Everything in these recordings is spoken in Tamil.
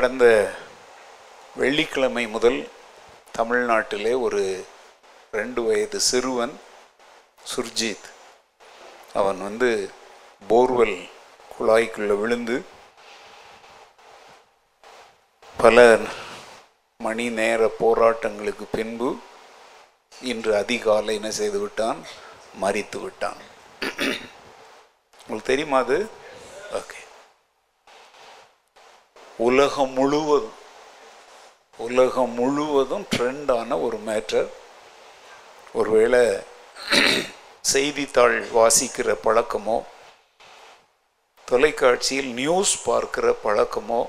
கடந்த வெள்ளிக்கிழமை முதல் தமிழ்நாட்டிலே ஒரு ரெண்டு வயது சிறுவன் சுர்ஜித். அவன் வந்து போர்வெல் குழாய்க்குள்ளே விழுந்து பல மணி நேர போராட்டங்களுக்கு பின்பு இன்று அதிகாலை என்ன செய்து விட்டான்? மறித்து விட்டான். உங்களுக்கு தெரியுமா அது? ஓகே. உலகம் முழுவதும் உலகம் முழுவதும் ட்ரெண்டான ஒரு மேட்டர் ஒருவேளை செய்தித்தாள் வாசிக்கிற பழக்கமோ தொலைக்காட்சியில் நியூஸ் பார்க்கிற பழக்கமோ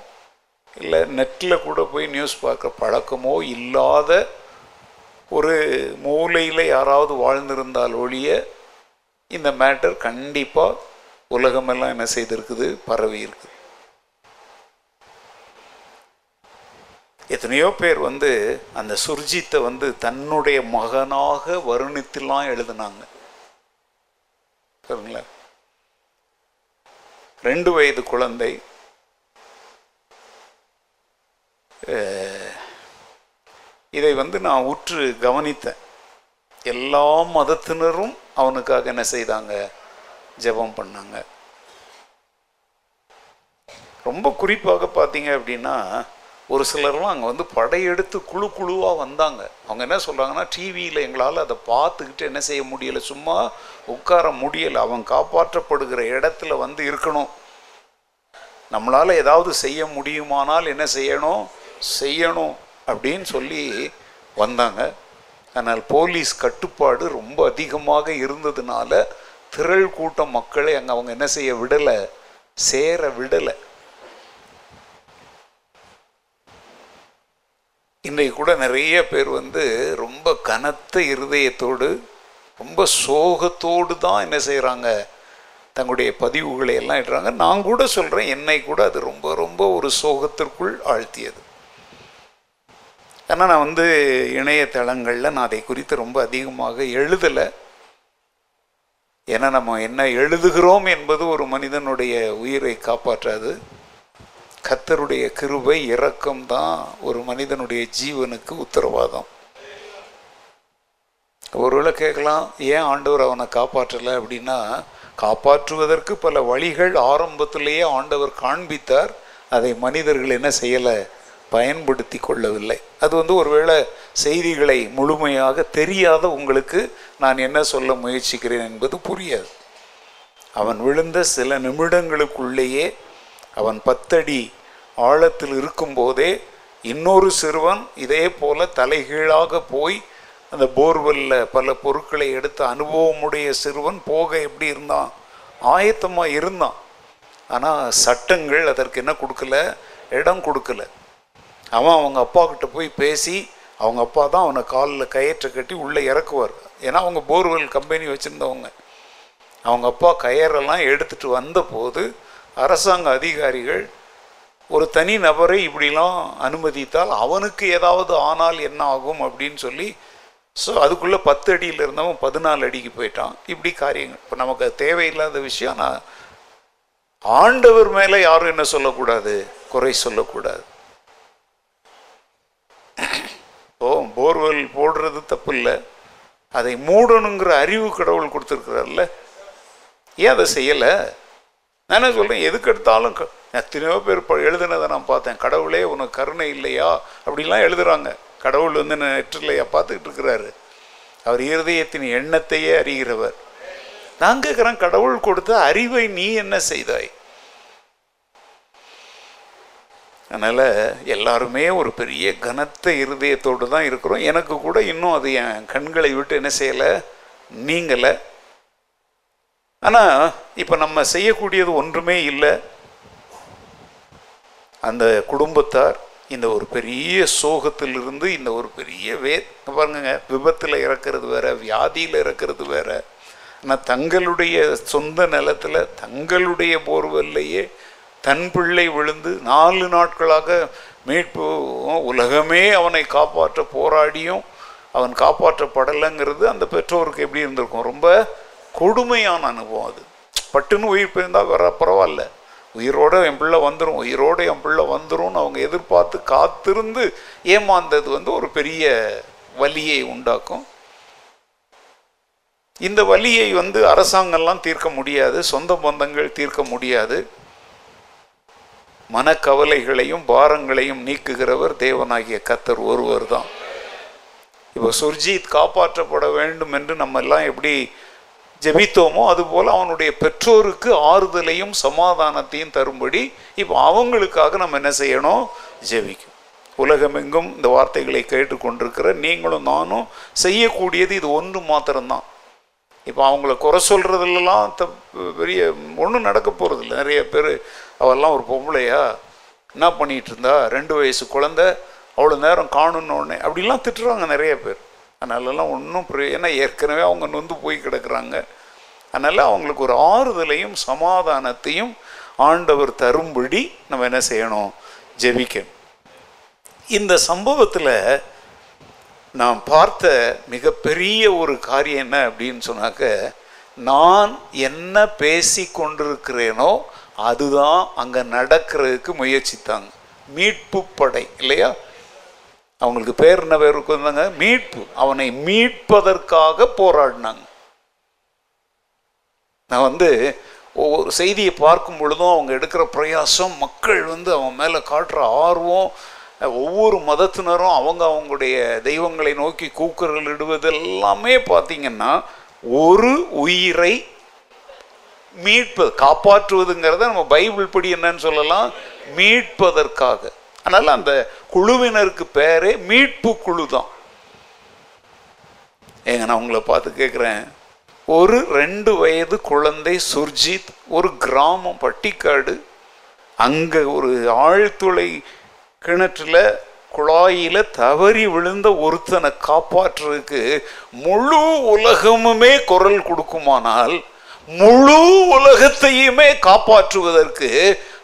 இல்லை நெட்டில் கூட போய் நியூஸ் பார்க்குற பழக்கமோ இல்லாத ஒரு மூலையில் யாராவது வாழ்ந்திருந்தால் ஒழிய இந்த மேட்டர் கண்டிப்பாக உலகமெல்லாம் என்ன செய்திருக்குது? பரவி இருக்குது எத்தனையோ பேர் வந்து அந்த சுர்ஜித்தை வந்து தன்னுடைய மகனாக வருணித்துலாம் எழுதினாங்க. சரிங்களா ரெண்டு வயது குழந்தை இதை வந்து நான் உற்று கவனித்தேன். எல்லா மதத்தினரும் அவனுக்காக என்ன செய்தாங்க? ஜெபம் பண்ணாங்க. ரொம்ப குறிப்பாக பார்த்தீங்க அப்படின்னா ஒரு சிலர்லாம் அங்கே வந்து படையெடுத்து குழு குழுவாக வந்தாங்க. அவங்க என்ன சொல்கிறாங்கன்னா டிவியில் எங்களால் அதை பார்த்துக்கிட்டு என்ன செய்ய முடியலை. சும்மா உட்கார முடியலை. அவன் காப்பாற்றப்படுகிற இடத்துல வந்து இருக்கணும். நம்மளால் ஏதாவது செய்ய முடியுமானால் என்ன செய்யணும்? செய்யணும் அப்படின்னு சொல்லி வந்தாங்க. ஆனால் போலீஸ் கட்டுப்பாடு ரொம்ப அதிகமாக இருந்ததுனால திரள் கூட்டம் மக்களை அங்கே அவங்க என்ன செய்ய விடலை சேர விடலை. இன்றைக்கு கூட நிறைய பேர் வந்து ரொம்ப கனத்த இருதயத்தோடு ரொம்ப சோகத்தோடு தான் என்ன செய்கிறாங்க தங்களுடைய பதிவுகளை எல்லாம் இடுறாங்க. நான் கூட சொல்கிறேன் என்னை கூட அது ரொம்ப ரொம்ப ஒரு சோகத்திற்குள் ஆழ்த்தியது. ஆனால் நான் வந்து இணையதளங்களில் நான் அதை குறித்து ரொம்ப அதிகமாக எழுதலை. ஏன்னா நம்ம என்ன எழுதுகிறோம் என்பது ஒரு மனிதனுடைய உயிரை காப்பாற்றாது. கத்தருடைய கிருபை இரக்கம் தான் ஒரு மனிதனுடைய ஜீவனுக்கு உத்தரவாதம். ஒருவேளை கேட்கலாம் ஏன் ஆண்டவர் அவனை காப்பாற்றலை அப்படின்னா காப்பாற்றுவதற்கு பல வழிகள் ஆரம்பத்திலேயே ஆண்டவர் காண்பித்தார். அதை மனிதர்கள் என்ன செய்யலை? பயன்படுத்தி கொள்ளவில்லை. அது வந்து ஒருவேளை செய்திகளை முழுமையாக தெரியாத உங்களுக்கு நான் என்ன சொல்ல முயற்சிக்கிறேன் என்பது புரியாது. அவன் விழுந்த சில நிமிடங்களுக்குள்ளேயே அவன் பத்தடி ஆழத்தில் இருக்கும்போதே இன்னொரு சிறுவன் இதே போல தலைகீழாக போய் அந்த போர்வெல்ல பல பொருட்களை எடுத்த அனுபவமுடைய சிறுவன் போக எப்படி இருந்தான்? ஆயத்தமாக இருந்தான். ஆனால் சட்டங்கள் அதற்கு என்ன கொடுக்கல? இடம் கொடுக்கல. அவன் அவங்க அப்பா கிட்ட போய் பேசி அவங்க அப்பா தான் அவனை காலில் கயிற்றை கட்டி உள்ளே இறக்குவார். ஏன்னா அவங்க போர்வெல் கம்பெனி வச்சுருந்தவங்க. அவங்க அப்பா கயிறெல்லாம் எடுத்துகிட்டு வந்தபோது அரசாங்க அதிகாரிகள் ஒரு தனி நபரை இப்படிலாம் அனுமதித்தால் அவனுக்கு ஏதாவது ஆனால் என்ன ஆகும் அப்படின்னு சொல்லி ஸோ அதுக்குள்ளே பத்து அடியில் இருந்தவன் பதினாலு அடிக்கு போயிட்டான். இப்படி காரியங்கள். இப்போ நமக்கு அது தேவையில்லாத விஷயம். நான் ஆண்டவர் மேலே யாரும் என்ன சொல்லக்கூடாது? குறை சொல்லக்கூடாது. ஓ போர்வெல் போடுறது தப்பு இல்லை. அதை மூடணுங்கிற அறிவு கடவுள் கொடுத்துருக்குறாருல்ல ஏன் அதை செய்யலை? நான் என்ன சொல்கிறேன் எதுக்கு எடுத்தாலும் எத்தனையோ பேர் எழுதுனதை நான் பார்த்தேன். கடவுளே உனக்கு கருணை இல்லையா? அப்படிலாம் எழுதுறாங்க. கடவுள் வந்து நெற்றிலையா பார்த்துக்கிட்டு இருக்கிறாரு. அவர் இருதயத்தின் எண்ணத்தையே அறிகிறவர். நான் கேட்குறேன் கடவுள் கொடுத்த அறிவை நீ என்ன செய்தாய்? அதனால் எல்லாருமே ஒரு பெரிய கனத்த இருதயத்தோடு தான் இருக்கிறோம். எனக்கு கூட இன்னும் அது என் கண்களை விட்டு என்ன செய்யலை? நீங்களை ஆனால் இப்போ நம்ம செய்யக்கூடியது ஒன்றுமே இல்லை. அந்த குடும்பத்தார் இந்த ஒரு பெரிய சோகத்திலிருந்து இந்த ஒரு பெரிய வே பாருங்க விபத்தில் இறக்கிறது வேற வியாதியில் இறக்கிறது வேற. ஆனால் தங்களுடைய சொந்த நிலத்தில் தங்களுடைய போர்வெல்லையே தன் பிள்ளை விழுந்து நாலு நாட்களாக மீட்பு உலகமே அவனை காப்பாற்ற போராடியும் அவன் காப்பாற்றப்படலைங்கிறது அந்த பெற்றோருக்கு எப்படி இருந்திருக்கும்? ரொம்ப கொடுமையான அனுபவம் அது. பட்டுன்னு உயிர் பிரிந்தால் வர பரவாயில்ல. உயிரோட என் பிள்ளை வந்துடும் உயிரோட என் பிள்ளை வந்துடும்னு அவங்க எதிர்பார்த்து காத்திருந்து ஏமாந்தது வந்து ஒரு பெரிய வலியை உண்டாக்கும். இந்த வலியை வந்து அரசாங்கம்லாம் தீர்க்க முடியாது. சொந்த பந்தங்கள் தீர்க்க முடியாது. மனக்கவலைகளையும் பாரங்களையும் நீக்குகிறவர் தேவனாகிய கத்தர் ஒருவர் தான். இப்போ சுர்ஜித் காப்பாற்றப்பட வேண்டும் என்று நம்ம எல்லாம் எப்படி ஜெபித்தோமோ அதுபோல் அவனுடைய பெற்றோருக்கு ஆறுதலையும் சமாதானத்தையும் தரும்படி இப்போ அவங்களுக்காக நம்ம என்ன செய்யணும்? ஜெபிக்கும் உலகமெங்கும் இந்த வார்த்தைகளை கேட்டுக்கொண்டிருக்கிற நீங்களும் நானும் செய்யக்கூடியது இது ஒன்று மாத்திரம்தான். இப்போ அவங்கள குறை சொல்கிறதுலாம் த பெரிய ஒன்றும் நடக்க போகிறதில்ல நிறைய பேர் அவெல்லாம் ஒரு பொம்பளையா என்ன பண்ணிகிட்டு இருந்தா? ரெண்டு வயசு குழந்த அவ்வளோ நேரம் காணுன்னு உடனே. அப்படிலாம் திட்டுறாங்க நிறைய பேர். அதனாலலாம் ஒன்றும் ஏன்னா ஏற்கனவே அவங்க நொந்து போய் கிடக்குறாங்க. அதனால் அவங்களுக்கு ஒரு ஆறுதலையும் சமாதானத்தையும் ஆண்டவர் தரும்படி நம்ம என்ன செய்யணும்? ஜெபிக்கணும். இந்த சம்பவத்தில் நான் பார்த்த மிகப்பெரிய ஒரு காரியம் என்ன அப்படின்னு சொன்னாக்க நான் என்ன பேசி கொண்டிருக்கிறேனோ அதுதான் அங்கே நடக்கிறதுக்கு முயற்சித்தாங்க. மீட்பு படை இல்லையா? அவங்களுக்கு பேர் என்ன பேர் இருந்தாங்க? மீட்பு. அவனை மீட்பதற்காக போராடினாங்க. நான் வந்து ஒவ்வொரு செய்தியை பார்க்கும் பொழுதும் அவங்க எடுக்கிற பிரயாசம் மக்கள் வந்து அவன் மேலே காட்டுற ஆர்வம் ஒவ்வொரு மதத்தினரும் அவங்க அவங்களுடைய தெய்வங்களை நோக்கி கூக்குரல் இடுவது எல்லாமே பார்த்தீங்கன்னா ஒரு உயிரை மீட்பது காப்பாற்றுவதுங்கிறத நம்ம பைபிள் படி என்னன்னு சொல்லலாம். மீட்பதற்காக. அதனால் அந்த குழுவினருக்கு பேரே மீட்பு குழு தான். ஏங்க நான் உங்களை பார்த்து கேட்குறேன் ஒரு ரெண்டு வயது குழந்தை சுர்ஜித் ஒரு கிராமம் பட்டிக்காடு அங்கே ஒரு ஆழ்துளை கிணற்றுல குழாயில் தவறி விழுந்த ஒருத்தனை காப்பாற்றுறதுக்கு முழு உலகமுமே குரல் கொடுக்குமானால் முழு உலகத்தையுமே காப்பாற்றுவதற்கு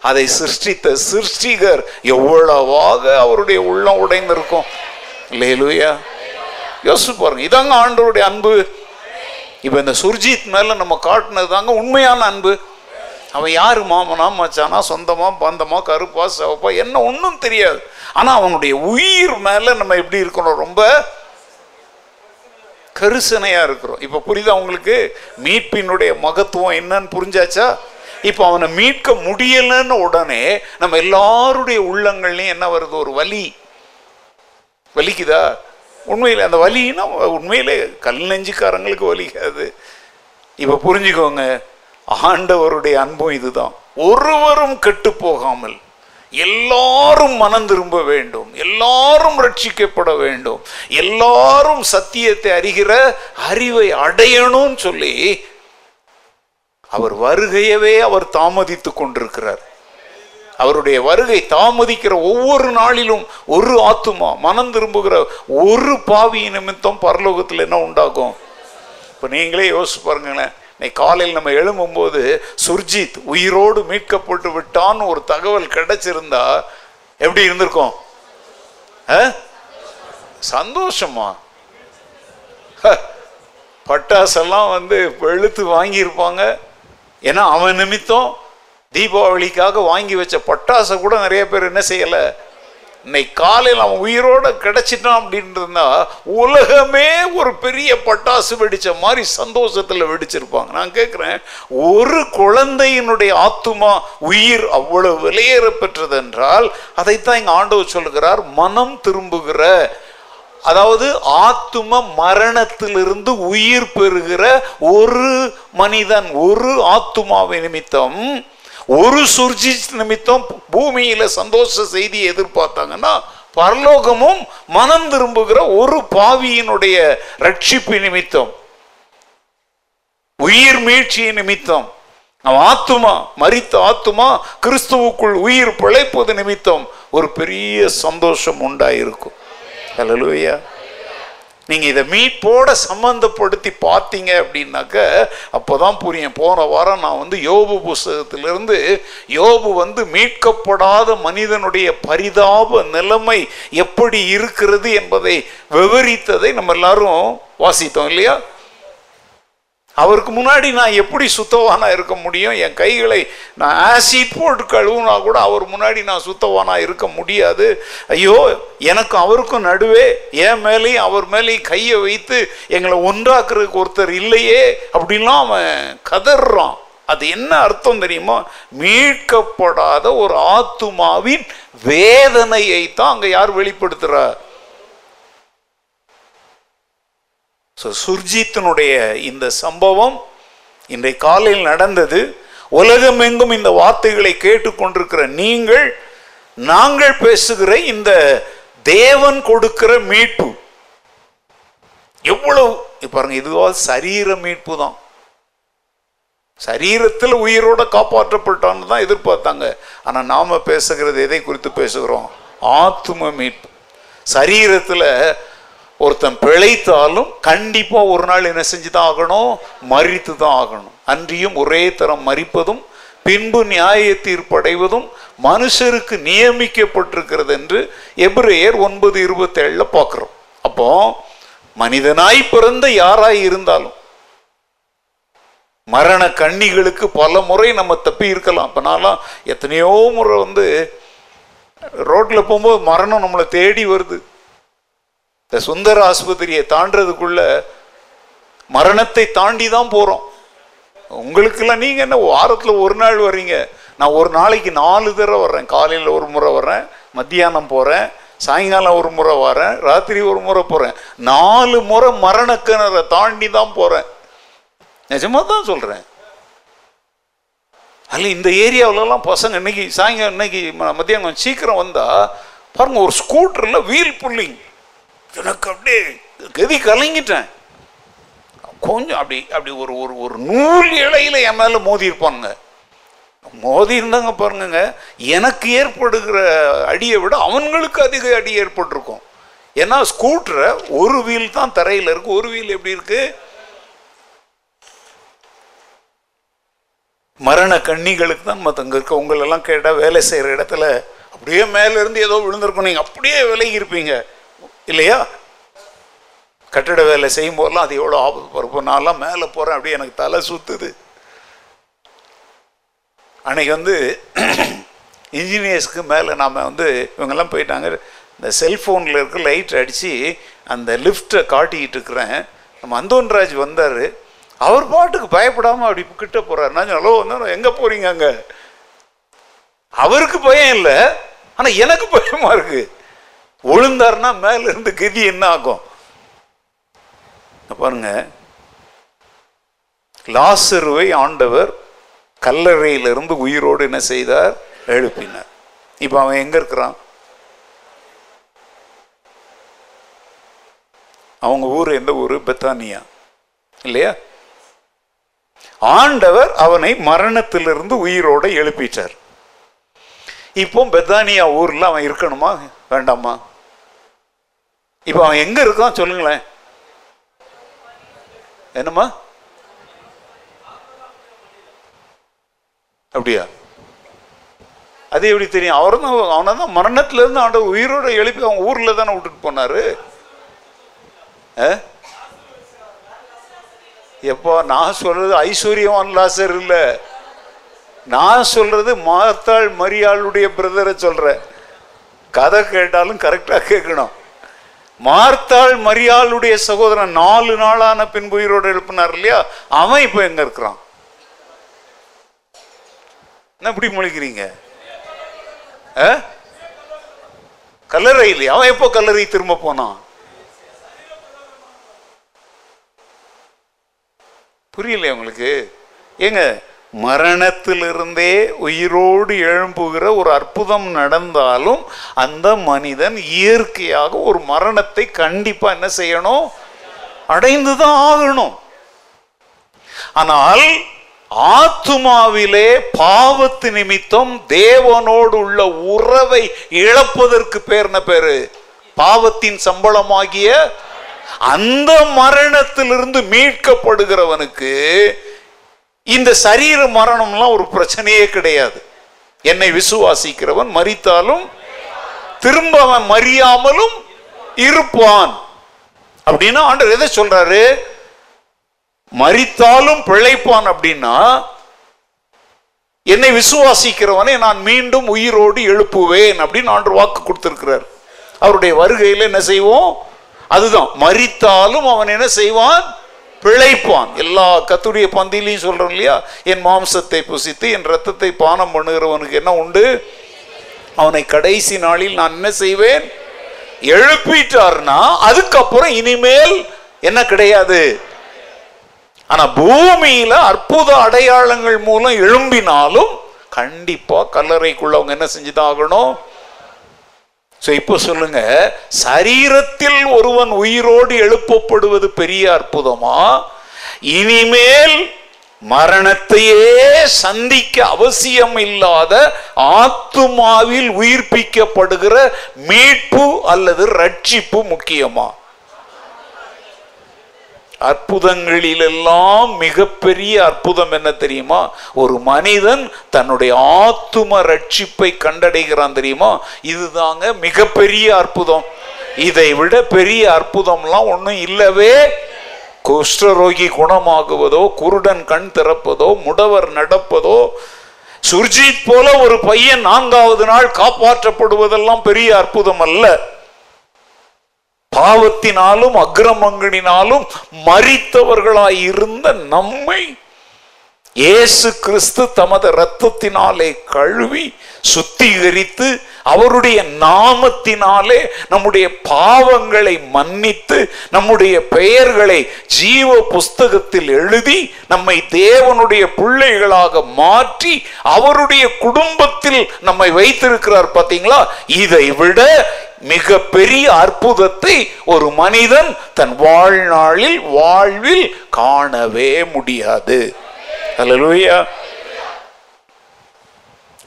அதை சிருஷ்டித்த சிருஷ்டிகர் எவ்வளவாக அவருடைய உள்ளம் உடைந்திருக்கும். இல்லையிலுயா? யோசிச்சு பாருங்க இதாங்க ஆண்டவருடைய அன்பு. இப்போ இந்த சுர்ஜித் மேல நம்ம காட்டினது தாங்க உண்மையான அன்பு. அவன் யாரு மாமனா மச்சானா சொந்தமா பந்தமா கருப்பா சிவப்பா என்ன ஒன்றும் தெரியாது. ஆனா அவனுடைய உயிர் மேல நம்ம எப்படி இருக்கணும்? ரொம்ப கரிசனையா இருக்கிறோம். இப்ப புரியுதா உங்களுக்கு? மீட்பினுடைய மகத்துவம் என்னன்னு புரிஞ்சாச்சா? இப்போ அவனை மீட்க முடியலன்னு உடனே நம்ம எல்லாருடைய உள்ளங்கள்லையும் என்ன வருது? ஒரு வலி. வலிக்குதா? உண்மையில் அந்த வலின்னா உண்மையிலே கல் நெஞ்சுக்காரங்களுக்கு வலிக்காது. இப்போ புரிஞ்சுக்கோங்க ஆண்டவருடைய அன்பும் இதுதான். ஒருவரும் கெட்டு போகாமல் எல்லாரும் மனம் திரும்ப வேண்டும். எல்லாரும் ரட்சிக்கப்பட வேண்டும். எல்லாரும் சத்தியத்தை அறிகிற அறிவை அடையணும்னு சொல்லி அவர் வருகையவே அவர் தாமதித்து கொண்டிருக்கிறார். அவருடைய வருகை தாமதிக்கிற ஒவ்வொரு நாளிலும் ஒரு ஆத்துமா மனம் திரும்புகிற ஒரு பாவி நிமித்தம் பரலோகத்தில் என்ன உண்டாகும்? இப்போ நீங்களே யோசிச்சு பாருங்களேன் இன்னைக்கு காலையில் நம்ம எழும்பும்போது சுர்ஜித் உயிரோடு மீட்கப்பட்டு விட்டான்னு ஒரு தகவல் கிடைச்சிருந்தா எப்படி இருந்திருக்கும்? ஆ? சந்தோஷமா? ஹ, பட்டாசெல்லாம் வந்து வெளுத்து வாங்கியிருப்பாங்க. ஏன்னா அவன் நிமித்தம் தீபாவளிக்காக வாங்கி வச்ச பட்டாசை கூட நிறைய பேர் என்ன செய்யலை? இன்னைக்கு காலையில் அவன் உயிரோடு கிடச்சிட்டான் அப்படின்றதுனா உலகமே ஒரு பெரிய பட்டாசு வெடித்த மாதிரி சந்தோஷத்தில் வெடிச்சிருப்பாங்க. நான் கேட்குறேன் ஒரு குழந்தையினுடைய ஆத்துமா உயிர் அவ்வளவு விலையேற பெற்றது என்றால் அதைத்தான் எங்கள் ஆண்டவர் சொல்கிறார் மனம் திரும்புகிற அதாவது ஆத்தும மரணத்திலிருந்து உயிர் பெறுகிற ஒரு மனிதன் ஒரு ஆத்துமாவை நிமித்தம் ஒரு சுர்ஜி நிமித்தம் பூமியில சந்தோஷ செய்தி எதிர்பார்த்தாங்கன்னா பரலோகமும் மனம் திரும்புகிற ஒரு பாவியினுடைய ரட்சிப்பு நிமித்தம் உயிர் மீழ்ச்சி நிமித்தம் அவன் ஆத்துமா மறித்த ஆத்துமா கிறிஸ்துவுக்குள் உயிர் பிழைப்பது நிமித்தம் ஒரு பெரிய சந்தோஷம் உண்டாயிருக்கும். ஹலலூயா நீங்கள் இதை மீட்போட சம்மந்தப்படுத்தி பார்த்தீங்க அப்படின்னாக்க அப்போதான் புரியும். போன வாரம் நான் வந்து யோபு புஸ்தகத்திலிருந்து யோபு வந்து மீட்கப்படாத மனிதனுடைய பரிதாப நிலைமை எப்படி இருக்கிறது என்பதை விவரித்ததை நம்ம எல்லாரும் வாசித்தோம் இல்லையா? அவருக்கு முன்னாடி நான் எப்படி சுத்தவானா இருக்க முடியும்? என் கைகளை நான் ஆசிட் போட்டு கழுவுனா கூட அவர் முன்னாடி நான் சுத்தவானா இருக்க முடியாது. ஐயோ எனக்கும் அவருக்கும் நடுவே என் மேலேயும் அவர் மேலேயும் கையை வைத்து எங்களை ஒன்றாக்குறதுக்கு ஒருத்தர் இல்லையே அப்படின்லாம் அவன் கதறான். அது என்ன அர்த்தம் தெரியுமா? மீட்கப்படாத ஒரு ஆத்துமாவின் வேதனையை தான் அங்கே யார் வெளிப்படுத்துறார் ஸோ சுர்ஜித்தினுடைய இந்த சம்பவம் இன்றை காலையில் நடந்தது. உலகமெங்கும் இந்த வார்த்தைகளை கேட்டுக்கொண்டிருக்கிற நீங்கள் நாங்கள் பேசுகிற இந்த தேவன் கொடுக்கிற மீட்பு. எவ்வளவு பாருங்க இதுவா சரீர மீட்பு தான். சரீரத்தில் உயிரோட காப்பாற்றப்பட்டான்னு தான் எதிர்பார்த்தாங்க. ஆனா நாம பேசுகிறது எதை குறித்து பேசுகிறோம்? ஆத்தும மீட்பு. சரீரத்துல ஒருத்தன் பிழைத்தாலும் கண்டிப்பா ஒரு நாள் என்ன செஞ்சு தான் ஆகணும்? மறித்து தான் ஆகணும். அன்றியும் ஒரே தரம் மறிப்பதும் பின்பு நியாய தீர்ப்படைவதும் மனுஷருக்கு நியமிக்கப்பட்டிருக்கிறது என்று எப்ரேயர் ஒன்பது இருபத்தேழில் பார்க்கிறோம். அப்போ மனிதனாய் பிறந்த யாராய் இருந்தாலும் மரண கண்ணிகளுக்கு பல முறை நம்ம தப்பி இருக்கலாம். இப்போ நான்லாம் எத்தனையோ முறை வந்து ரோட்ல போகும்போது மரணம் நம்மளை தேடி வருது. இந்த சுந்தர ஆஸ்பத்திரியை தாண்டதுக்குள்ள மரணத்தை தாண்டி தான் போறோம். உங்களுக்கெல்லாம் நீங்க என்ன வாரத்தில் ஒரு நாள் வர்றீங்க நான் ஒரு நாளைக்கு நாலு தடவை வர்றேன். காலையில் ஒரு முறை வர்றேன் மத்தியானம் போறேன் சாயங்காலம் ஒரு முறை வரேன் ராத்திரி ஒரு முறை போறேன். நாலு முறை மரண கிணறை தாண்டி தான் போறேன். நிஜமா தான் சொல்றேன். அல்ல இந்த ஏரியாவிலலாம் பசங்க இன்னைக்கு சாயங்காலம் இன்னைக்கு ம- மத்தியானம் சீக்கிரம் வந்தா பாருங்க ஒரு ஸ்கூட்டர்ல வீல் புல்லிங் எனக்கு அப்படியே கதி கலங்கிட்டேன். கொஞ்சம் அப்படி அப்படி ஒரு ஒரு ஒரு நூல் இலையில என் மேல மோதி இருப்பானுங்க. மோதி இருந்தாங்க பாருங்க எனக்கு ஏற்படுகிற அடியை விட அவங்களுக்கு அதிக அடி ஏற்பட்டிருக்கும். ஏன்னா ஸ்கூட்டரை ஒரு வீல் தான் தரையில் இருக்கு. ஒரு வீல் எப்படி இருக்கு? மரண கண்ணிகளுக்கு தான் மற்றங்க இருக்க. உங்களெல்லாம் கேட்டால் வேலை செய்கிற இடத்துல அப்படியே மேலேருந்து ஏதோ விழுந்திருக்கும். நீங்கள் அப்படியே விலகி இருப்பீங்க. இல்லையா? கட்டிட வேலை செய்யும் போதெல்லாம் அது எவ்வளோ ஆபத்து? பருப்போம் நான்லாம் மேலே போகிறேன் அப்படியே எனக்கு தலை சுத்துது. அன்னைக்கு வந்து இன்ஜினியர்ஸ்க்கு மேலே நாம் வந்து இவங்கெல்லாம் போயிட்டாங்க. இந்த செல்ஃபோனில் இருக்க லைட் அடித்து அந்த லிஃப்ட்டை காட்டிக்கிட்டு இருக்கிறேன். நம்ம அந்தோன்ராஜ் வந்தார். அவர் பாட்டுக்கு பயப்படாமல் அப்படி கிட்ட போகிறார் நான் ஹலோ வந்தாலும் எங்கே போகிறீங்க அங்கே? அவருக்கு பயம் இல்லை ஆனால் எனக்கு பயமாக இருக்குது விழுந்தார்னா மேல இருந்து கதி என்ன ஆகும்? பாருங்க. லாசருவை ஆண்டவர் கல்லறையிலிருந்து உயிரோடு என்ன செய்தார்? எழுப்பினார். இப்போ அவன் எங்க இருக்கிறான்? அவங்க ஊர் எந்த ஊர்? பெத்தானியா. இல்லையா? ஆண்டவர் அவனை மரணத்திலிருந்து உயிரோட எழுப்பிட்டார். இப்போ பெத்தானியா ஊர்ல அவன் இருக்கணுமா? வேண்டாமா இப்போ அவன் எங்க இருக்கான் சொல்லுங்களேன். என்னம்மா? அப்படியா? அது எப்படி தெரியும்? அவர் தான் அவனை தான் மரணத்திலேருந்து அவன் உயிரோட எழுப்பி அவன் ஊரில் தானே விட்டுட்டு போனாரு. ஆ? எப்போ நான் சொல்றது ஐஸ்வர்யவான் லாசர் இல்லை. நான் சொல்றது மாத்தாள் மரியாளுடைய பிரதரை சொல்றேன். கதை கேட்டாலும் கரெக்டா கேட்கணும். மார்த்தாள் மரியாளுடைய சகோதரன் நாலு நாளான பின்பு உயிரோடு எழுப்பினார் இல்லையா? அவன் இப்போ எங்க இருக்கிறான்? என்ன இப்படி முழிக்கிறீங்க? ஆ? கல்லறை இல்லையா? அவன் எப்போ கல்லறை திரும்ப போனான்? புரியலையா உங்களுக்கு? ஏங்க மரணத்திலிருந்தே உயிரோடு எழும்புகிற ஒரு அற்புதம் நடந்தாலும் அந்த மனிதன் இயற்கையாக ஒரு மரணத்தை கண்டிப்பா என்ன செய்யணும்? அடைந்துதான் ஆகணும். ஆனால் ஆத்துமாவிலே பாவத்து நிமித்தம் தேவனோடு உள்ள உறவை இழப்பதற்கு பேர் என்ன பேரு? பாவத்தின் சம்பளமாகிய அந்த மரணத்திலிருந்து மீட்கப்படுகிறவனுக்கு இந்த சரீர மரணம்லாம் ஒரு பிரச்சனையே கிடையாது. என்னை விசுவாசிக்கிறவன் மறித்தாலும் திரும்ப அவன் மறியாமலும் இருப்பான். அப்படின்னா ஆண்டவர் எதை சொல்றாரு? மறித்தாலும் பிழைப்பான் அப்படின்னா என்னை விசுவாசிக்கிறவனை நான் மீண்டும் உயிரோடு எழுப்புவேன் அப்படின்னு ஆண்டு வாக்கு கொடுத்திருக்கிறார். அவருடைய வருகையில் என்ன செய்வோம்? அதுதான் மறித்தாலும் அவன் என்ன செய்வான்? பிழைப்பான். எல்லா கத்துடைய பந்திலையும் சொல்றோம் இல்லையா? என் மாம்சத்தை புசித்து என் ரத்தத்தை பானம் பண்ணுகிறவனுக்கு என்ன உண்டு? அவனை கடைசி நாளில் நான் என்ன செய்வேன்? எழுப்பிட்டார்னா அதுக்கப்புறம் இனிமேல் என்ன கிடையாது? ஆனா பூமியில அற்புத அடையாளங்கள் மூலம் எழும்பினாலும் கண்டிப்பா கல்லறைக்குள்ள அவங்க என்ன செஞ்சுதான் ஆகணும்? ஸோ இப்போ சொல்லுங்க சரீரத்தில் ஒருவன் உயிரோடு எழுப்பப்படுவது பெரிய அற்புதமா? இனிமேல் மரணத்தையே சந்திக்க அவசியம் இல்லாத ஆத்துமாவில் உயிர்ப்பிக்கப்படுகிற மீட்பு அல்லது ரட்சிப்பு முக்கியமா? அற்புதங்களிலெல்லாம் மிகப்பெரிய அற்புதம் என்ன தெரியுமா? ஒரு மனிதன் தன்னுடைய ஆத்தும ரட்சிப்பை கண்டடைகிறான் தெரியுமா? இதுதாங்க மிகப்பெரிய அற்புதம். இதை விட பெரிய அற்புதம்லாம் ஒன்றும் இல்லவே குஷ்டரோகி குணமாகுவதோ குருடன் கண் திறப்பதோ முடவர் நடப்பதோ சுர்ஜித் போல ஒரு பையன் நான்காவது நாள் காப்பாற்றப்படுவதெல்லாம் பெரிய அற்புதம் அல்ல. பாவத்தினாலும் அக்கிரமங்களினாலும் மறித்தவர்களாய் இருந்த நம்மை இயேசு கிறிஸ்து தமது இரத்தத்தினாலே கழுவி சுத்திகரித்து அவருடைய நாமத்தினாலே நம்முடைய பாவங்களை மன்னித்து நம்முடைய பெயர்களை ஜீவ புஸ்தகத்தில் எழுதி நம்மை தேவனுடைய பிள்ளைகளாக மாற்றி அவருடைய குடும்பத்தில் நம்மை வைத்திருக்கிறார். பார்த்தீங்களா? இதை விட மிக பெரிய அற்புதத்தை ஒரு மனிதன் தன் வாழ்நாளில் வாழ்வில் காணவே முடியாது.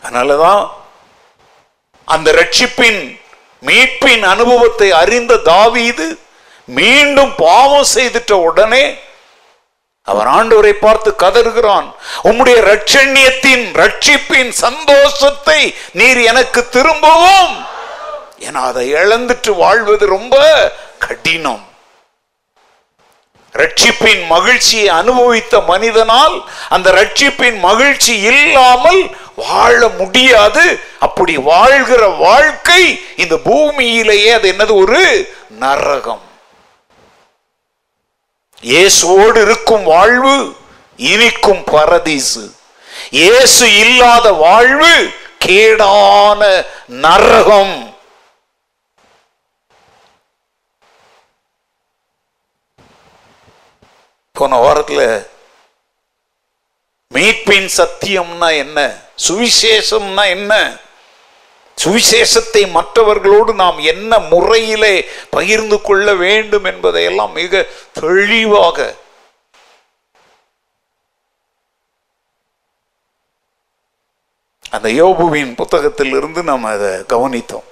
அதனாலதான் அந்த ரட்சிப்பின் மீட்பின் அனுபவத்தை அறிந்த தாவீது மீண்டும் பாவம் செய்துட்ட உடனே அவர் ஆண்டவரை பார்த்து கதறுகிறான். உம்முடைய ரட்சண்யத்தின் ரட்சிப்பின் சந்தோஷத்தை நீர் எனக்கு திரும்பவும் ஏன்னா அதை இழந்துட்டு வாழ்வது ரொம்ப கடினம். ரட்சிப்பின் மகிழ்ச்சியை அனுபவித்த மனிதனால் அந்த ரட்சிப்பின் மகிழ்ச்சி இல்லாமல் வாழ முடியாது. அப்படி வாழ்கிற வாழ்க்கை இந்த பூமியிலேயே அது என்னது? ஒரு நரகம். இயேசுவோடு இருக்கும் வாழ்வு இனிக்கும் பரதீசு. இயேசு இல்லாத வாழ்வு கேடான நரகம். போன வாரத்தில் மீட்பின் சத்தியம்னா என்ன? சுவிசேஷம்னா என்ன? சுவிசேஷத்தை மற்றவர்களோடு நாம் என்ன முறையிலே பகிர்ந்து கொள்ள வேண்டும் என்பதையெல்லாம் மிக தெளிவாக அந்த யோபுவின் புத்தகத்தில் இருந்து நாம் அதை கவனித்தோம்.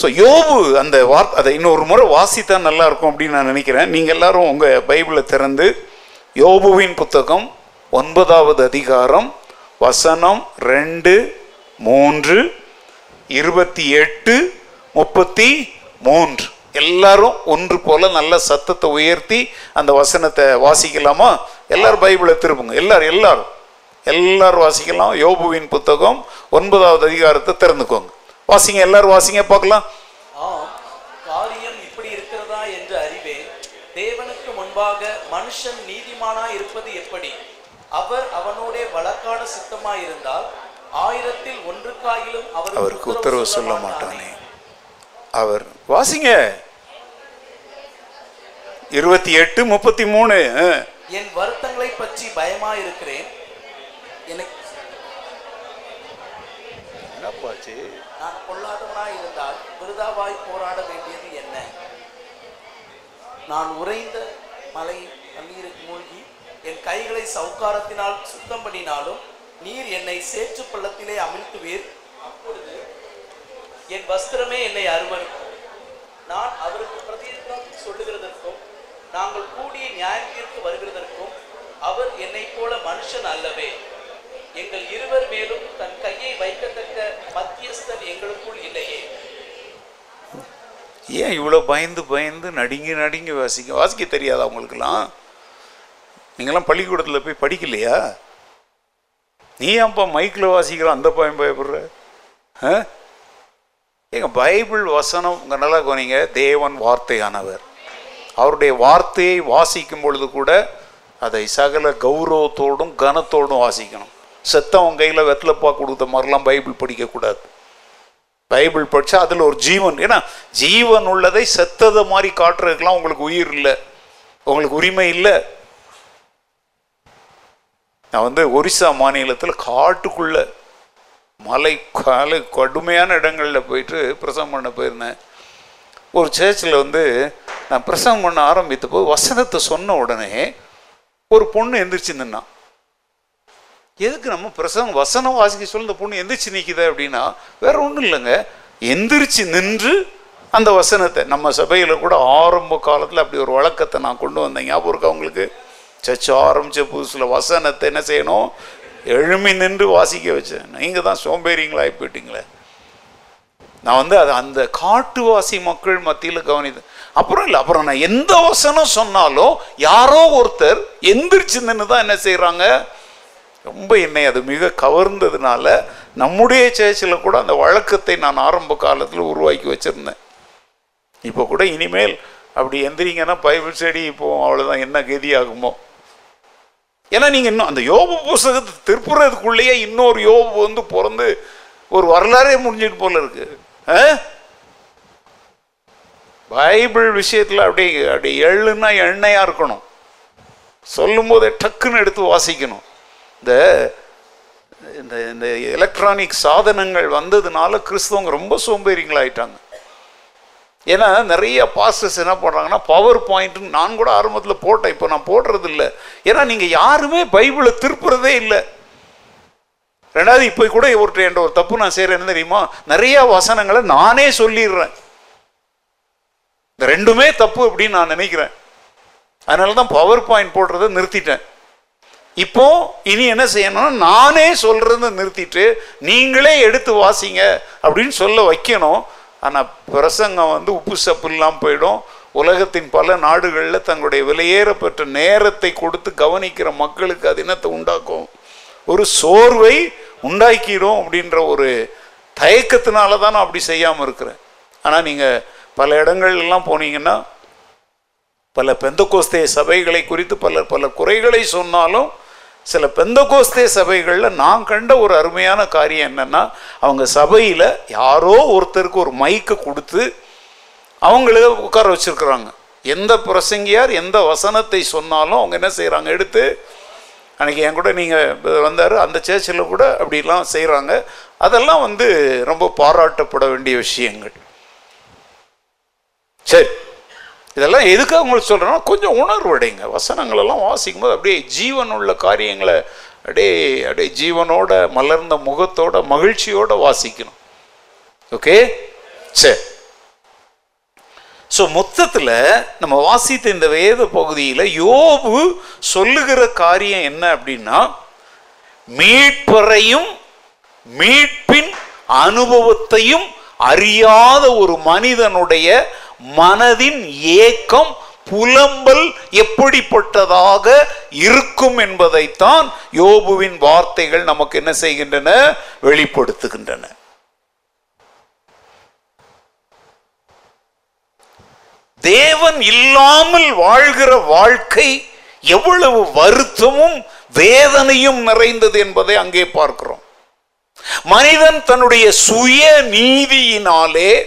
ஸோ யோபு அந்த வார்த்தை அதை இன்னொரு முறை வாசித்தா நல்லா இருக்கும் அப்படின்னு நான் நினைக்கிறேன். நீங்கள் எல்லாரும் உங்கள் பைபிளை திறந்து யோபுவின் புத்தகம் ஒன்பதாவது அதிகாரம் வசனம் ரெண்டு மூன்று இருபத்தி எட்டு முப்பத்தி மூன்று. எல்லாரும் ஒன்று போல நல்ல சத்தத்தை உயர்த்தி அந்த வசனத்தை வாசிக்கலாமா? எல்லாரும் பைபிளை திருப்புங்க. எல்லாரும் எல்லாரும். எல்லாரும் வாசிக்கலாம். யோபுவின் புத்தகம் ஒன்பதாவது அதிகாரத்தை திறந்துக்கோங்க. வாசிங்க எல்லாரும் வாசிங்க பார்க்கலாம். ஆம் காரியம் இப்படி இருக்கிறதா என்று அறிவேன். தேவனுக்கு முன்பாக மனுஷன் நீதிமானா இருப்பது எப்படி? அவர் அவனோட வழக்காட சித்தமாய் இருந்தால் ஆயிரத்தில் ஒன்றுக்காயிலும் அவருக்கு உத்தரவு சொல்ல மாட்டானே. அவர் வாசிங்க. இருபத்தி எட்டு முப்பத்தி மூணு என் வருத்தங்களை பற்றி பயமா இருக்கிறேன் எனக்கு என்னப்பாச்சு ராஜாவாய் போராட வேண்டியது என்ன? நான் உறைந்த மலை தண்ணீருக்கு மூழ்கி என் கைகளை சவுக்காரத்தினால் சுத்தம் பண்ணினாலும் நீர் என்னை சேற்று பள்ளத்திலே அமிழ்த்துவீர். அப்பொழுது என் வஸ்திரமே என்னை அருவருக்கும். நான் அவருக்கு பிரதிநிதம் சொல்லுகிறதற்கும் நாங்கள் கூடிய நியாயத்திற்கு வருகிறதற்கும் அவர் என்னை போல மனுஷன் அல்லவே. எங்கள் இருவர் மேலும் தன் கையை வைக்கத்தக்க மத்தியஸ்தன் எங்களுக்குள் இல்லையே. ஏன் இவ்வளோ பயந்து பயந்து நடுங்கி நடுங்கி வாசிக்க வாசிக்க தெரியாதா அவங்களுக்கெல்லாம் நீங்களாம் பள்ளிக்கூடத்தில் போய் படிக்கலையா? நீ ஏன்ப்பா மைக்கில் வாசிக்கிற அந்த பயம் பயப்படுற? ஆ? ஏங்க பைபிள் வசனம் உங்கள் நல்லா கவனிங்க தேவன் வார்த்தையானவர். அவருடைய வார்த்தையை வாசிக்கும் பொழுது கூட அதை சகல கௌரவத்தோடும் கனத்தோடும் வாசிக்கணும். செத்தவன் கையில் வெத்தலைப்பா கொடுத்த மாதிரிலாம் பைபிள் படிக்கக்கூடாது. பைபிள் படித்தா அதில் ஒரு ஜீவன். ஏன்னா ஜீவன் உள்ளதை செத்ததை மாதிரி காட்டுறதுக்கெலாம் உங்களுக்கு உயிர் இல்லை. உங்களுக்கு உரிமை இல்லை. நான் வந்து ஒரிசா மாநிலத்தில் காட்டுக்குள்ள மலை காலை கடுமையான இடங்களில் போயிட்டு பிரசவம் பண்ண போயிருந்தேன். ஒரு சேர்ச்சில் வந்து நான் பிரசவம் பண்ண ஆரம்பித்த போது வசனத்தை சொன்ன உடனே ஒரு பொண்ணு எந்திரிச்சு நின்னான் எதுக்கு நம்ம பிரசவம் வசனம் வாசிக்க சொல்ல இந்த பொண்ணு எந்திரிச்சு நிற்குது அப்படின்னா வேற ஒன்றும் இல்லைங்க. எந்திரிச்சு நின்று அந்த வசனத்தை நம்ம சபையில் கூட ஆரம்ப காலத்தில் அப்படி ஒரு வழக்கத்தை நான் கொண்டு வந்தேன். ஞாபகம் இருக்கா உங்களுக்கு? சர்ச்சை ஆரம்பித்த புதுசில் வசனத்தை என்ன செய்யணும்? எழுமி நின்று வாசிக்க வச்சேன். நீங்கள் தான் சோம்பேறிங்களாகி போயிட்டீங்களே. நான் வந்து அது அந்த காட்டுவாசி மக்கள் மத்தியில் கவனித்தேன். அப்புறம் இல்லை அப்புறம் நான் எந்த வசனம் சொன்னாலும் யாரோ ஒருத்தர் எந்திரிச்சு நின்று தான் என்ன செய்கிறாங்க ரொம்ப என்னை அது மிக கவர்ந்ததுனால நம்முடைய சேர்ச்சில் கூட அந்த வழக்கத்தை நான் ஆரம்ப காலத்தில் உருவாக்கி வச்சுருந்தேன். இப்போ கூட இனிமேல் அப்படி எந்திரிங்கன்னா பைபிள் செடி இப்போ அவ்வளோதான் என்ன கதி ஆகுமோ ஏன்னா நீங்கள் இன்னும் அந்த யோபு புஸ்தகத்தை திருப்புறதுக்குள்ளேயே இன்னொரு யோபு வந்து பிறந்து ஒரு வரலாறே முடிஞ்சிட்டு போல இருக்கு. ஆ? பைபிள் விஷயத்தில் அப்படி அப்படி எள்ளுன்னா எண்ணெயாக இருக்கணும். சொல்லும்போதே டக்குன்னு எடுத்து வாசிக்கணும். இந்த இந்த இந்த எலக்ட்ரானிக் சாதனங்கள் வந்ததுனால கிறிஸ்தவங்க ரொம்ப சோம்பேறிங்களாயிட்டாங்க. ஏன்னா நிறைய பாஸ்டர்ஸ் என்ன பண்ணுறாங்கன்னா பவர் பாயிண்ட்னு நான் கூட ஆரம்பத்தில் போட்டேன் இப்போ நான் போடுறது இல்லை ஏன்னா நீங்கள் யாருமே பைபிளை திருப்புறதே இல்லை. ரெண்டாவது இப்போ கூட ஒரு என்ற ஒரு தப்பு நான் செய்கிறேன் என்ன தெரியுமா? நிறைய வசனங்களை நானே சொல்லிடுறேன். இந்த ரெண்டுமே தப்பு அப்படின்னு நான் நினைக்கிறேன். அதனால தான் பவர் பாயிண்ட் போடுறதை நிறுத்திட்டேன். இப்போ இனி என்ன செய்யணும்னா நானே சொல்கிறத நிறுத்திட்டு நீங்களே எடுத்து வாசிங்க அப்படின்னு சொல்ல வைக்கணும். ஆனால் பிரசங்கம் வந்து உப்பு சப்பு இல்லாமல் போயிடும். உலகத்தின் பல நாடுகளில் தங்களுடைய விலையேறப்பெற்ற நேரத்தை கொடுத்து கவனிக்கிற மக்களுக்கு அது என்னத்தை உண்டாக்கும். ஒரு சோர்வை உண்டாக்கிடும் அப்படின்ற ஒரு தயக்கத்தினால தான் நான் அப்படி செய்யாமல் இருக்கிறேன். ஆனால் நீங்கள் பல இடங்கள்லாம் போனீங்கன்னா பல பெந்தகோஸ்தே சபைகளை குறித்து பல பல குறைகளை சொன்னாலும் சில பெந்தகோஸ்தே சபைகளில் நான் கண்ட ஒரு அருமையான காரியம் என்னென்னா அவங்க சபையில் யாரோ ஒருத்தருக்கு ஒரு மைக்கை கொடுத்து அவங்கள உட்கார வச்சுருக்குறாங்க. எந்த பிரசங்கியார் எந்த வசனத்தை சொன்னாலும் அவங்க என்ன செய்கிறாங்க எடுத்து அன்றைக்கி என் கூட நீங்கள் வந்தார் அந்த சேர்ச்சில் கூட அப்படிலாம் செய்கிறாங்க அதெல்லாம் வந்து ரொம்ப பாராட்டப்பட வேண்டிய விஷயங்கள். சரி. இதெல்லாம் எதுக்காக உங்களுக்கு சொல்கிறேன்னா கொஞ்சம் உணர்வு அடைங்க. வசனங்கள் எல்லாம் வாசிக்கும் போது அப்படியே ஜீவன் உள்ள காரியங்களை அப்படியே அப்படியே ஜீவனோட மலர்ந்த முகத்தோட மகிழ்ச்சியோட வாசிக்கணும். ஓகே சரி ஸோ மொத்தத்தில் நம்ம வாசித்த இந்த வேத பகுதியில் யோபு சொல்லுகிற காரியம் என்ன அப்படின்னா மீட்பறையும் மீட்பின் அனுபவத்தையும் அறியாத ஒரு மனிதனுடைய மனதின் ஏக்கம் புலம்பல் எப்படிப்பட்டதாக இருக்கும் என்பதைத்தான் யோபுவின் வார்த்தைகள் நமக்கு என்ன செய்கின்றன? வெளிப்படுத்துகின்றன. தேவன் இல்லாமல் வாழ்கிற வாழ்க்கை எவ்வளவு வருத்தமும் வேதனையும் நிறைந்தது என்பதை அங்கே பார்க்கிறோம். மனிதன் தன்னுடைய சுய நீதியினாலே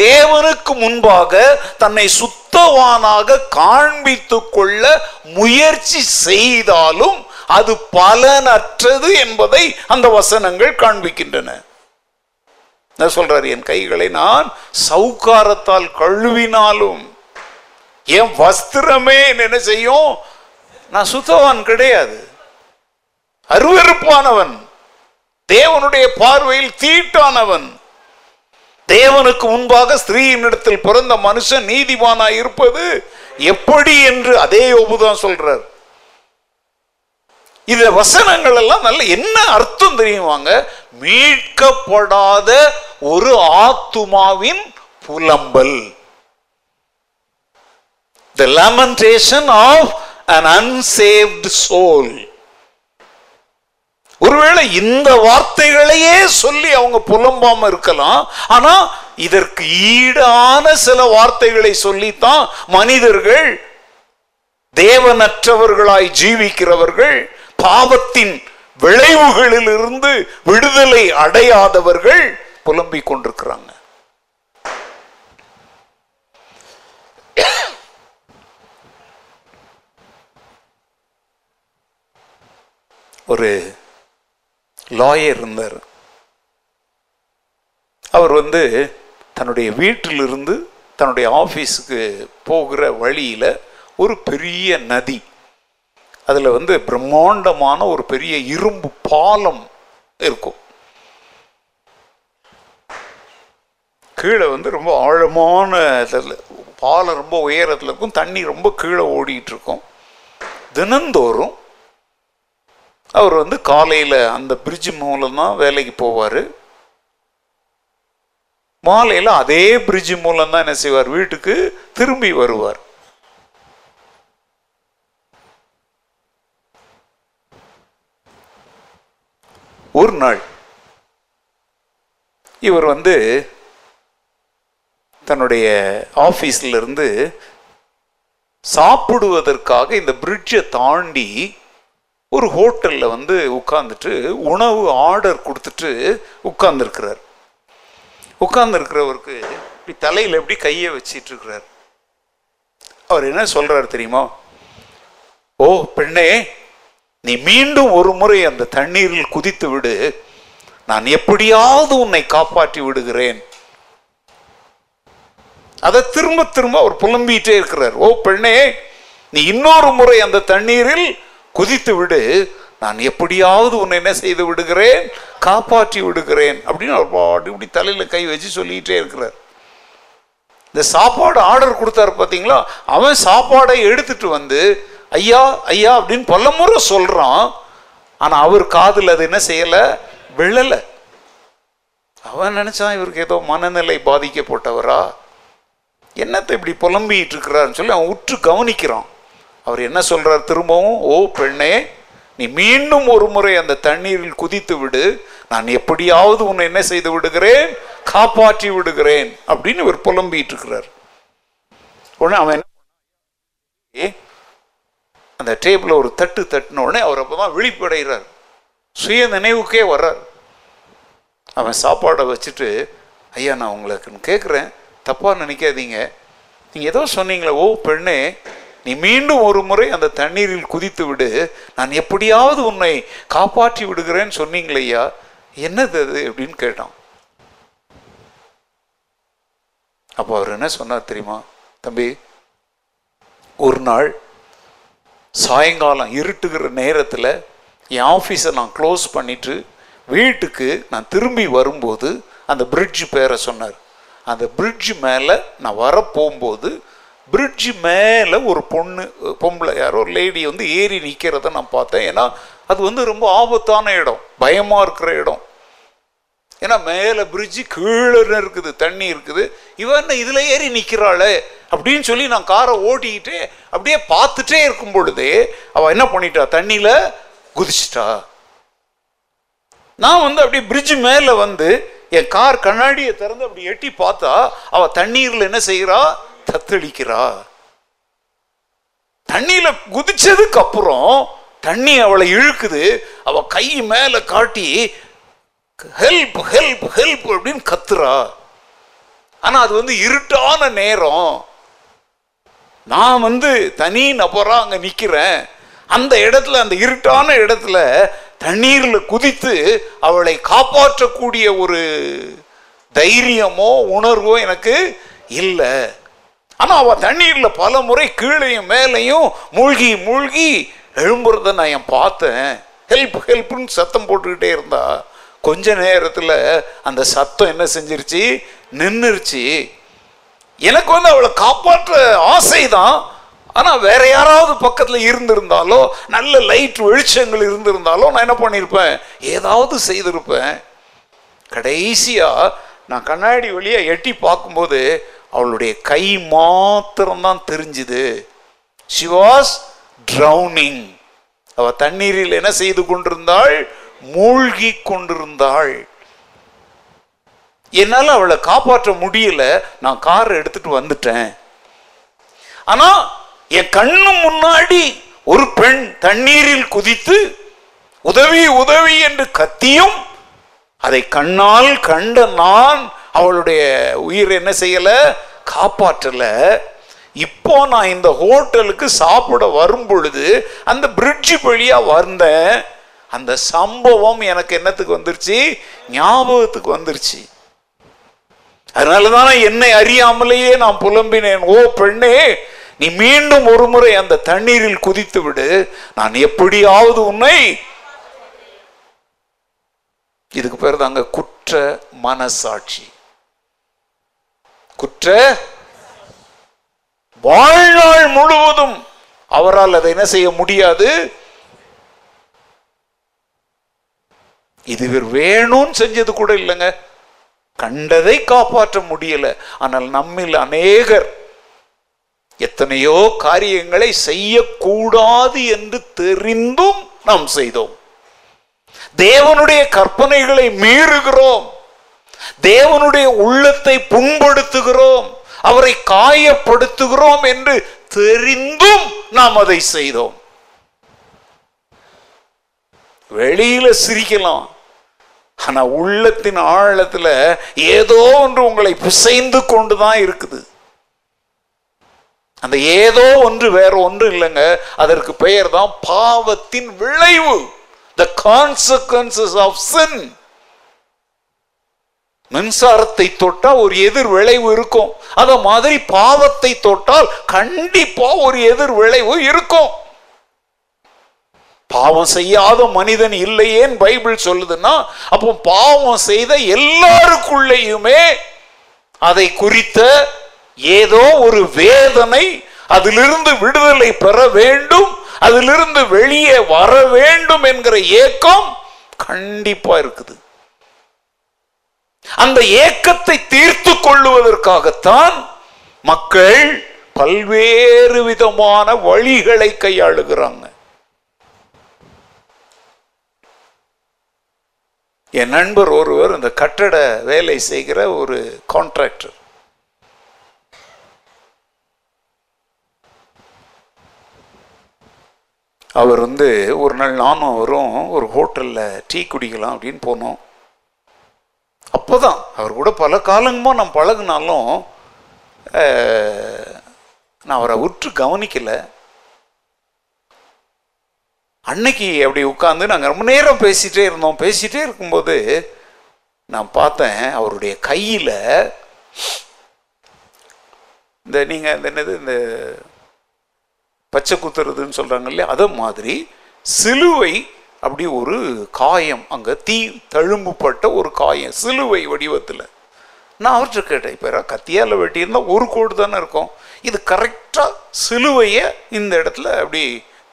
தேவனுக்கு முன்பாக தன்னை சுத்தவானாக காண்பித்து கொள்ள முயற்சி செய்தாலும் அது பலனற்றது என்பதை அந்த வசனங்கள் காண்பிக்கின்றன. என்ன சொல்றாரு? என் கைகளை நான் சவுக்காரத்தால் கழுவினாலும் என் வஸ்திரமே என்ன செய்யும்? நான் சுத்தவான் கிடையாது. அருவருப்பானவன் தேவனுடைய பார்வையில் தீட்டானவன் தேவனுக்கு முன்பாக ஸ்திரீயினிடத்தில் பிறந்த மனுஷன் நீதிமானாய் இருப்பது எப்படி என்று அதே ஒபுதான் சொல்றார். இந்த வசனங்கள் எல்லாம் நல்ல என்ன அர்த்தம் தெரியுமாங்க மீட்கப்படாத ஒரு ஆத்துமாவின் புலம்பல். The lamentation of an unsaved soul. ஒருவேளை இந்த வார்த்தைகளையே சொல்லி அவங்க புலம்பாம இருக்கலாம் ஆனா இதற்கு ஈடான சில வார்த்தைகளை சொல்லித்தான் மனிதர்கள் தேவனற்றவர்களாய் ஜீவிக்கிறவர்கள் பாவத்தின் விளைவுகளிலிருந்து விடுதலை அடையாதவர்கள் புலம்பிக் கொண்டிருக்கிறாங்க. ஒரு லாயர் இருந்தார். அவர் வந்து தன்னுடைய வீட்டிலிருந்து தன்னுடைய ஆஃபீஸுக்கு போகிற வழியில் ஒரு பெரிய நதி அதில் வந்து பிரம்மாண்டமான ஒரு பெரிய இரும்பு பாலம் இருக்கும். கீழே வந்து ரொம்ப ஆழமான இதில் பாலம் ரொம்ப உயரத்தில் இருக்கும் தண்ணி ரொம்ப கீழே ஓடிட்டு இருக்கும். தினந்தோறும் அவர் வந்து காலையில் அந்த பிரிட்ஜ் மூலம் தான் வேலைக்கு போவார். மாலையில் அதே பிரிட்ஜ் மூலம் தான் என்ன செய்வார்? வீட்டுக்கு திரும்பி வருவார். ஒரு நாள் இவர் வந்து தன்னுடைய ஆஃபீஸ்ல இருந்து சாப்பிடுவதற்காக இந்த பிரிட்ஜை தாண்டி ஒரு ஹோட்டலில் வந்து உட்காந்துட்டு உணவு ஆர்டர் கொடுத்துட்டு உட்கார்ந்துருக்கிறார். உட்கார்ந்துருக்கிறவருக்கு இப்படி தலையில் எப்படி கையை வச்சிட்டு இருக்கிறார் அவர் என்ன சொல்கிறார் தெரியுமா? ஓ பெண்ணே நீ மீண்டும் ஒரு முறை அந்த தண்ணீரில் குதித்து விடு. நான் எப்படியாவது உன்னை காப்பாற்றி விடுகிறேன். அதை திரும்ப திரும்ப அவர் புலம்பிட்டே இருக்கிறார். ஓ பெண்ணே நீ இன்னொரு முறை அந்த தண்ணீரில் குதித்து விடு நான் எப்படியாவது உன்னை என்ன செய்து விடுகிறேன்? காப்பாற்றி விடுகிறேன். அப்படின்னு அவர் பாட்டு இப்படி தலையில் கை வச்சு சொல்லிக்கிட்டே இருக்கிறார். இந்த சாப்பாடு ஆர்டர் கொடுத்தாரு பார்த்தீங்களா அவன் சாப்பாடை எடுத்துட்டு வந்து ஐயா ஐயா அப்படின்னு பல முறை சொல்கிறான் ஆனால் அவர் காதில் அது என்ன செய்யலை? விழலை. அவன் நினச்சான் இவருக்கு ஏதோ மனநிலை பாதிக்கப்பட்டவரா? என்னத்தை இப்படி புலம்பிட்டு இருக்கிறாருன்னு சொல்லி அவன் உற்று கவனிக்கிறான். அவர் என்ன சொல்றார் திரும்பவும் ஓ பெண்ணே நீ மீண்டும் ஒரு முறை அந்த தண்ணீரில் குதித்து விடு. நான் எப்படியாவது உன்னை என்ன செய்து விடுகிறேன்? காப்பாற்றி விடுகிறேன். அப்படின்னு இவர் புலம்பிட்டு இருக்கிறார். உடனே அவன் என்ன ஏ, அந்த டேபிள ஒரு தட்டு தட்டின உடனே அவர் அப்பதான் விழிப்படைகிறார். சுய நினைவுக்கே வர்றார். அவன் சாப்பாடை வச்சுட்டு ஐயா நான் உங்களுக்கு கேட்குறேன் தப்பாக நினைக்காதீங்க. நீங்கள் ஏதோ சொன்னீங்களே ஓ பெண்ணே நீ மீண்டும் ஒரு முறை அந்த தண்ணீரில் குதித்து விடு நான் எப்படியாவது உன்னை காப்பாற்றி விடுகிறேன்னு சொன்னீங்களையா என்னது அது அப்படின்னு கேட்டான். அப்போ அவர் என்ன சொன்னார் தெரியுமா? தம்பி ஒரு நாள் சாயங்காலம் இருட்டுகிற நேரத்தில் என் ஆஃபீஸை நான் க்ளோஸ் பண்ணிட்டு வீட்டுக்கு நான் திரும்பி வரும்போது அந்த பிரிட்ஜ் பேரை சொன்னார். அந்த பிரிட்ஜ் மேலே நான் வர போகும்போது பிரிட்ஜ் மேலே ஒரு பொண்ணு பொம்பளை யாரோ ஒரு லேடி வந்து ஏறி நிற்கிறத நான் பார்த்தேன். ஏன்னா அது வந்து ரொம்ப ஆபத்தான இடம் பயமாக இருக்கிற இடம். ஏன்னா மேலே பிரிட்ஜு கீழே இருக்குது தண்ணி இருக்குது. இவன் என்ன இதில் ஏறி நிற்கிறாளே அப்படின்னு சொல்லி நான் காரை ஓட்டிக்கிட்டு அப்படியே பார்த்துட்டே இருக்கும் பொழுதே அவள் என்ன பண்ணிட்டா? தண்ணியில் குதிச்சிட்டா. நான் வந்து அப்படியே பிரிட்ஜ் மேலே வந்து என் கார் கண்ணாடியை திறந்து அப்படி எட்டி பார்த்தா அவள் தண்ணீரில் என்ன செய்கிறா தத்தளிக்கிறா தண்ணியில குதிச்சதுக்கு அப்புறம் தண்ணி அவளை இழுக்குது. அவ கை மேல காட்டி ஹெல்ப் ஹெல்ப் ஹெல்ப் அப்படின்னு கத்துறா. ஆனா அது வந்து இருட்டான நேரம். நான் வந்து தனி நபரா அங்க நிக்கிறேன். அந்த இடத்துல அந்த இருட்டான இடத்துல தண்ணீர்ல குதித்து அவளை காப்பாற்றக்கூடிய ஒரு தைரியமோ உணர்வோ எனக்கு இல்லை. ஆனால் அவள் தண்ணீரில் பல முறை கீழையும் மேலையும் மூழ்கி மூழ்கி எழும்புறத நான் என் பார்த்தேன். ஹெல்ப் ஹெல்ப்னு சத்தம் போட்டுக்கிட்டே இருந்தா கொஞ்ச நேரத்தில் அந்த சத்தம் என்ன செஞ்சிருச்சு? நின்றுருச்சு எனக்கு வந்து அவளை காப்பாற்ற ஆசைதான். ஆனால் வேற யாராவது பக்கத்தில் இருந்திருந்தாலோ நல்ல லைட் வெளிச்சங்கள் இருந்திருந்தாலோ நான் என்ன பண்ணியிருப்பேன் ஏதாவது செய்திருப்பேன். கடைசியாக நான் கண்ணாடி வழியாக எட்டி பார்க்கும்போது அவளுடைய கை மாத்திரம்தான் தெரிஞ்சுது. ஷி வாஸ் ட்ரௌனிங் அவ தண்ணீரில் என்ன செய்து கொண்டிருந்தாள்? மூழ்கி கொண்டிருந்தாள். என்னால் அவளை காப்பாற்ற முடியல. நான் கார் எடுத்துட்டு வந்துட்டேன். ஆனா என் கண்ணு முன்னாடி ஒரு பெண் தண்ணீரில் குதித்து உதவி உதவி என்று கத்தியும் அதை கண்ணால் கண்ட நான் அவளுடைய உயிர் என்ன செய்யலை? காப்பாற்றலை. இப்போ நான் இந்த ஹோட்டலுக்கு சாப்பிட வரும் பொழுது அந்த பிரிட்ஜ் வழியாக வந்தேன். அந்த சம்பவம் எனக்கு என்னத்துக்கு வந்துருச்சு? ஞாபகத்துக்கு வந்துருச்சு. அதனாலதான் என்னை அறியாமலேயே நான் புலம்பினேன். ஓ பெண்ணே நீ மீண்டும் ஒரு முறை அந்த தண்ணீரில் குதித்து விடு. நான் எப்படியாவது உன்னை இதுக்கு பேர் தாங்க குற்ற மனசாட்சி. குற்ற வாழ்நாள் முழுவதும் அவரால் அதை என்ன செய்ய முடியாது? இது இவர் வேணும்னு செஞ்சது கூட இல்லைங்க. கண்டதை காப்பாற்ற முடியல. ஆனால் நம்மில் அநேகர் எத்தனையோ காரியங்களை செய்யக்கூடாது என்று தெரிந்தும் நாம் செய்தோம். தேவனுடைய கற்பனைகளை மீறுகிறோம். தேவனுடைய உள்ளத்தை புண்படுத்துகிறோம் அவரை காயப்படுத்துகிறோம் என்று தெரிந்தும் நாம் அதை செய்தோம். வெளியில சிரிக்கலாம் ஆனா உள்ளத்தின் ஆழத்துல ஏதோ ஒன்று உங்களை பிசைந்து கொண்டுதான் இருக்குது. அந்த ஏதோ ஒன்று வேற ஒன்று இல்லைங்க அதற்கு பெயர் தான் பாவத்தின் விளைவு த கான்சிக்வன்சஸ் ஆஃப் sin. மின்சாரத்தை தொட்டால் ஒரு எதிர் விளைவு இருக்கும். அத மாதிரி பாவத்தை தொட்டால் கண்டிப்பா ஒரு எதிர் விளைவு இருக்கும். பாவம் செய்யாத மனிதன் இல்லையேன்னு பைபிள் சொல்லுதுன்னா அப்போ பாவம் செய்த எல்லாருக்குள்ளேயுமே அதை குறித்த ஏதோ ஒரு வேதனை அதிலிருந்து விடுதலை பெற வேண்டும் அதிலிருந்து வெளியே வர வேண்டும் என்கிற ஏக்கம் கண்டிப்பா இருக்குது. அந்த ஏக்கத்தை தீர்த்து கொள்ளுவதற்காகத்தான் மக்கள் பல்வேறு விதமான வழிகளை கையாளுகிறாங்க. என் நண்பர் ஒருவர் இந்த கட்டட வேலை செய்கிற ஒரு கான்ட்ராக்டர் அவர் வந்து ஒரு நாள் நானும் அவரும் ஒரு ஹோட்டலில் டீ குடிக்கலாம் அப்படின்னு போனோம். அப்போ தான் அவர் கூட பல காலங்கமாக நான் பழகினாலும் நான் அவரை உற்று கவனிக்கலை. அன்னைக்கு அப்படி உட்காந்து நாங்கள் ரொம்ப நேரம் பேசிகிட்டே இருந்தோம். பேசிகிட்டே இருக்கும்போது நான் பார்த்தேன் அவருடைய கையில் இந்த நீங்கள் இந்த என்னது இந்த பச்சை குத்துறதுன்னு சொல்கிறாங்க இல்லையா அதை மாதிரி சிலுவை அப்படி ஒரு காயம் அங்கே தீ தழும்புப்பட்ட ஒரு காயம் சிலுவை வடிவத்தில். நான் அவர்கிட்ட கேட்டேன் இப்போ கத்தியால் வெட்டியிருந்தா ஒரு கோடு தானே இருக்கும். இது கரெக்டாக சிலுவையை இந்த இடத்துல அப்படி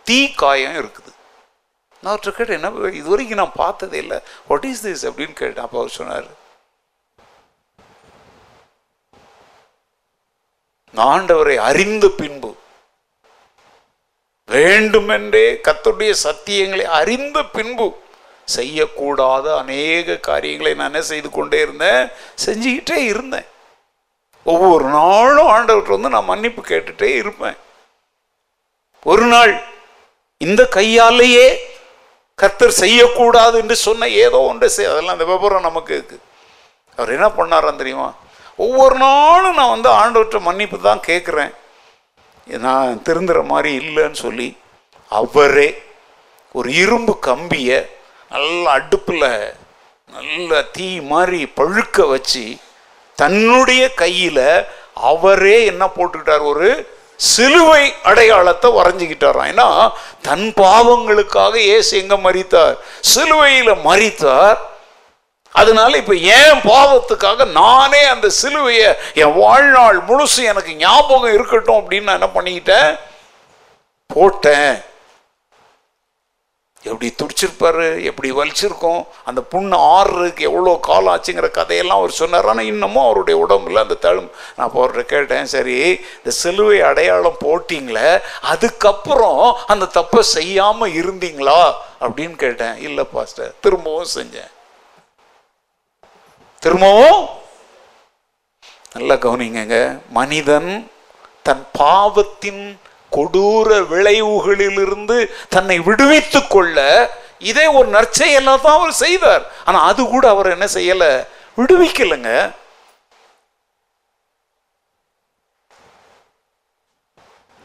தீ காயம் இருக்குது. நான் அவர்கிட்ட கேட்டேன் என்ன இது வரைக்கும் நான் பார்த்ததே இல்லை. வாட் இஸ் திஸ் அப்படின்னு கேட்டேன். அப்போ அவர் சொன்னார் ஆண்டவரை அறிந்த பின்பு வேண்டுமென்றே கத்துடைய சத்தியங்களை அறிந்த பின்பு செய்யக்கூடாத அநேக காரியங்களை நான் என்ன செய்து கொண்டே இருந்தேன் செஞ்சுக்கிட்டே இருந்தேன். ஒவ்வொரு நாளும் ஆண்டவர்கிட்ட வந்து நான் மன்னிப்பு கேட்டுட்டே இருப்பேன். ஒரு நாள் இந்த கையாலேயே கர்த்தர் செய்யக்கூடாது என்று சொன்ன ஏதோ ஒன்று செய் அதெல்லாம் அந்த விபரம் நமக்கு இருக்கு. அவர் என்ன பண்ணாராம் தெரியுமா? ஒவ்வொரு நாளும் நான் வந்து ஆண்டவர்கிட்ட மன்னிப்பு தான் கேட்குறேன். நான் திருந்துற மாதிரி இல்லைன்னு சொல்லி அவரே ஒரு இரும்பு கம்பியை நல்லா அடுப்பில் நல்ல தீ மாதிரி பழுக்க வச்சு தன்னுடைய கையில் அவரே என்ன போட்டுக்கிட்டார்? ஒரு சிலுவை அடையாளத்தை வரைஞ்சிக்கிட்டாராம். ஏன்னா தன் பாவங்களுக்காக ஏசு எங்க மறித்தார் சிலுவையில் மறித்தார் அதனால இப்போ ஏன் பாவத்துக்காக நானே அந்த சிலுவையை என் வாழ்நாள் முழுசு எனக்கு ஞாபகம் இருக்கட்டும் அப்படின்னு நான் என்ன பண்ணிக்கிட்டேன்? போட்டேன். எப்படி துடிச்சிருப்பாரு? எப்படி வலிச்சிருக்கும்? அந்த புண்ணு ஆறுறதுக்கு எவ்வளோ காலம் ஆச்சுங்கிற கதையெல்லாம் அவர் சொன்னார். ஆனால் இன்னமும் அவருடைய உடம்புல அந்த தழும் நான் போடுற அவர்கிட்ட கேட்டேன் சரி இந்த சிலுவை அடையாளம் போட்டிங்களே அதுக்கப்புறம் அந்த தப்பை செய்யாமல் இருந்தீங்களா அப்படின்னு கேட்டேன். இல்லை பாஸ்டர் திரும்பவும் செஞ்சேன். திரும்பவும் நல்லா கவனிங்க மனிதன் தன் பாவத்தின் கொடூர விளைவுகளிலிருந்து தன்னை விடுவித்துக் கொள்ள இதே ஒரு நற்செயலாக தான் அவர் செய்தார் ஆனா அது கூட அவர் என்ன செய்யல? விடுவிக்கலைங்க.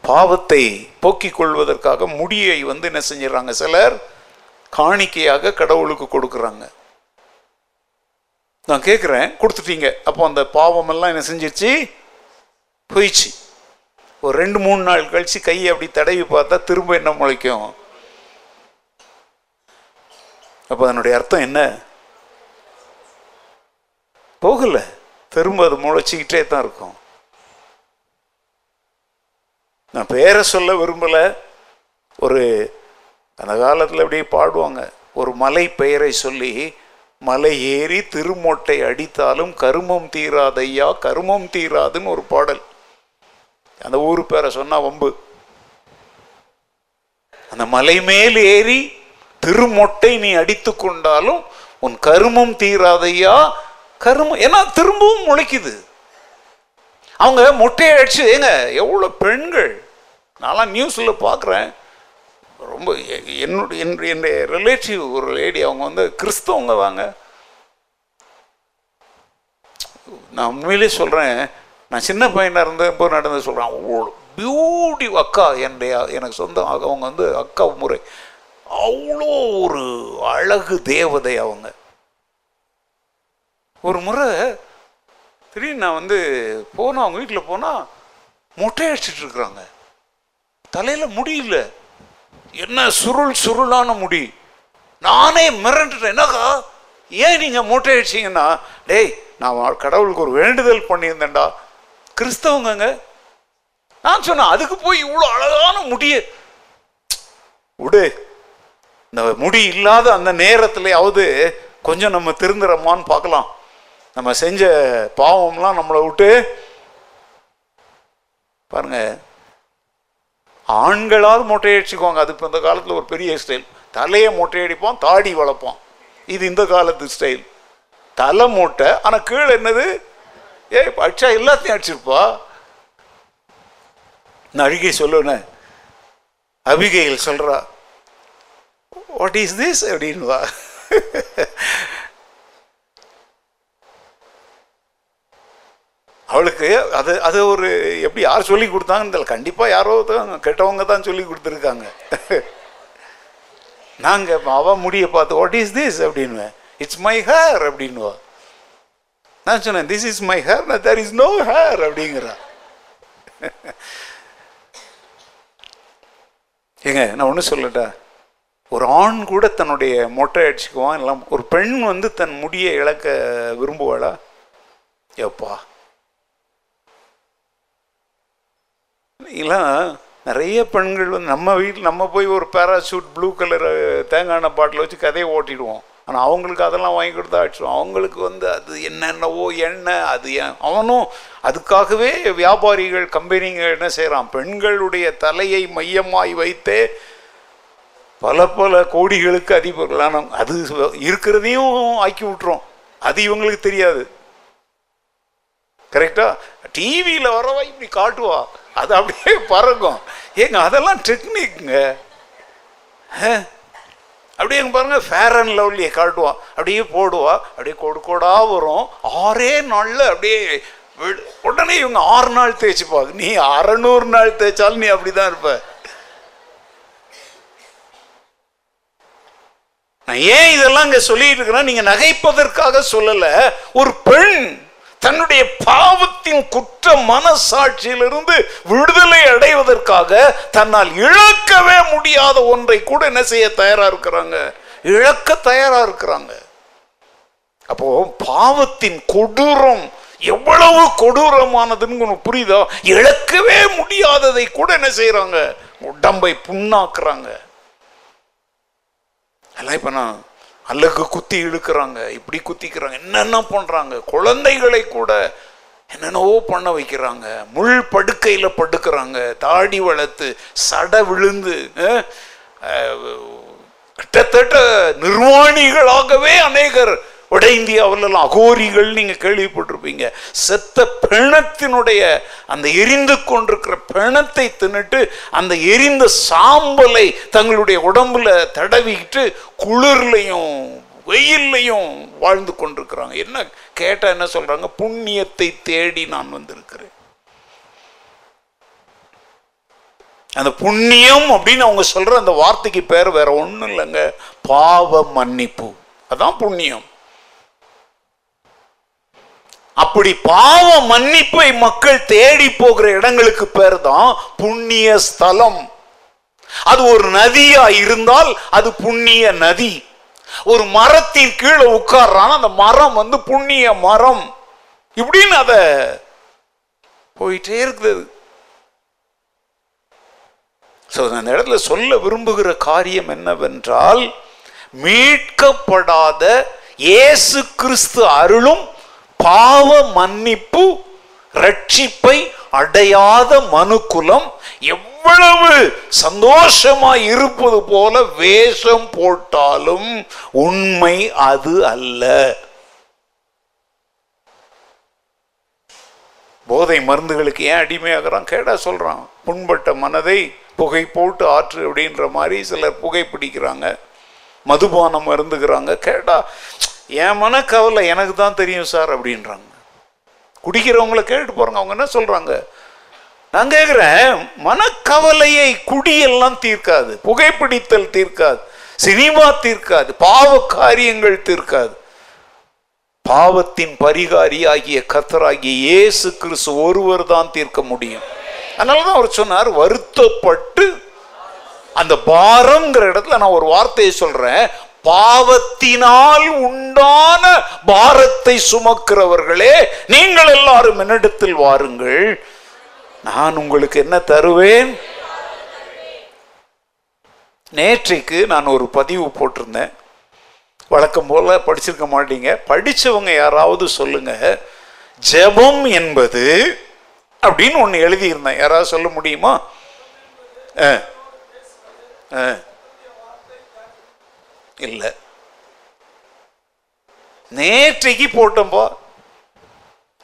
பாவத்தை போக்கிக் கொள்வதற்காக முடியை வந்து என்ன செஞ்சிடறாங்க? சிலர் காணிக்கையாக கடவுளுக்கு கொடுக்குறாங்க. நான் கேட்குறேன் கொடுத்துட்டீங்க. அப்போ அந்த பாவமெல்லாம் என்ன செஞ்சிருச்சு? போயிடுச்சு. ஒரு ரெண்டு மூணு நாள் கழித்து கையை அப்படி தடவி பார்த்தா திரும்ப என்ன முளைக்கும்? அப்போ அதனுடைய அர்த்தம் என்ன? போகல. திரும்ப அது முளைச்சிக்கிட்டே தான் இருக்கும். நான் பேரை சொல்ல விரும்பலை. ஒரு அந்த காலத்தில் அப்படியே பாடுவாங்க. ஒரு மலை பெயரை சொல்லி மலை ஏறி திருமொட்டை அடித்தாலும் கருமம் தீராதையா கருமம் தீராதுன்னு ஒரு பாடல். அந்த ஊர் பேரை சொன்னா வம்பு. அந்த மலை மேல் ஏறி திருமொட்டை நீ அடித்து கொண்டாலும் உன் கருமம் தீராதையா கருமம் ஏன்னா திரும்பவும் முளைக்குது. அவங்க மொட்டையை அடிச்சு ஏங்க எவ்வளோ பெண்கள்? நான்லாம் நியூஸில் பார்க்குறேன் ரொம்ப என்னுடைய என்னுடைய என்னுடைய ரிலேட்டிவ் ஒரு லேடி அவங்க வந்து கிறிஸ்தவங்க வாங்க. நான் உண்மையிலே சொல்கிறேன் நான் சின்ன பையனாக இருந்தப்போ நடந்து சொல்கிறேன் அவ்வளோ பியூட்டி அக்கா என்னுடைய எனக்கு சொந்தம் அவங்க வந்து அக்கா முறை. அவ்வளோ ஒரு அழகு தேவதை அவங்க. ஒரு முறை திடீர்னு நான் வந்து போனால் அவங்க வீட்டில் போனால் மொட்டை அடிச்சிட்டு தலையில் முடியல என்ன சுருள் சுருளான முடி? நானே மிரண்டுட்டேன். என்னக்கா? ஏன் நீங்கள் மூட்டை அடிச்சீங்கன்னா டேய் நான் கடவுளுக்கு ஒரு வேண்டுதல் பண்ணியிருந்தேன்டா. கிறிஸ்தவங்கங்க. நான் சொன்னேன் அதுக்கு போய் இவ்வளோ அழகான முடிய விடு. இந்த முடி இல்லாத அந்த நேரத்துலையாவது கொஞ்சம் நம்ம திருந்துறோமான்னு பார்க்கலாம். நம்ம செஞ்ச பாவம்லாம் நம்மளை விட்டு பாருங்க ஆண்களாவது மொட்டையடிச்சுக்குவாங்க. அது இப்போ இந்த காலத்தில் ஒரு பெரிய ஸ்டைல் தலையை மொட்டையடிப்பான் தாடி வளர்ப்போம். இது இந்த காலத்து ஸ்டைல் தலை மூட்டை ஆனால் கீழே என்னது? ஏ அடிச்சா எல்லாத்தையும் அடிச்சிருப்பா. நான் அழுகை அபிகையில் சொல்றா வாட் இஸ் திஸ் அப்படின்வா அவளுக்கு அது அது ஒரு எப்படி யார் சொல்லி கொடுத்தாங்கன்னு தெரியல. கண்டிப்பாக யாரோ தான் கெட்டவங்க தான் சொல்லி கொடுத்துருக்காங்க. நாங்கள் அவள் முடிய பார்த்து வாட் இஸ் திஸ் அப்படின்வேன் இட்ஸ் மை ஹேர் அப்படின்வா நான் சொன்னேன் this is my hair there is no hair அப்படிங்கிறா. ஏங்க நான் ஒன்று சொல்லட்டா? ஒரு ஆண் கூட தன்னுடைய மொட்டை அடிச்சுக்குவான் எல்லாம் ஒரு பெண் வந்து தன் முடியை இழக்க விரும்புவாளா? எப்பா. இதெல்லாம் நிறைய பெண்கள் வந்து நம்ம வீட்டில் நம்ம போய் ஒரு பேராசூட் ப்ளூ கலர் தேங்காய் பாட்டில் வச்சு கதையை ஓட்டிடுவோம். ஆனால் அவங்களுக்கு அதெல்லாம் வாங்கி கொடுத்தா அடிச்சிடும் அவங்களுக்கு வந்து அது என்னென்னவோ எண்ணெய் அது அவனும் அதுக்காகவே வியாபாரிகள் கம்பெனிங்க என்ன செய்கிறான் பெண்களுடைய தலையை மையமாய் வைத்தே பல பல கோடிகளுக்கு அதிபர்களான அது இருக்கிறதையும் ஆக்கி விட்டுரும். அது இவங்களுக்கு தெரியாது. கரெக்டா டிவியில் வரவா இப்படி காட்டுவா? அது அப்படியே பறக்கும். ஏங்க அதெல்லாம் டெக்னிக்ங்க அப்படியே பாருங்க ஃபேர் அண்ட் லவ்லியை காட்டுவா அப்படியே போடுவா அப்படியே கொடு கொடா வரும். ஆறே நாளில் அப்படியே விடு- உடனே இவங்க ஆறு நாள் தேய்ச்சிப்பாங்க. நீ அறநூறு நாள் தேய்ச்சாலும் நீ அப்படிதான் இருப்ப. நான் ஏன் இதெல்லாம் இங்க சொல்லிட்டு இருக்கிறேன் நீங்க நகைப்பதற்காக சொல்லல. ஒரு பெண் தன்னுடைய பாவத்தின் குற்ற மனசாட்சியிலிருந்து விடுதலை அடைவதற்காக தன்னால் இழக்கவே முடியாத ஒன்றை கூட என்ன செய்ய தயாரா இருக்கிறாங்க? இழக்க தயாரா இருக்கிறாங்க. அப்போ பாவத்தின் கொடூரம் எவ்வளவு கொடூரமானதுன்னு உனக்கு புரியுதா? இழக்கவே முடியாததை கூட என்ன செய்யறாங்க உடம்பை புண்ணாக்குறாங்க. எல்லாம் நான் அல்லகு குத்தி இழுக்கிறாங்க இப்படி குத்திக்கிறாங்க என்னென்ன பண்ணுறாங்க குழந்தைகளை கூட என்னென்னவோ பண்ண வைக்கிறாங்க. முள் படுக்கையில் படுக்கிறாங்க. தாடி வளர்த்து சட விழுந்து கிட்டத்தட்ட நிர்வாணிகளாகவே அநேகர் வட இந்தியாவிலெல்லாம் அகோரிகள் நீங்கள் கேள்விப்பட்டிருப்பீங்க. செத்த பிணத்தினுடைய அந்த எரிந்து கொண்டிருக்கிற பிணத்தை தின்னுட்டு அந்த எரிந்த சாம்பலை தங்களுடைய உடம்புல தடவிக்கிட்டு குளிர்லையும் வெயில்லையும் வாழ்ந்து கொண்டிருக்கிறாங்க. என்ன கேட்டால் என்ன சொல்கிறாங்க புண்ணியத்தை தேடி நான் வந்திருக்கிறேன். அந்த புண்ணியம் அப்படின்னு அவங்க சொல்ற அந்த வார்த்தைக்கு பேர் வேற ஒன்றும் இல்லைங்க. பாவ மன்னிப்பு. அதான் புண்ணியம். அப்படி பாவ மன்னிப்பை மக்கள் தேடி போகிற இடங்களுக்கு பேர் தான் புண்ணிய ஸ்தலம். அது ஒரு நதியா இருந்தால் அது புண்ணிய நதி. ஒரு மரத்தின் கீழே உட்கார்றான் அந்த மரம் வந்து புண்ணிய மரம். இப்படின்னு அத போயிட்டே இருக்குது ஸோ அந்த இடத்துல சொல்ல விரும்புகிற காரியம் என்னவென்றால் மீட்கப்படாத இயேசு கிறிஸ்து அருளும் பாவ மன்னிப்பு ரட்சிப்பை அடையாத மனுக்குலம் எவ்வளவு சந்தோஷமா இருப்பது போல வேஷம் போட்டாலும் உண்மை அது அல்ல. போதை மருந்துகளுக்கு ஏன் அடிமையாகிறான்? கேடா சொல்றான். புண்பட்ட மனதை புகை போட்டு ஆற்று அப்படின்ற மாதிரி சிலர் புகை பிடிக்கிறாங்க. மதுபானம் மருந்துகிறாங்க கேடா என் மனக்கவலை எனக்கு தான் தெரியும் சார் அப்படின்றாங்க. குடிக்கிறவங்கள கேட்டு போறாங்க. அவங்க என்ன சொல்றாங்க? நான் கேட்குறேன் மனக்கவலையை குடியெல்லாம் தீர்க்காது. புகைப்பிடித்தல் தீர்க்காது. சினிமா தீர்க்காது. பாவ காரியங்கள் தீர்க்காது. பாவத்தின் பரிகாரி ஆகிய கத்தராகிய இயேசு கிறிஸ்து ஒருவர் தான் தீர்க்க முடியும். அதனால தான் அவர் சொன்னார் வருத்தப்பட்டு அந்த பாரம்ங்கிற இடத்துல நான் ஒரு வார்த்தையை சொல்றேன். பாவத்தினால் உண்டான பாரத்தை சுமக்கிறவர்களே நீங்கள் எல்லாரும் என்னிடத்தில் வாருங்கள். நான் உங்களுக்கு என்ன தருவேன்? நேற்றைக்கு நான் ஒரு பதிவு போட்டிருந்தேன். வழக்கம் போல படிச்சிருக்க மாட்டீங்க. படிச்சவங்க யாராவது சொல்லுங்க. ஜெபம் என்பது அப்படின்னு ஒன்று எழுதியிருந்தேன். யாராவது சொல்ல முடியுமா? ஆ. ஆ. இல்லை. நேற்றைக்கு போட்டோம்போ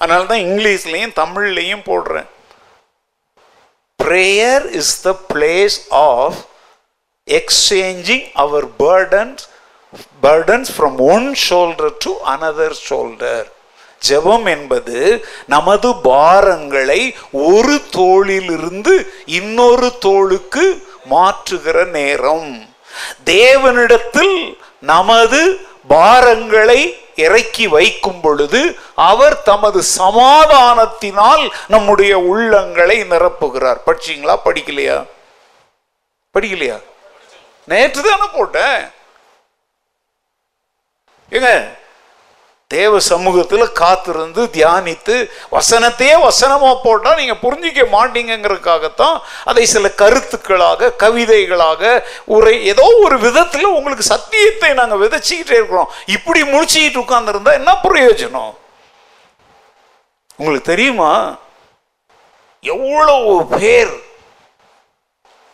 அதனால தான் இங்கிலீஷ்லையும் தமிழ்லையும் போடுறேன். Prayer is the place of exchanging our burdens burdens from one shoulder to another shoulder ஜெபம் என்பது நமது பாரங்களை ஒரு தோளிலிருந்து இன்னொரு தோளுக்கு மாற்றுகிற நேரம். தேவனிடத்தில் நமது பாரங்களை இறக்கி வைக்கும் பொழுது அவர் தமது சமாதானத்தினால் நம்முடைய உள்ளங்களை நிரப்புகிறார். படிச்சீங்களா? படிக்கலையா? படிக்கலையா? நேற்று தானே போட்டேன். ஏங்க தேவ சமூகத்தில் காத்திருந்து தியானித்து வசனத்தையே வசனமாக போட்டால் நீங்கள் புரிஞ்சிக்க மாட்டீங்கிறதுக்காகத்தான் அதை சில கருத்துக்களாக கவிதைகளாக உரை ஏதோ ஒரு விதத்தில் உங்களுக்கு சத்தியத்தை நாங்கள் விதைச்சிக்கிட்டே இருக்கிறோம். இப்படி முடிச்சுக்கிட்டு உட்காந்துருந்தா என்ன பிரயோஜனம்? உங்களுக்கு தெரியுமா? எவ்வளவு பேர்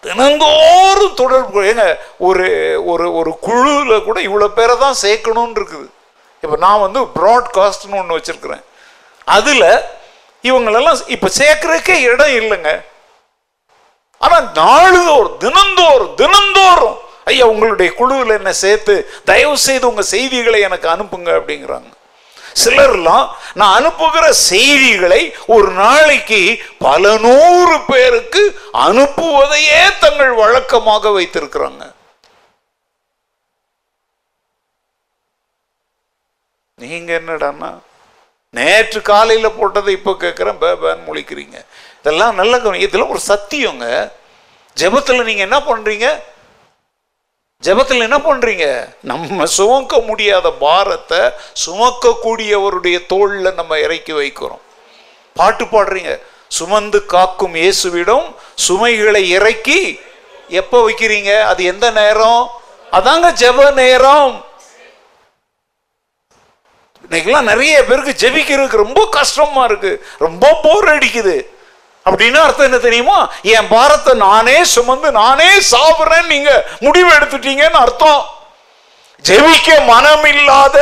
தினந்தோறும் தொடர்பு ஏங்க ஒரு ஒரு ஒரு குழுவில் கூட இவ்வளோ பேரை தான் சேர்க்கணும்னு இருக்குது. இப்போ நான் வந்து ப்ராட்காஸ்ட்னு ஒன்று வச்சுருக்கிறேன். அதில் இவங்களெல்லாம் இப்போ சேர்க்கறதுக்கே இடம் இல்லைங்க. ஆனால் நாளுதோறும் தினந்தோறும் தினந்தோறும் ஐயா உங்களுடைய குழுவில் என்ன சேர்த்து தயவு செய்து உங்கள் செய்திகளை எனக்கு அனுப்புங்க அப்படிங்கிறாங்க. சிலர்லாம் நான் அனுப்புகிற செய்திகளை ஒரு நாளைக்கு பல நூறு பேருக்கு அனுப்புவதையே தங்கள் வழக்கமாக வைத்திருக்கிறாங்க. நீங்க என்னடான்னா நேற்று காலையில போட்டதை இப்போ கேட்குறேன் பேபான்னு முழிக்கிறீங்க. இதெல்லாம் நல்ல கவனி இதெல்லாம் ஒரு சத்தியங்க. ஜெபத்தில் நீங்க என்ன பண்றீங்க? ஜெபத்தில் என்ன பண்றீங்க? நம்ம சுமக்க முடியாத பாரத்தை சுமக்கக்கூடியவருடைய தோளில் நம்ம இறக்கி வைக்கிறோம். பாட்டு பாடுறீங்க. சுமந்து காக்கும் இயேசுவிடம் சுமைகளை இறக்கி எப்போ வைக்கிறீங்க? அது எந்த நேரம்? அதாங்க ஜெப நேரம். இன்னைக்கெல்லாம் நிறைய பேருக்கு ஜெபிக்கிறதுக்கு ரொம்ப கஷ்டமா இருக்கு. ரொம்ப போர் அடிக்குது. அப்படின்னு அர்த்தம் என்ன தெரியுமா? என் பாரத்தை நானே சுமந்து நானே சாப்பிடுறேன்னு நீங்க முடிவு எடுத்துட்டீங்கன்னு அர்த்தம். ஜெபிக்க மனம் இல்லாத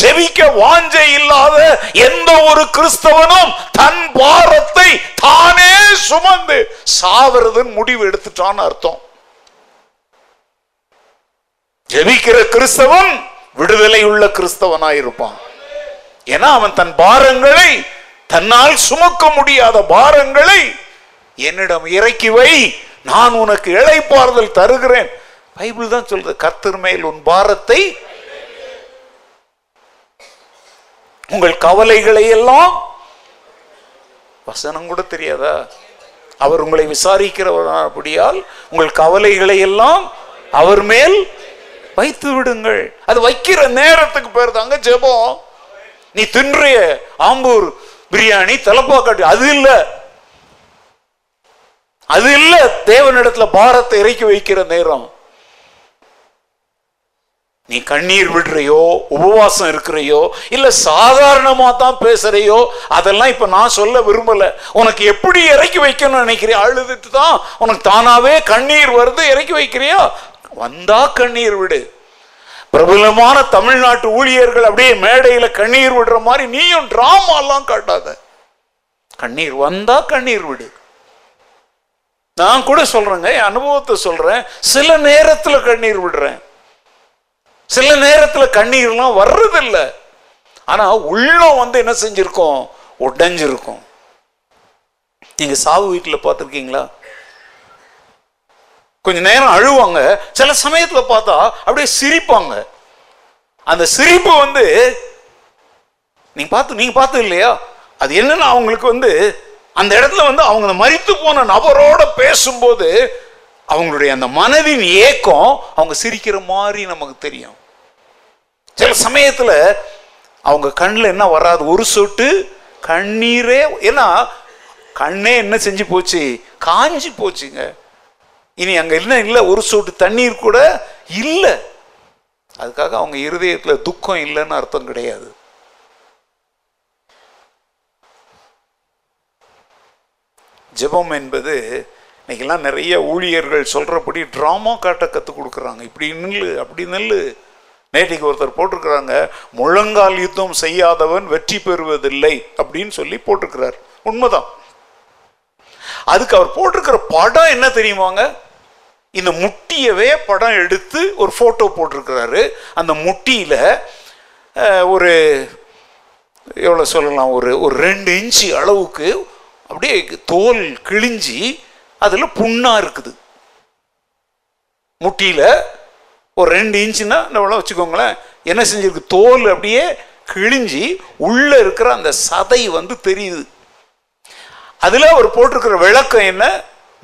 ஜெபிக்க வாஞ்சை இல்லாத எந்த ஒரு கிறிஸ்தவனும் தன் பாரத்தை தானே சுமந்து சாவறதுன்னு முடிவு எடுத்துட்டான்னு அர்த்தம். ஜெபிக்கிற கிறிஸ்தவன் விடுதலை உள்ள கிறிஸ்தவனாயிருப்பான். ஏன்னா அவன் தன் பாரங்களை தன்னால் சுமக்க முடியாத பாரங்களை என்னிடம் இறக்கி வை நான் உனக்கு இழைப்பாறுதல் தருகிறேன். பைபிள் தான் சொல்றது கர்த்தர் மேல் உன் பாரத்தை உங்கள் கவலைகளை எல்லாம் வசனம் கூட தெரியாதா? அவர் உங்களை விசாரிக்கிறவராபடியால் உங்கள் கவலைகளை எல்லாம் அவர் மேல் வைத்து விடுங்கள் அது வைக்கிற நேரத்துக்கு பேர் தாங்க ஜெபம். நீ தின்றிய ஆம்பூர் பிரியாணி தலப்பாக்காட்டி அது இல்ல. அது இல்ல தேவனிடத்துல பாரத்தை இறக்கி வைக்கிற நேரம். நீ கண்ணீர் விடுறையோ உபவாசம் இருக்கிறையோ இல்ல சாதாரணமா தான் பேசுறையோ அதெல்லாம் இப்ப நான் சொல்ல விரும்பல. உனக்கு எப்படி இறக்கி வைக்கணும்னு நினைக்கிறியா? அழுதுட்டு தான் உனக்கு தானாவே கண்ணீர் வருது இறக்கி வைக்கிறியா? வந்தா கண்ணீர் விடு. பிரபலமான தமிழ்நாட்டு ஊழியர்கள் அப்படியே மேடையில கண்ணீர் விடுற மாதிரி நீயும் டிராமா எல்லாம் காட்டாத. கண்ணீர் வந்தா கண்ணீர் விடு. நான் கூட சொல்றேங்க என் அனுபவத்தை சொல்றேன். சில நேரத்துல கண்ணீர் விடுறேன். சில நேரத்துல கண்ணீர்லாம் வர்றதில்லை. ஆனா உள்ளம் வந்து என்ன செஞ்சிருக்கோம்? உடைஞ்சிருக்கும். நீங்க சாவு வீட்டில் பார்த்துருக்கீங்களா? கொஞ்ச நேரம் அழுவாங்க. சில சமயத்துல பார்த்தா அப்படியே சிரிப்பாங்க. அந்த சிரிப்பு வந்து நீங்க பார்த்து நீங்க பார்த்து இல்லையா? அது என்னன்னா அவங்களுக்கு வந்து அந்த இடத்துல வந்து அவங்க மறித்து போன நபரோட பேசும்போது அவங்களுடைய அந்த மனதின் ஏக்கம் அவங்க சிரிக்கிற மாதிரி நமக்கு தெரியும். சில சமயத்துல அவங்க கண்ணில் என்ன வராது? ஒரு சொட்டு கண்ணீரே ஏன்னா கண்ணே என்ன செஞ்சு போச்சு? காஞ்சி போச்சுங்க. இனி அங்கே என்ன இல்லை ஒரு சொட்டு தண்ணீர் கூட இல்லை. அதுக்காக அவங்க இருதயத்தில் துக்கம் இல்லைன்னு அர்த்தம் கிடையாது. ஜெபம் என்பது இன்னைக்கெல்லாம் நிறைய ஊழியர்கள் சொல்கிறபடி ட்ராமா காட்ட கற்றுக் கொடுக்குறாங்க. இப்படி நில்லு அப்படி நில்லு. நேற்றுக்கு ஒருத்தர் போட்டிருக்கிறாங்க முழங்கால் யுத்தம் செய்யாதவன் வெற்றி பெறுவதில்லை அப்படின்னு சொல்லி போட்டிருக்கிறார். உண்மைதான். அதுக்கு அவர் போட்டிருக்கிற படம் என்ன தெரியுமாங்க? இந்த முட்டியவே படம் எடுத்து ஒரு ஃபோட்டோ போட்டிருக்கிறாரு. அந்த முட்டியில் ஒரு எவ்வளோ சொல்லலாம் ஒரு ஒரு ரெண்டு இன்ச்சு அளவுக்கு அப்படியே தோல் கிழிஞ்சி அதில் புண்ணாக இருக்குது. முட்டியில் ஒரு ரெண்டு இன்ச்சுன்னா நம்மளாம் வச்சுக்கோங்களேன் என்ன செஞ்சிருக்கு? தோல் அப்படியே கிழிஞ்சி உள்ளே இருக்கிற அந்த சதை வந்து தெரியுது. அதில் அவர் போட்டிருக்கிற விளக்கம் என்ன?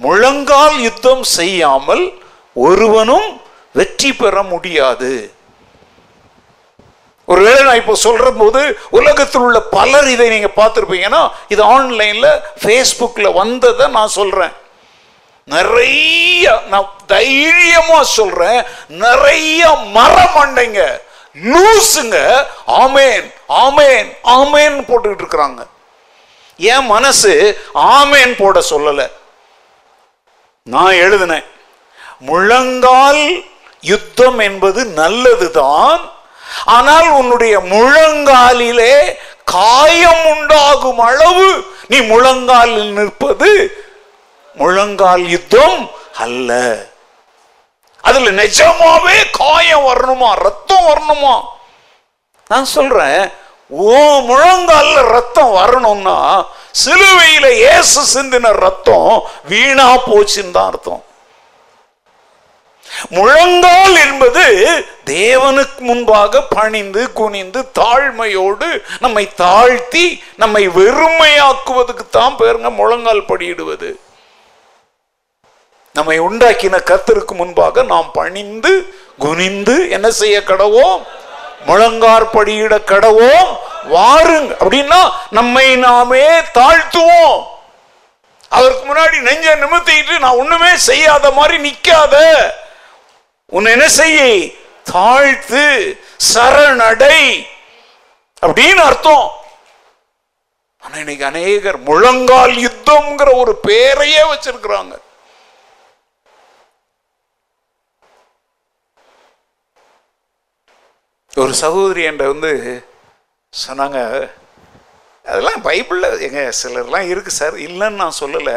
முழங்கால் யுத்தம் செய்யாமல் ஒருவனும் வெற்றி பெற முடியாது. ஒருவேளை நான் இப்போ சொல்ற போது உலகத்தில் உள்ள பலர் இதை நீங்க பார்த்துருப்பீங்கன்னா இது ஆன்லைன்ல ஃபேஸ்புக்கில் வந்ததை நான் சொல்றேன். நிறைய நான் தைரியமா சொல்றேன். நிறைய மரமண்டைங்க லூசுங்க. ஆமேன் ஆமேன் ஆமேன் போட்டுக்கிட்டு இருக்கிறாங்க. என் மனசு ஆமேன் போட சொல்லலை. நான் எழுதினேன். முழங்கால் யுத்தம் என்பது நல்லதுதான். ஆனால் உன்னுடைய முழங்காலிலே காயம் உண்டாகும் அளவு நீ முழங்காலில் நிற்பது முழங்கால் யுத்தம் அல்ல. அதுல நிஜமாவே காயம் வரணுமா? ரத்தம் வரணுமா? நான் சொல்றேன் ஓ முழங்கால்ல ரத்தம் வரணும்னா சிலுவையில இயேசு சிந்தின ரத்தம் வீணா போச்சுன்னு தான் அர்த்தம். முழங்கால் என்பது தேவனுக்கு முன்பாக பணிந்து குனிந்து தாழ்மையோடு நம்மை தாழ்த்தி நம்மை வெறுமையாக்குவதுக்கு தான் பேருங்க முழங்கால் படியிடுவது. நம்மை உண்டாக்கின கத்திற்கு முன்பாக நாம் பணிந்து குனிந்து என்ன செய்ய கடவோம்? முழங்கார் படியிட கடவோம் வாருங்க. அப்படின்னா நம்மை நாமே தாழ்த்துவோம். அதற்கு முன்னாடி நெஞ்ச நிமித்திட்டு நான் ஒண்ணுமே செய்யாத மாதிரி நிக்காத. உன் என்ன செய்ய? தாழ்த்து சரணடை. அப்படின்னு அர்த்தம். ஆனா இன்னைக்கு அநேகர் முழங்கால் யுத்தம்ங்கிற ஒரு பேரையே வச்சிருக்கிறாங்க. ஒரு சகோதரி என்ற வந்து சொன்னாங்க அதெல்லாம் பைபிளில் எங்க சிலர்லாம் இருக்குது சார். இல்லைன்னு நான் சொல்லலை.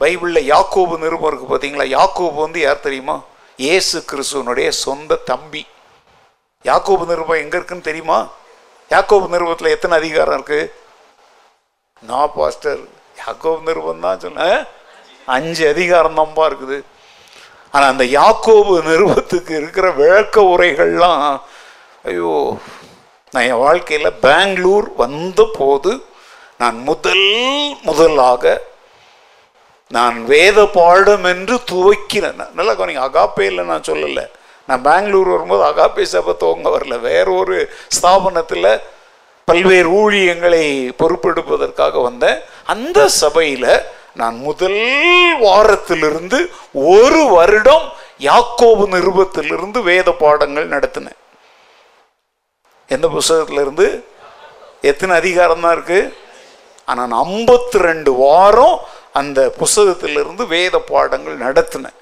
பைபிளில் யாக்கோபு நிருபம் இருக்குது பார்த்தீங்களா யாக்கோபு வந்து யார் தெரியுமா? ஏசு கிறிஸ்துவனுடைய சொந்த தம்பி. யாக்கோபு நிருபம் எங்கே இருக்குன்னு தெரியுமா? யாக்கோபு நிருபத்தில் எத்தனை அதிகாரம் இருக்குது நான் பாஸ்டர் யாக்கோபு நிருபம் தான் சொன்னேன். அஞ்சு அதிகாரம் தான்ப்பா இருக்குது. ஆனால் அந்த யாக்கோபு நிருபத்துக்கு இருக்கிற விளக்க உரைகள்லாம் ஐயோ. நான் என் வாழ்க்கையில் பெங்களூர் வந்த போது நான் முதல் முதலாக நான் வேத பாடம் என்று துவக்கினேன் நல்லா கவனிங்க அகாப்பேயில் நான் சொல்லலை. நான் பெங்களூர் வரும்போது அகாப்பே சபை துவங்க வரல. வேற ஒரு ஸ்தாபனத்தில் பல்வேறு ஊழியங்களை பொறுப்பெடுப்பதற்காக வந்தேன். அந்த சபையில் நான் முதல் வாரத்திலிருந்து ஒரு வருடம் யாக்கோபு நிருபத்திலிருந்து வேத பாடங்கள் நடத்தினேன். எந்த புஸ்தகத்திலிருந்து? எத்தனை அதிகாரம் தான் இருக்கு? ஆனால் நான் ஐம்பத்தி ரெண்டு வாரம் அந்த புஸ்தகத்திலிருந்து வேத பாடங்கள் நடத்தினேன்.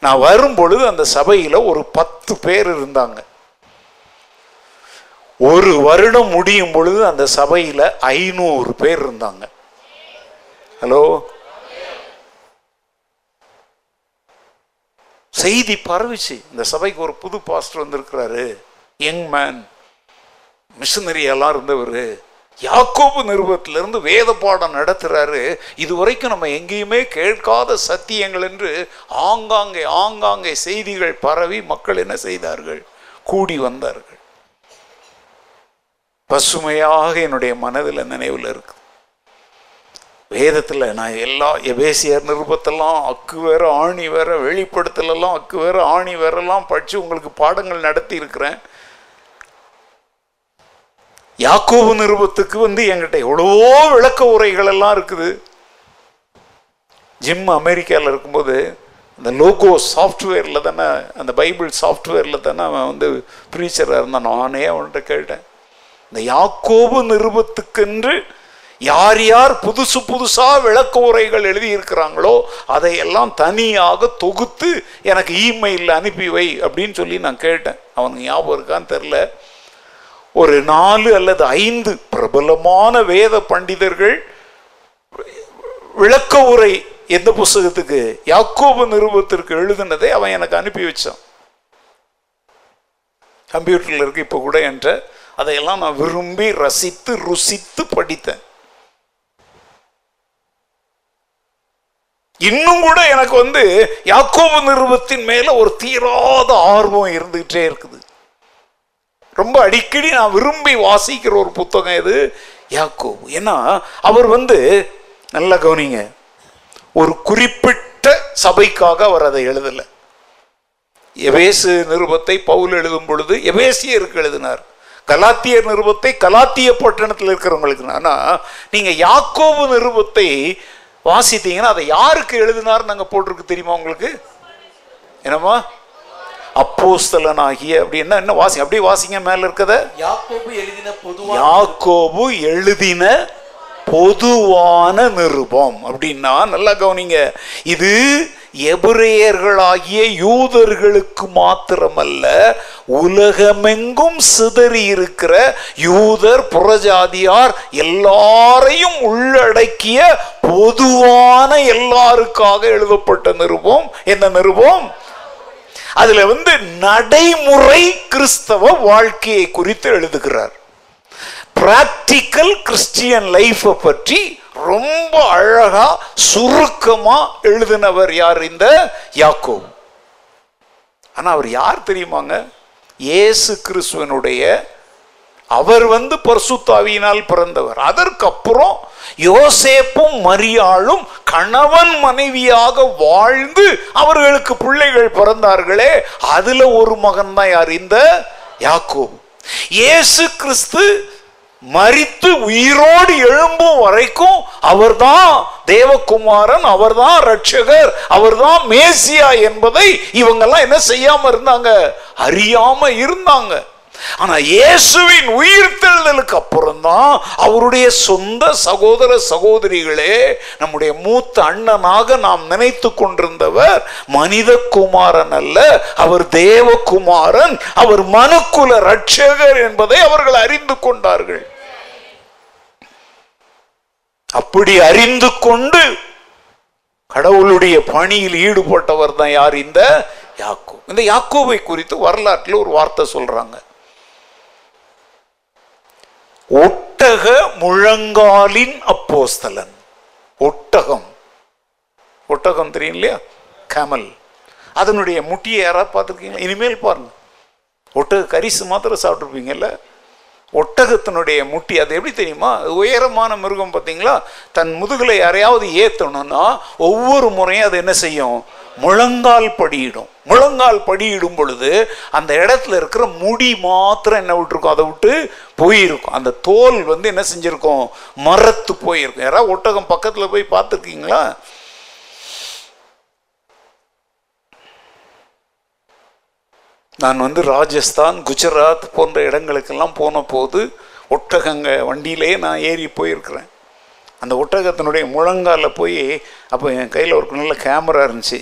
நான் வரும் பொழுது அந்த சபையில் ஒரு பத்து பேர் இருந்தாங்க. ஒரு வருடம் முடியும் பொழுது அந்த சபையில் ஐநூறு பேர் இருந்தாங்க. ஹலோ? செய்தி பரவிச்சு. இந்த சபைக்கு ஒரு புது பாஸ்டர் வந்திருக்கிறாரு. Young man. மிஷினரி எல்லாம் இருந்தவர். யாக்கோபு நிருபத்திலிருந்து வேத பாடம் நடத்துகிறாரு இது வரைக்கும் நம்ம எங்கேயுமே கேட்காத சத்தியங்கள் என்று ஆங்காங்கே ஆங்காங்கே செய்திகள் பரவி மக்கள் என்ன செய்தார்கள்? கூடி வந்தார்கள். பசுமையாக என்னுடைய மனதில் நினைவில் இருக்கு. வேதத்தில் நான் எல்லா எபேசியர் நிருபத்தெல்லாம் அக்கு வேற ஆணி வேற வெளிப்படுத்தலெல்லாம் அக்கு வேற ஆணி வேறெல்லாம் படித்து உங்களுக்கு பாடங்கள் நடத்தி இருக்கிறேன் யாக்கோபு நிருபத்துக்கு வந்து என்கிட்ட எவ்வளவோ விளக்க உரைகள் எல்லாம் இருக்குது. ஜிம் அமெரிக்காவில் இருக்கும்போது அந்த லோகோ சாஃப்ட்வேரில் தானே அந்த பைபிள் சாஃப்ட்வேரில் தானே அவன் வந்து ப்ரீச்சராக இருந்தான். நானே அவன்கிட்ட கேட்டேன். இந்த யாக்கோபு நிருபத்துக்கென்று யார் யார் புதுசு புதுசாக விளக்க உரைகள் எழுதியிருக்கிறாங்களோ அதையெல்லாம் தனியாக தொகுத்து எனக்கு இமெயிலில் அனுப்பி வை அப்படின்னு சொல்லி நான் கேட்டேன். அவனுக்கு ஞாபகம் இருக்கான்னு தெரில ஒரு நாலு அல்லது ஐந்து பிரபலமான வேத பண்டிதர்கள் விளக்க உரை எந்த புஸ்தகத்துக்கு? யாக்கோபு நிருபத்திற்கு எழுதினதை அவன் எனக்கு அனுப்பி வச்சான். கம்ப்யூட்டரில் இருக்கு இப்போ கூட என்ற. அதையெல்லாம் நான் விரும்பி ரசித்து ருசித்து படித்தேன். இன்னும் கூட எனக்கு வந்து யாக்கோபு நிறுவத்தின் மேல ஒரு தீராத ஆர்வம் இருந்துகிட்டே இருக்குது. ரொம்ப அடிக்கடி நான் விரும்பி வாசிக்கிற ஒரு புத்தகம் இது யாக்கோபு. ஏன்னா அவர் வந்து நல்லா கவனிங்க ஒரு குறிப்பிட்ட சபைக்காக அவர் அதை எழுதலை. எவேசு நிருபத்தை பவுல் எழுதும் பொழுது எவேசியருக்கு எழுதினார். கலாத்தியர் நிருபத்தை கலாத்திய பட்டணத்தில் இருக்கிறவங்களுக்கு. ஆனால் நீங்கள் யாக்கோபு நிருபத்தை வாசித்தீங்கன்னா அதை யாருக்கு எழுதினார் நாங்கள் போட்டிருக்கு தெரியுமா உங்களுக்கு? என்னம்மா? அப்போஸ்தலனாகிய அப்படி என்ன என்ன வாசி அப்படியே வாசிங்க மேல இருக்கத? யாக்கோபு எழுதின பொதுவான யாக்கோபு எழுதின பொதுவான நிருபம். அப்படின்னா நல்லா கவனிங்க. இது எபிரேயர்களாகிய யூதர்களுக்கு மாத்திரமல்ல உலகமெங்கும் சிதறி இருக்கிற யூதர் புறஜாதியார் எல்லாரையும் உள்ளடக்கிய பொதுவான எல்லாருக்காக எழுதப்பட்ட நிருபம். என்ன நிருபம்? அதுல வந்து நடைமுறை கிறிஸ்தவ வாழ்க்கையை குறித்து எழுதுகிறார். பிராக்டிக்கல் கிறிஸ்டியன் லைஃப்பை பற்றி ரொம்ப அழகா சுருக்கமா எழுதினவர் யார் இந்த யாக்கோ ஆனா அவர் யார் தெரியுமாங்க? இயேசு கிறிஸ்துவனுடைய அவர் வந்து பர்சுத்தாவியினால் பிறந்தவர். அதற்கப்புறம் யோசேப்பும் மரியாளும் கணவன் மனைவியாக வாழ்ந்து அவர்களுக்கு பிள்ளைகள் பிறந்தார்களே அதுல ஒரு மகன் தான் யார்? இந்த யாக்கோ இயேசு கிறிஸ்து மறித்து உயிரோடு எழும்பும் வரைக்கும் அவர்தான் தேவகுமாரன் அவர்தான் ரட்சகர் அவர்தான் மேசியா என்பதை இவங்கெல்லாம் என்ன செய்யாம இருந்தாங்க? அறியாம இருந்தாங்க. ஆனா இயேசுவின் உயிர்த்தெழுதலுக்கு அப்புறம் தான் அவருடைய சொந்த சகோதர சகோதரிகளே நம்முடைய மூத்த அண்ணனாக நாம் நினைத்து கொண்டிருந்தவர் மனித குமாரன் அல்ல அவர் தேவகுமாரன் அவர் மனுக்குல ரட்சகர் என்பதை அவர்கள் அறிந்து கொண்டார்கள். அப்படி அறிந்து கொண்டு கடவுளுடைய பணியில் ஈடுபட்டவர் தான் யார்? இந்த யாக்கோ இந்த யாக்கோவை குறித்து வரலாற்றில் ஒரு வார்த்தை சொல்றாங்க. ஒட்டக முழங்காலின் அப்போஸ்தலன். ஒட்டகம். ஒட்டகம் தெரியும் இல்லையா கேமல். அதனுடைய முட்டியை யாராவது பார்த்துருக்கீங்களா? இனிமேல் பாருங்க. ஒட்டக கரிசு மாத்திரம் சாப்பிட்ருப்பீங்கல்ல ஒட்டகத்தினுடைய முட்டி அது எப்படி தெரியுமா? உயரமான மிருகம் பார்த்தீங்களா? தன் முதுகில் யாரையாவது ஏற்றணும்னா ஒவ்வொரு முறையும் அது என்ன செய்யும்? முழங்கால் படியிடும். முழங்கால் படியிடும் பொழுது அந்த இடத்துல இருக்கிற முடி மாத்திரம் என்ன விட்டுருக்கும்? அதை விட்டு போயிருக்கும். அந்த தோல் வந்து என்ன செஞ்சிருக்கும்? மரத்து போயிருக்கும். யாராவது ஒட்டகம் பக்கத்தில் போய் பார்த்துருக்கீங்களா? நான் வந்து ராஜஸ்தான் குஜராத் போன்ற இடங்களுக்கெல்லாம் போன போது ஒட்டகங்க வண்டியிலே நான் ஏறி போயிருக்கிறேன். அந்த ஒட்டகத்தினுடைய முழங்காலில் போய் அப்போ என் கையில் ஒரு நல்ல கேமரா இருந்துச்சு.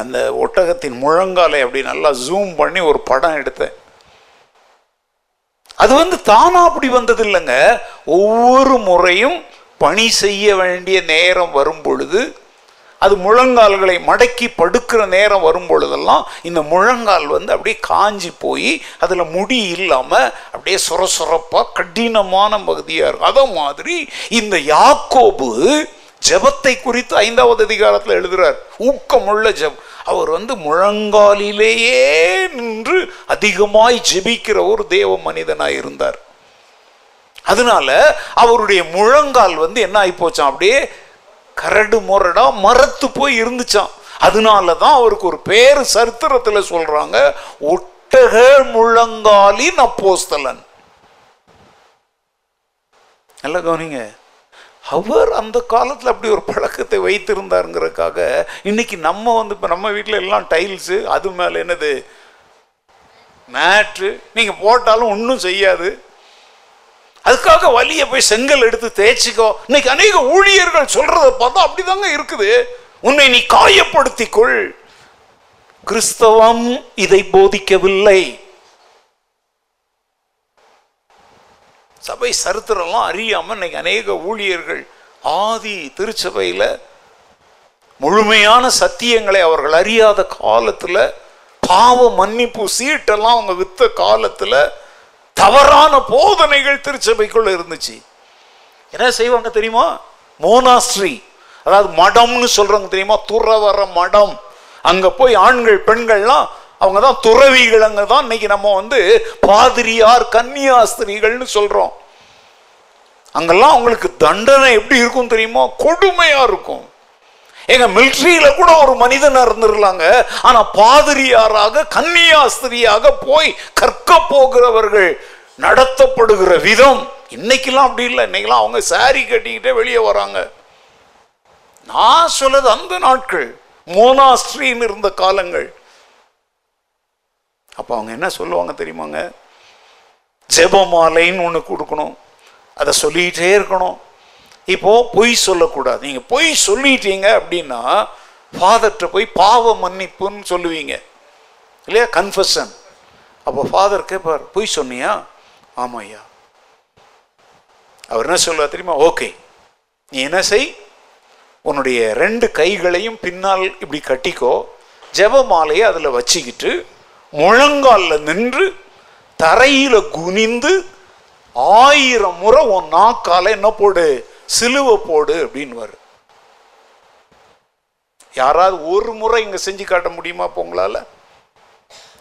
அந்த ஒட்டகத்தின் முழங்காலை அப்படி நல்லா ஜூம் பண்ணி ஒரு படம் எடுத்தேன். அது வந்து தானா அப்படி வந்தது இல்லைங்க ஒவ்வொரு முறையும் பணி செய்ய வேண்டிய நேரம் வரும் பொழுது அது முழங்கால்களை மடக்கி படுக்கிற நேரம் வரும் பொழுதெல்லாம் இந்த முழங்கால் வந்து அப்படியே காஞ்சி போய் அதில் முடி இல்லாமல் அப்படியே சொர சொரப்பாக கடினமான பகுதியாக இருக்கும். அதே மாதிரி இந்த யாக்கோபு ஜெபத்தை குறித்து ஐந்தாவது அதிகாரத்தில் எழுதுகிறார் ஊக்கமுள்ள ஜபம். அவர் வந்து முழங்காலிலேயே நின்று அதிகமாய் ஜெபிக்கிற ஒரு தேவ மனிதனாய் இருந்தார். அதனால அவருடைய முழங்கால் வந்து என்ன ஆகி போச்சான் அப்படியே கரடு முரடா மரத்து போய் இருந்துச்சான் அதனால தான் அவருக்கு ஒரு பேர் சரித்திரத்தில் சொல்றாங்க ஒட்டக முழங்காலின் அப்போஸ்தலன். நல்லா கவனிங்க. அவர் அந்த காலத்தில் அப்படி ஒரு பழக்கத்தை வைத்திருந்தாருங்கிறதுக்காக இன்னைக்கு நம்ம வந்து இப்போ நம்ம வீட்டில் எல்லாம் டைல்ஸு அது மேலே என்னது? மேட்ரு நீங்கள் போட்டாலும் ஒன்றும் செய்யாது. அதுக்காக வலியை போய் செங்கல் எடுத்து தேய்ச்சிக்கோ. இன்னைக்கு அநேக ஊழியர்கள் சொல்றத பார்த்தா அப்படிதாங்க இருக்குது. உன்னை நீ காயப்படுத்திக்கொள் கிறிஸ்தவம் இதை போதிக்கவில்லை. சபை சரித்திரம்லாம் அறியாமல் இன்னைக்கு அநேக ஊழியர்கள் ஆதி திருச்சபையில் முழுமையான சத்தியங்களை அவர்கள் அறியாத காலத்தில் பாவ மன்னிப்பு சீட்டெல்லாம் அவங்க வித்த காலத்தில் தவறான போதனைகள் திருச்சபைக்குள்ள இருந்துச்சு. என்ன செய்வாங்க தெரியுமா? மோனாஸ்ட்ரி அதாவது மடம்னு சொல்றாங்க தெரியுமா? துறவர மடம். அங்க போய் ஆண்கள் பெண்கள்லாம் அவங்க தான் துறவிகள் அங்கே தான். இன்னைக்கு நம்ம வந்து பாதிரியார் கன்னியாஸ்திரிகள்னு சொல்கிறோம் அங்கெல்லாம் அவங்களுக்கு தண்டனை எப்படி இருக்கும் தெரியுமா? கொடுமையாக இருக்கும். எங்க மிலிட்ரியில கூட ஒரு மனிதன் இருந்திருலாங்க ஆனா பாதிரியாராக கன்னியாஸ்திரியாக போய் கற்க போகிறவர்கள் நடத்தப்படுகிற விதம். இன்னைக்கெல்லாம் அப்படி இல்லை. இன்னைக்கெல்லாம் அவங்க சாரி கட்டிக்கிட்டே வெளியே வராங்க. நான் சொல்லது அந்த நாட்கள். மோனாஸ்ட்ரின்னு இருந்த காலங்கள். அப்போ அவங்க என்ன சொல்லுவாங்க தெரியுமாங்க? ஜெபமாலைன்னு ஒன்று கொடுக்கணும். அதை சொல்லிகிட்டே இருக்கணும். இப்போது பொய் சொல்லக்கூடாது. நீங்கள் பொய் சொல்லிட்டீங்க அப்படின்னா ஃபாதர்கிட்ட போய் பாவ மன்னிப்புன்னு சொல்லுவீங்க. இல்லையா? கன்ஃபஷன் அப்போ ஃபாதர் கேட்பார் பொய் சொன்னியா? ஆமாம் ஐயா அவர் என்ன சொல்லுவார் தெரியுமா? ஓகே. நீ என்ன செய்? உன்னுடைய ரெண்டு கைகளையும் பின்னால் இப்படி கட்டிக்கோ. ஜெப மாலையை அதில் வச்சுக்கிட்டு முழங்காலில் நின்று தரையில குனிந்து ஆயிரம் முறை உன் நாக்கால என்ன போடு சிலுவை போடு அப்படின்னு யாராவது ஒரு முறை இங்க செஞ்சு காட்ட முடியுமா இப்போ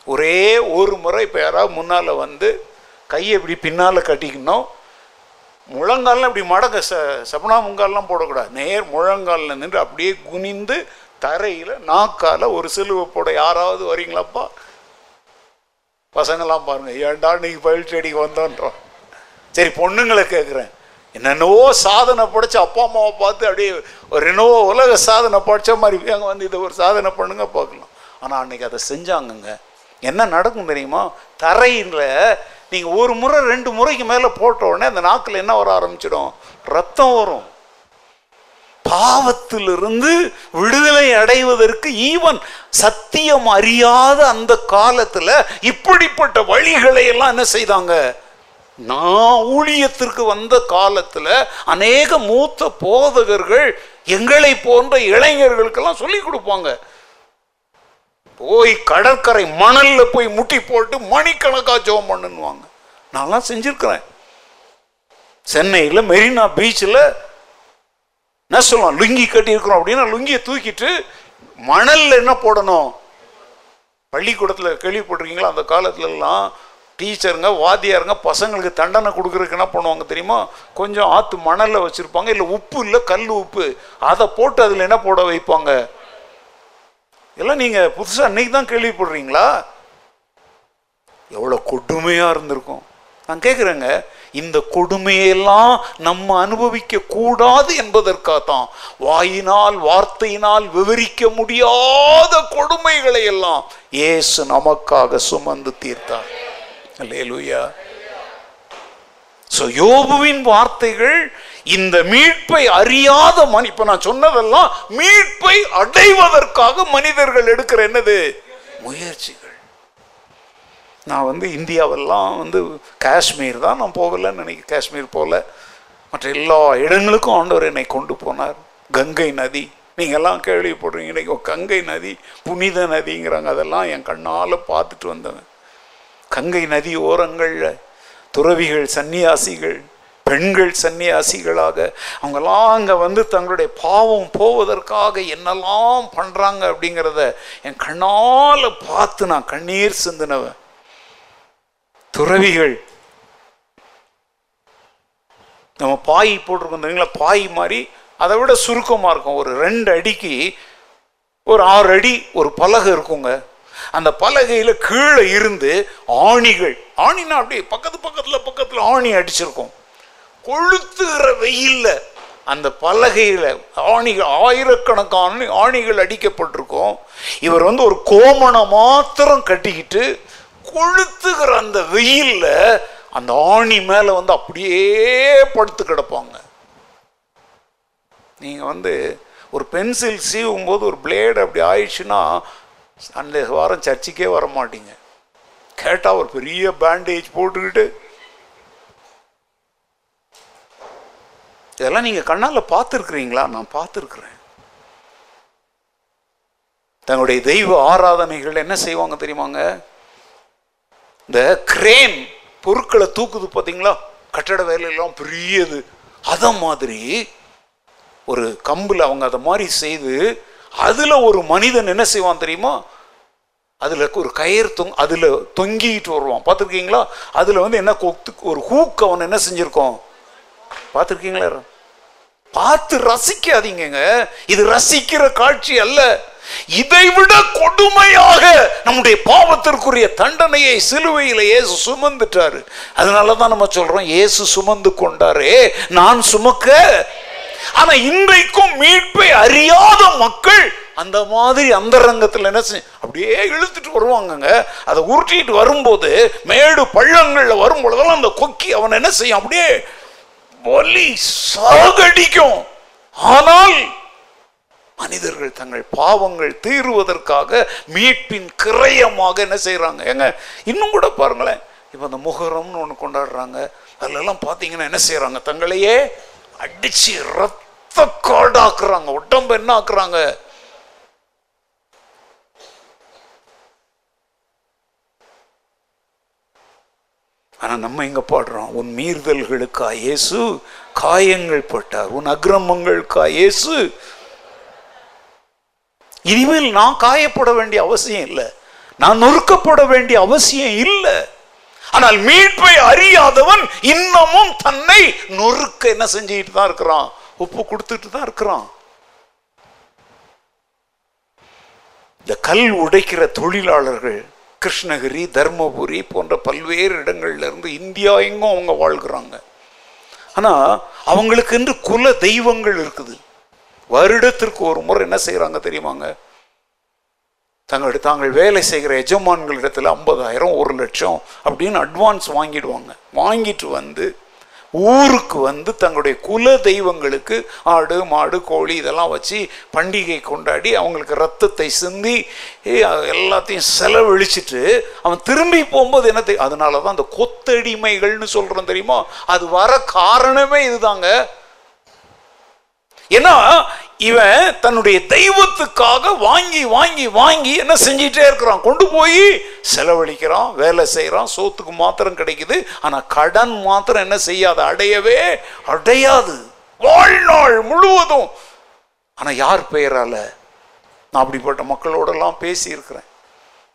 ஒரே ஒரு முறை இப்போ யாராவது முன்னால வந்து கையை இப்படி பின்னால கட்டிக்கணும். முழங்கால்லாம் இப்படி மடக்க ச சபனா முங்கால்லாம் போடக்கூடாது. நேர் முழங்காலில் நின்று அப்படியே குனிந்து தரையில் நாக்கால ஒரு சிலுவை போட யாராவது வரீங்களாப்பா? பசங்களாம் பாருங்க ஏன்டா நீங்க பயிற்சி அடிக்க வந்தோன்றோம் சரி பொண்ணுங்களை கேட்குறேன் என்னென்னவோ சாதனை படைச்சு அப்பா அம்மாவை பார்த்து அப்படியே ஒரு என்னவோ உலக சாதனை படைச்ச மாதிரி அங்கே வந்து இதை ஒரு சாதனை பண்ணுங்க பார்க்கலாம். ஆனால் அன்னைக்கு அதை செஞ்சாங்கங்க. என்ன நடக்கும் தெரியுமா? தரையில் நீங்கள் ஒரு முறை ரெண்டு முறைக்கு மேலே போட்ட உடனே அந்த நாக்கில் என்ன வர ஆரம்பிச்சிடும்? ரத்தம் வரும். பாவத்திலிருந்து விடுதலை அடைவதற்கு ஈவன் சத்தியம் அறியாத அந்த காலத்துல இப்படிப்பட்ட வழிகளை எல்லாம் என்ன செய்தாங்க? நான் ஊழியத்திற்கு வந்த காலத்துல அநேக மூத்த போதகர்கள் எங்களை போன்ற இளைஞர்களுக்கெல்லாம் சொல்லி கொடுப்பாங்க. போய் கடற்கரை மணல்ல போய் முட்டி போட்டு மணிக்கணக்கா ஜோம் பண்ணுவாங்க நான்லாம் செஞ்சிருக்கிறேன். சென்னையில் மெரினா பீச்சில் என்ன சொல்லலாம்? லுங்கி கட்டியிருக்கிறோம் அப்படின்னா லுங்கியை தூக்கிட்டு மணலில் என்ன போடணும்? பள்ளிக்கூடத்தில் கேள்விப்பட்டிருக்கீங்களா? அந்த காலத்துலலாம் டீச்சருங்க வாத்தியாருங்க பசங்களுக்கு தண்டனை கொடுக்குறதுக்கு என்ன பண்ணுவாங்க தெரியுமா? கொஞ்சம் ஆற்று மணலில் வச்சுருப்பாங்க. இல்லை உப்பு இல்லை கல் உப்பு. அதை போட்டு அதில் என்ன போட வைப்பாங்க? எல்லாம் நீங்கள் புதுசாக அன்னைக்கு தான் கேள்விப்படுறீங்களா எவ்வளோ கொடுமையாக இருந்திருக்கும். நான் கேட்குறேங்க இந்த கொடுமையெல்லாம் நம்ம அனுபவிக்க கூடாது என்பதற்காகத்தான் வாயினால் வார்த்தையினால் விவரிக்க முடியாத கொடுமைகளை எல்லாம் இயேசு நமக்காக சுமந்து தீர்த்தார். அல்லேலூயா. ஸோ யோபுவின் வார்த்தைகள் இந்த மீட்பை அறியாத மனி இப்போ நான் சொன்னதெல்லாம் மீட்பை அடைவதற்காக மனிதர்கள் எடுக்கிற என்னது? முயற்சி. நான் வந்து இந்தியாவெல்லாம் வந்து காஷ்மீர் தான் நான் போகலன்னு நினைக்க காஷ்மீர் போகல மற்ற எல்லா இடங்களுக்கும் ஆண்டவர் என்னை கொண்டு போனார். கங்கை நதி நீங்கள்லாம் கேள்விப்படுறீங்க இன்னைக்கு கங்கை நதி புனித நதிங்கிறாங்க. அதெல்லாம் என் கண்ணால் பார்த்துட்டு வந்தவன். கங்கை நதி ஓரங்களில் துறவிகள் சன்னியாசிகள் பெண்கள் சன்னியாசிகளாக அவங்கெல்லாம் அங்கே வந்து தங்களுடைய பாவம் போவதற்காக என்னெல்லாம் பண்ணுறாங்க அப்படிங்கிறத என் கண்ணால் பார்த்து நான் கண்ணீர் சிந்தினவன். துறவிகள். நம்ம பாய் போட்டிருக்கோம் தெரியுங்களா பாய் மாதிரி அதை விட சுருக்கமாக இருக்கும். ஒரு ரெண்டு அடிக்கு ஒரு ஆறு அடி ஒரு பலகை இருக்குங்க. அந்த பலகையில் கீழே இருந்து ஆணிகள் ஆணினா அப்படியே பக்கத்து பக்கத்தில் பக்கத்தில் ஆணி அடிச்சிருக்கும். கொளுத்துகிற வெயில்ல அந்த பலகையில் ஆணிகள் ஆயிரக்கணக்கான ஆணிகள் அடிக்கப்பட்டிருக்கும். இவர் வந்து ஒரு கோமணம் மாத்திரம் கட்டிக்கிட்டு கொளுத்துகிற அந்த வெயிலில் அந்த ஆணி மேலே வந்து அப்படியே படுத்து கிடப்பாங்க. நீங்கள் வந்து ஒரு பென்சில் சீவும் போது ஒரு பிளேடு அப்படி ஆயிடுச்சுன்னா அந்த வாரம் சர்ச்சுக்கே வர மாட்டீங்க. கேட்டால் ஒரு பெரிய பேண்டேஜ் போட்டுக்கிட்டு. இதெல்லாம் நீங்கள் கண்ணால் பார்த்துருக்குறீங்களா? நான் பார்த்துருக்குறேன். தங்களுடைய தெய்வ ஆராதனைகள் என்ன செய்வாங்க தெரியுமாங்க? இந்த கிரேன் பொருட்களை தூக்குது பார்த்தீங்களா? கட்டட வேலையெல்லாம் பெரியது. அதை மாதிரி ஒரு கம்பில் அவங்க அதை மாதிரி செய்து அதில் ஒரு மனிதன் என்ன செய்வான் தெரியுமா? அதில் ஒரு கயிறு தொங் அதில் தொங்கிட்டு வருவான். பார்த்துருக்கீங்களா? அதில் வந்து என்ன கொத்து ஒரு ஹூக் அவன் என்ன செஞ்சுருக்கோம் பார்த்துருக்கீங்களா? பார்த்து ரசிக்காதீங்கங்க. இது ரசிக்கிற காட்சி அல்ல. இதை விட கொடுமையாக நம்முடைய பாவத்திற்குரிய தண்டனையை சிலுவையில் இயேசு சுமந்துட்டாரு. அதனால தான் நம்ம சொல்றோம் இயேசு சுமந்து கொண்டாரே நான் சுமக்க. ஆனா இன்றைக்கும் மீட்பை அறியாத மக்கள் அந்த மாதிரி அந்த ரங்கத்தில் என்ன செய் அப்படியே இழுத்துட்டு வருவாங்கங்க. அதை உருட்டிட்டு வரும்போது மேடு பள்ளங்கள்ல வரும் பொழுதெல்லாம் அந்த கொக்கி அவன் என்ன செய்யும்? அப்படியே வலி சாகடிக்கும். ஆனால் மனிதர்கள் தங்கள் பாவங்கள் தீருவதற்காக மீட்பின் கிரயமாக என்ன செய்கிறாங்க ஏங்க இன்னும் கூட பாருங்களேன். இப்போ அந்த முகரம்னு ஒன்று கொண்டாடுறாங்க. அதிலெல்லாம் பார்த்தீங்கன்னா என்ன செய்கிறாங்க தங்களையே அடிச்சு ரத்த காடாக்குறாங்க உடம்பு என்ன ஆக்குறாங்க? ஆனால் நம்ம இங்கே பாடுறோம்? உன் மீறுதல்களுக்கா இயேசு காயங்கள் பட்டார். உன் அக்கிரமங்களுக்கா இயேசு இனிமேல் நான் காயப்பட வேண்டிய அவசியம் இல்லை. நான் நொறுக்கப்பட வேண்டிய அவசியம் இல்லை. ஆனால் மீட்பை அறியாதவன் இன்னமும் தன்னை நொறுக்க என்ன செஞ்சுக்கிட்டு தான் இருக்கிறான்? உப்பு கொடுத்துட்டு தான் இருக்கிறான். இந்த கல் உடைக்கிற தொழிலாளர்கள் கிருஷ்ணகிரி தர்மபுரி போன்ற பல்வேறு இடங்கள்ல இருந்து இந்தியா எங்கும் அவங்க வாழ்கிறாங்க. ஆனால் அவங்களுக்கு என்று குல தெய்வங்கள் இருக்குது. வருடத்திற்கு ஒரு முறை என்ன செய்கிறாங்க தெரியுமாங்க? தங்களுடைய தாங்கள் வேலை செய்கிற எஜமான்களிடத்துல ஐம்பதாயிரம் ஒரு லட்சம் அப்படின்னு அட்வான்ஸ் வாங்கிடுவாங்க. வாங்கிட்டு வந்து ஊருக்கு வந்து தங்களுடைய குல தெய்வங்களுக்கு ஆடு மாடு கோழி இதெல்லாம் வச்சு பண்டிகை கொண்டாடி அவங்களுக்கு ரத்தத்தை சிந்தி எல்லாத்தையும் செலவழிச்சிட்டு அவன் திரும்பி போகும்போது என்ன அதனால தான் அந்த கொத்தடிமைகள்னு சொல்கிறோம் தெரியுமா? அது வர காரணமே இதுதாங்க. ஏன்னா இவன் தன்னுடைய தெய்வத்துக்காக வாங்கி வாங்கி வாங்கி என்ன செஞ்சிட்டே இருக்கிறான். கொண்டு போய் செலவழிக்கிறான் வேலை செய்கிறான் சோத்துக்கு மாத்திரம் கிடைக்குது. ஆனால் கடன் மாத்திரம் என்ன செய்யாது? அடையவே அடையாது. வாழ்நாள் முழுவதும். ஆனால் யார் பெயரால? நான் அப்படிப்பட்ட மக்களோடெல்லாம் பேசியிருக்கிறேன்.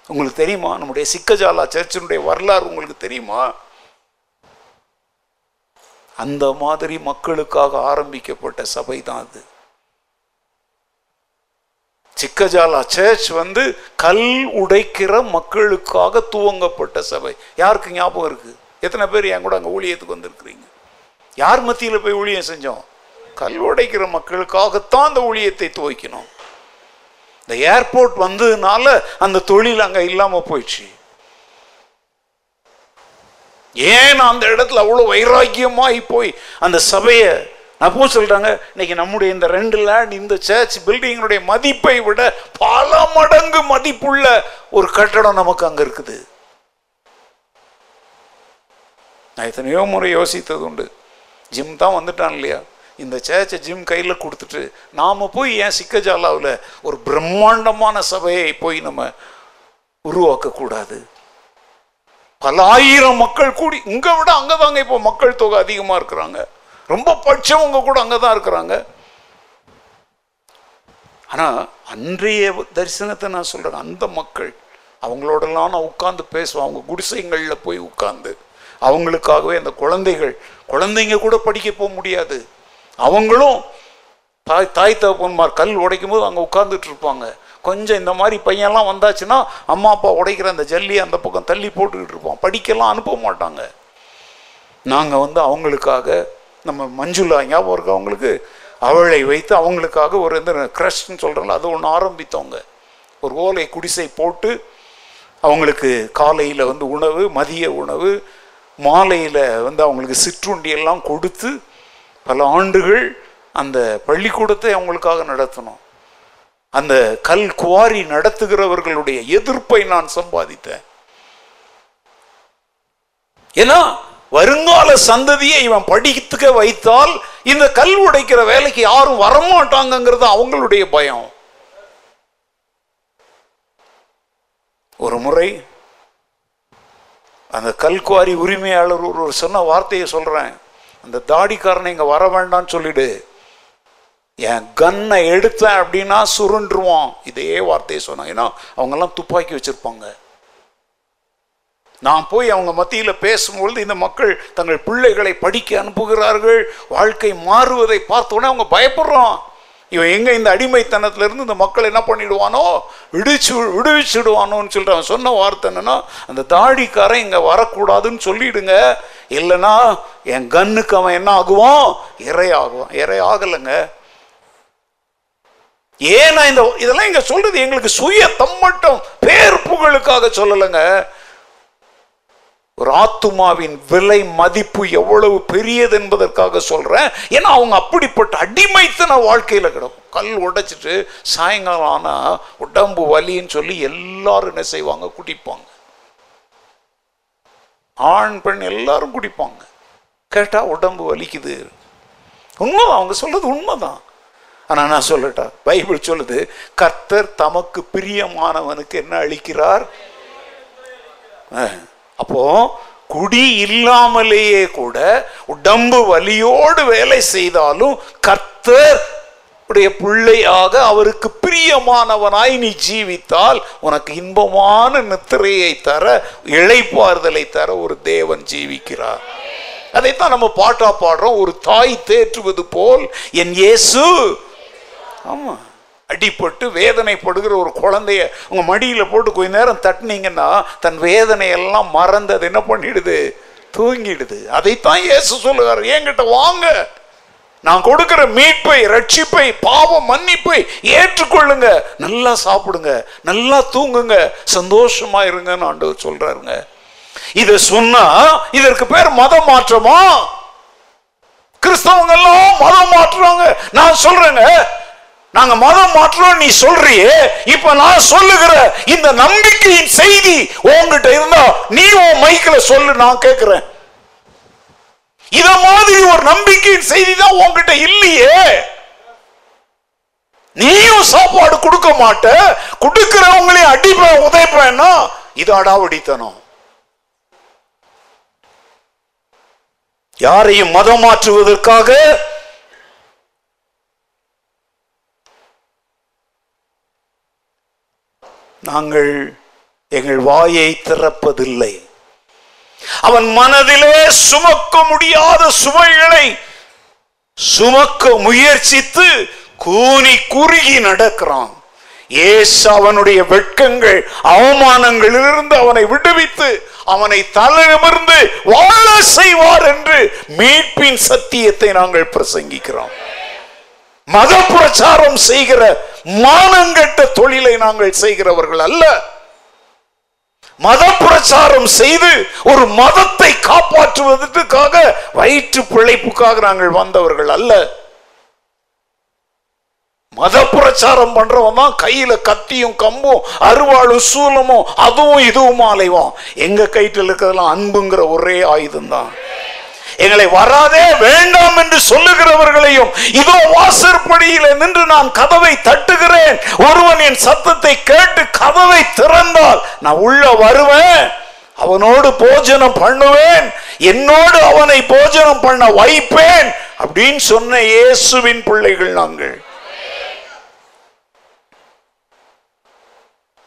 உங்களுக்கு தெரியுமா? நம்முடைய சிக்கஜாலா சர்ச்சினுடைய வரலாறு உங்களுக்கு தெரியுமா? அந்த மாதிரி மக்களுக்காக ஆரம்பிக்கப்பட்ட சபை தான் அது. சிக்கஜாலா சர்ச் வந்து கல் உடைக்கிற மக்களுக்காக துவங்கப்பட்ட சபை. யாருக்கு ஞாபகம் இருக்கு? எத்தனை பேர் என் கூட அங்கே ஊழியத்துக்கு வந்திருக்கிறீங்க? யார் மத்தியில் போய் ஊழியம் செஞ்சோம்? கல் உடைக்கிற மக்களுக்காகத்தான் அந்த ஊழியத்தை துவைக்கணும் இந்த ஏர்போர்ட் வந்ததுனால அந்த தொழில் அங்கே இல்லாமல் போயிடுச்சு. ஏன் அந்த இடத்துல அவ்வளோ வைராக்கியமாகி போய் அந்த சபையை அப்போ சொல்கிறாங்க இன்னைக்கு நம்முடைய இந்த ரெண்டு லேண்ட் இந்த சர்ச் பில்டிங்கினுடைய மதிப்பை விட பல மடங்கு மதிப்புள்ள ஒரு கட்டடம் நமக்கு அங்கே இருக்குது. நான் எத்தனையோ முறை யோசித்தது உண்டு. ஜிம் தான் வந்துட்டான் இல்லையா? இந்த சேர்ச்சை ஜிம் கையில் கொடுத்துட்டு நாம் போய் ஏன் சிக்கஜாலாவில் ஒரு பிரம்மாண்டமான சபையை போய் நம்ம உருவாக்கக்கூடாது? பல ஆயிரம் மக்கள் கூடி இங்கே விட அங்கதாங்க இப்போ மக்கள் தொகை அதிகமாக இருக்கிறாங்க. ரொம்ப படிச்சவங்க கூட அங்கதான் இருக்கிறாங்க. ஆனால் அன்றைய தரிசனத்தை நான் சொல்கிறேன் அந்த மக்கள் அவங்களோடலாம் நான் உட்காந்து பேசுவேன். அவங்க குடிசைங்களில் போய் உட்காந்து அவங்களுக்காகவே அந்த குழந்தைகள் குழந்தைங்க கூட படிக்க போக முடியாது. அவங்களும் தாய் தாய் தகப்பன்மார் கல் உடைக்கும் போது அங்கே உட்காந்துட்டு இருப்பாங்க. கொஞ்சம் இந்த மாதிரி பையன்லாம் வந்தாச்சுன்னா அம்மா அப்பா உடைக்கிற அந்த ஜல்லி அந்த பக்கம் தள்ளி போட்டுக்கிட்டு இருப்போம் படிக்கலாம் அனுப்ப மாட்டாங்க. நாங்கள் வந்து அவங்களுக்காக நம்ம மஞ்சுளா ஞாபகம் இருக்கு அவங்களுக்கு அவளை வைத்து அவங்களுக்காக ஒரு இந்த க்ரஷ்ன்னு சொல்கிறோம்ல அது ஒன்று ஆரம்பித்தவங்க. ஒரு ஓலை குடிசை போட்டு அவங்களுக்கு காலையில் வந்து உணவு மதிய உணவு மாலையில் வந்து அவங்களுக்கு சிற்றுண்டியெல்லாம் கொடுத்து பல ஆண்டுகள் அந்த பள்ளிக்கூடத்தை அவங்களுக்காக நடத்தணும். அந்த கல் குவாரி நடத்துகிறவர்களுடைய எதிர்ப்பை நான் சம்பாதித்தேன். ஏன்னா வருங்கால சந்ததியை இவன் படித்துக்க வைத்தால் இந்த கல் உடைக்கிற வேலைக்கு யாரும் வரமாட்டாங்கிறது அவங்களுடைய பயம். ஒரு முறை அந்த கல்குவாரி உரிமையாளர் ஒரு சொன்ன வார்த்தையை சொல்றேன். அந்த தாடிக்காரனை இங்க வர வேண்டாம்னு சொல்லிடு. என் கன்னை எடுத்தேன் அப்படின்னா சுருண்டுருவான். இதே வார்த்தையை சொன்னாங்க ஏன்னா அவங்கெல்லாம் துப்பாக்கி வச்சுருப்பாங்க. நான் போய் அவங்க மத்தியில் பேசும்பொழுது இந்த மக்கள் தங்கள் பிள்ளைகளை படிக்க அனுப்புகிறார்கள் வாழ்க்கை மாறுவதை பார்த்தோன்னே அவங்க பயப்படுறான். இவன் எங்கே இந்த அடிமைத்தனத்திலிருந்து இந்த மக்கள் என்ன பண்ணிடுவானோ? விடுச்சு விடுவிச்சுடுவானோன்னு சொல்லிட்டு அவன் சொன்ன வார்த்தை என்னன்னா அந்த தாடிக்காரன் இங்கே வரக்கூடாதுன்னு சொல்லிடுங்க. இல்லைன்னா என் கண்ணுக்கு அவன் என்ன ஆகுவான்? இறை ஆகுவான் இறை ஆகலைங்க ஏன் நான் இந்த இதெல்லாம் இங்க சொல்றது எங்களுக்கு சுய தம்மட்டம் பேர் புகழுக்காக சொல்லலைங்க. ஒரு ஆத்துமாவின் விலை மதிப்பு எவ்வளவு பெரியது என்பதற்காக சொல்றேன். ஏன்னா அவங்க அப்படிப்பட்ட அடிமைத்தன வாழ்க்கையில கிடக்கும். கல் உடைச்சிட்டு சாயங்காலம் ஆனா உடம்பு வலின்னு சொல்லி எல்லாரும் என்ன செய்வாங்க? குடிப்பாங்க. ஆண் பெண் எல்லாரும் குடிப்பாங்க. கேட்டா உடம்பு வலிக்குது. உண்மைதான் அவங்க சொல்றது உண்மைதான். ஆனால் நான் சொல்லட்டா பைபிள் சொல்லுது கர்த்தர் தமக்கு பிரியமானவனுக்கு என்ன அளிக்கிறார்? அப்போ குடி இல்லாமலேயே கூட உடம்பு வலியோடு வேலை செய்தாலும் கர்த்தர் உடைய பிள்ளையாக அவருக்கு பிரியமானவனாய் நீ ஜீவித்தால் உனக்கு இன்பமான நித்திரையை தர இளைப்பாறுதலை தர ஒரு தேவன் ஜீவிக்கிறார். அதைத்தான் நம்ம பாட்டா பாடுறோம் ஒரு தாய் தேற்றுவது போல் என் இயேசு ஆமாம் அடிப்பட்டு வேதனைப்படுகிற ஒரு குழந்தைய உங்க மடியில் போட்டு கொஞ்ச நேரம் தட்டினீங்கன்னா தன் வேதனையெல்லாம் மறந்து அது என்ன பண்ணிடுது? தூங்கிடுது. அதைத்தான் இயேசு சொல்லுவார் என்கிட்ட வாங்க. நான் கொடுக்கிற மீட்பை ரட்சிப்பை பாவம் மன்னிப்பை ஏற்றுக்கொள்ளுங்க. நல்லா சாப்பிடுங்க. நல்லா தூங்குங்க. சந்தோஷமா இருங்கன்னு ஆண்டவர் சொல்றாருங்க. இத சொன்னா இதற்கு பேர் மத மாற்றமா கிறிஸ்தவங்க எல்லாம் மதம் மாற்றுறாங்க. நான் சொல்றேங்க நாங்க மதம் மாற்றோம் நீ சொல்றியே இப்ப நான் சொல்லுகிற இந்த நம்பிக்கையின் செய்தி உன்கிட்ட இருந்தா நீ உன் மைக்கில் சொல்லு நான் கேட்கிறேன் இத மாதிரி ஒரு நம்பிக்கையின் செய்தி தான் உங்ககிட்ட இல்லையே. நீயும் சாப்பாடு கொடுக்க மாட்ட கொடுக்கிறவங்களே அடிப்பேன் உதைப்பேன்னா இது அடாவடித்தனம். யாரையும் மதம் மாற்றுவதற்காக நாங்கள் எங்கள் வாயை திறப்பதில்லை. அவன் மனதிலே சுமக்க முடியாத சுமைகளை சுமக்க முயற்சித்து கூனி குறுகி நடக்கிறான். ஏசு அவனுடைய வெட்கங்கள் அவமானங்களிலிருந்து அவனை விடுவித்து அவனை தலைநிமிர்ந்து வாழ செய்வார் என்று மீட்பின் சத்தியத்தை நாங்கள் பிரசங்கிக்கிறோம். மத பிரச்சாரம் செய்கிற மானங்கெட்ட தொழிலை நாங்கள் செய்கிறவர்கள் அல்ல. மத பிரச்சாரம் செய்து ஒரு மதத்தை காப்பாற்றுவதற்காக வயிற்று பிழைப்புக்காக நாங்கள் வந்தவர்கள் அல்ல. மத பிரச்சாரம் பண்றவன் தான் கையில கத்தியும் கம்பும் அருவாளும் சூலமும் அதுவும் இதுவும் அலைவான். எங்க கைட்டில் இருக்கிறதெல்லாம் அன்புங்கிற ஒரே ஆயுதம் தான் எங்களை வராதே வேண்டாம் என்று சொல்லுகிறவர்களையும் இதோ வாசற்படியில நின்று நான் கதவை தட்டுகிறேன். ஒருவன் என் சத்தத்தை கேட்டு கதவை திறந்தால் நான் உள்ள வருவேன். அவனோடு போஜனம் பண்ணுவேன். என்னோடு அவனை போஜனம் பண்ண வைப்பேன் அப்படின்னு சொன்ன இயேசுவின் பிள்ளைகள் நாங்கள்.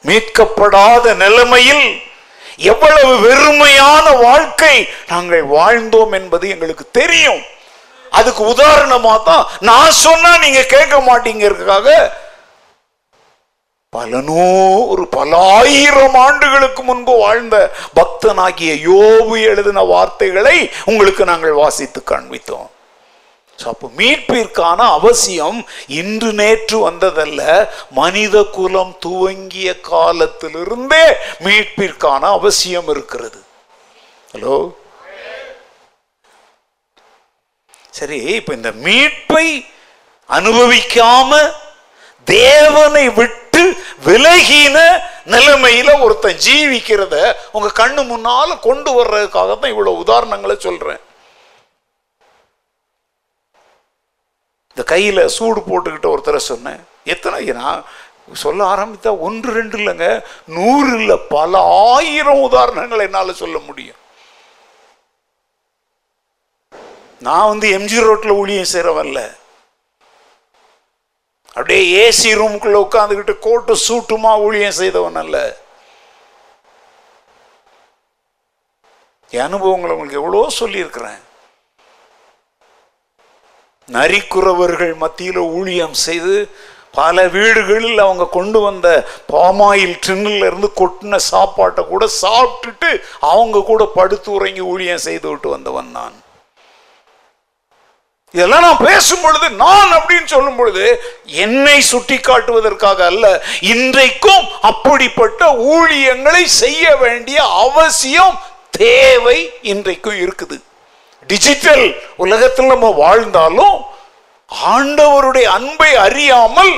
மீட்கப்படாத நிலைமையில் எவ்வளவு வெறுமையான வாழ்க்கை நாங்கள் வாழ்ந்தோம் என்பது எங்களுக்கு தெரியும். அதுக்கு உதாரணமா தான் நான் சொன்னா நீங்க கேட்க மாட்டீங்கிறதுக்காக பல நூறு பல ஆயிரம் ஆண்டுகளுக்கு முன்பு வாழ்ந்த பக்தனாகிய யோபு எழுதின வார்த்தைகளை உங்களுக்கு நாங்கள் வாசித்து காண்பித்தோம். ஸோ அப்போ மீட்பிற்கான அவசியம் இன்று நேற்று வந்ததல்ல. மனித குலம் துவங்கிய காலத்திலிருந்தே மீட்பிற்கான அவசியம் இருக்கிறது. ஹலோ சரி இப்ப இந்த மீட்பை அனுபவிக்காம தேவனை விட்டு விலகின நிலைமையில ஒருத்தன் ஜீவிக்கிறத உங்க கண்ணு முன்னால கொண்டு வர்றதுக்காக தான் இவ்வளவு உதாரணங்களை சொல்றேன். இந்த கையில் சூடு போட்டுக்கிட்ட ஒருத்தரை சொன்னேன் எத்தனை நான் சொல்ல ஆரம்பித்தா ஒன்று ரெண்டு இல்லைங்க நூறு இல்லை பல ஆயிரம் உதாரணங்கள் என்னால் சொல்ல முடியும். நான் வந்து எம்ஜி ரோட்டில் ஊழியம் செய்கிறவன்ல அப்படியே ஏசி ரூமுக்குள்ளே உட்காந்துக்கிட்டு கோட்டு சூட்டுமா ஊழியம் செய்தவன் அல்ல. என் அனுபவங்களை உங்களுக்கு எவ்வளோ சொல்லியிருக்கிறேன். நரிக்குறவர்கள் மத்தியில் ஊழியம் செய்து பல வீடுகளில் அவங்க கொண்டு வந்த பாமாயில் டின்னில் இருந்து கொட்டின சாப்பாட்டை கூட சாப்பிட்டுட்டு அவங்க கூட படுத்து உறங்கி ஊழியம் செய்து விட்டு வந்தவன் நான். இதெல்லாம் நான் பேசும் பொழுது நான் அப்படின்னு சொல்லும் பொழுது என்னை சுட்டி காட்டுவதற்காக அல்ல இன்றைக்கும் அப்படிப்பட்ட ஊழியங்களை செய்ய வேண்டிய அவசியம் தேவை இன்றைக்கும் இருக்குது. டிஜிட்டல் உலகத்தில் நம்ம வாழ்ந்தாலும் ஆண்டவருடைய அன்பை அறியாமல்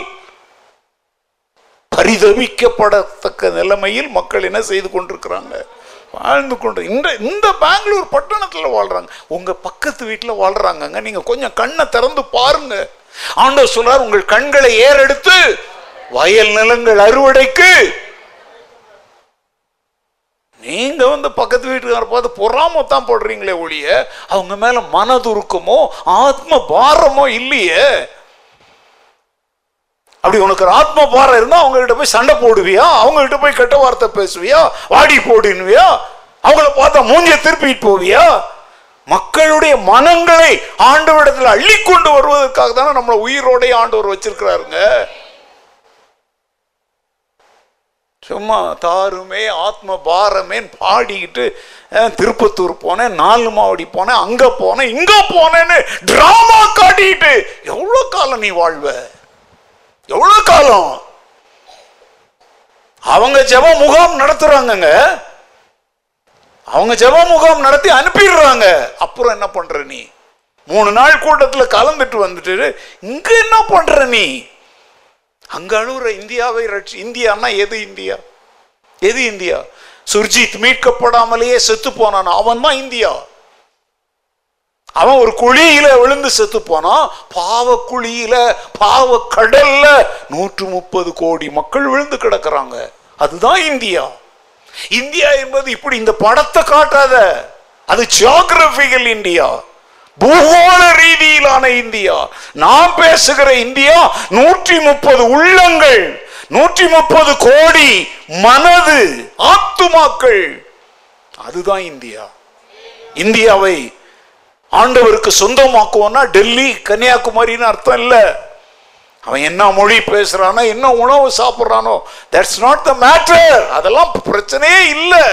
பரிதவிக்கப்படத்தக்க நிலைமையில் மக்கள் என்ன செய்து கொண்டிருக்கிறாங்க? வாழ்ந்து கொண்டு இந்த இந்த பெங்களூர் பட்டணத்தில் வாழ்றாங்க. உங்க பக்கத்து வீட்டில் வாழ்றாங்கங்க. நீங்க கொஞ்சம் கண்ணை திறந்து பாருங்க. ஆண்டவர் சொல்றார் உங்கள் கண்களை ஏறெடுத்து வயல் நிலங்கள் அறுவடைக்கு நீங்க வந்து பக்கத்து வீட்டுக்கார பார்த்து பொறாம தான் போடுறீங்களே ஒழிய அவங்க மேல மனதுருக்கமோ ஆத்ம பாரமோ இல்லையே. அப்படி உனக்கு ஒரு ஆத்ம பாரம் இருந்தா அவங்ககிட்ட போய் சண்டை போடுவியா? அவங்ககிட்ட போய் கெட்ட வார்த்தை பேசுவியா? வாடி போடுவியா அவங்கள பார்த்தா மூஞ்சிய திருப்பிட்டு போவியா? மக்களுடைய மனங்களை ஆண்டவரிடத்தில் அள்ளி கொண்டு வருவதற்காக தானே நம்மளை உயிரோடைய ஆண்டவர் வச்சிருக்கிறாருங்க. சும்மா தாருமே ஆத்ம பாரமேன்னு பாடிக்கிட்டு திருப்பத்தூர் போனேன் நாலு மாவடி போனேன் அங்கே போனேன் இங்கே போனேன்னு ட்ராமா காட்டிக்கிட்டு எவ்வளோ காலம் நீ வாழ்வ? எவ்வளோ காலம்? அவங்க ஜெப முகாம் நடத்துறாங்கங்க. அவங்க ஜெப முகாம் நடத்தி அனுப்பிடுறாங்க. அப்புறம் என்ன பண்ற நீ? மூணு நாள் கூட்டத்தில் கலந்துட்டு வந்துட்டு இங்கே என்ன பண்ற நீ? அங்க அழுகுற இந்தியாவை ரட்சி இந்தியான்னா எது இந்தியா? எது இந்தியா? சுர்ஜித் மீட்கப்படாமலேயே செத்து போனான். அவன் தான் இந்தியா. அவன் ஒரு குழியில விழுந்து செத்து போனான். பாவ குழியில பாவ கடல்ல நூற்று முப்பது கோடி மக்கள் விழுந்து கிடக்குறாங்க. அதுதான் இந்தியா. இந்தியா என்பது இப்படி இந்த படத்தை காட்டாத அது ஜியோகிரபிக்கல் இந்தியா. பூகோள ரீதியிலான இந்தியா. நாம் பேசுகிற இந்தியா நூற்றி முப்பது உள்ளங்கள் நூற்றி முப்பது கோடி மனது ஆத்துமாக்கள். அதுதான் இந்தியா. இந்தியாவை ஆண்டவருக்கு சொந்தமாக்குவோம்னா டெல்லி கன்னியாகுமரின்னு அர்த்தம் இல்லை. அவன் என்ன மொழி பேசுறானோ என்ன உணவு சாப்பிட்றானோ தட்ஸ் நாட் த மேட்டர் அதெல்லாம் பிரச்சனையே இல்லை.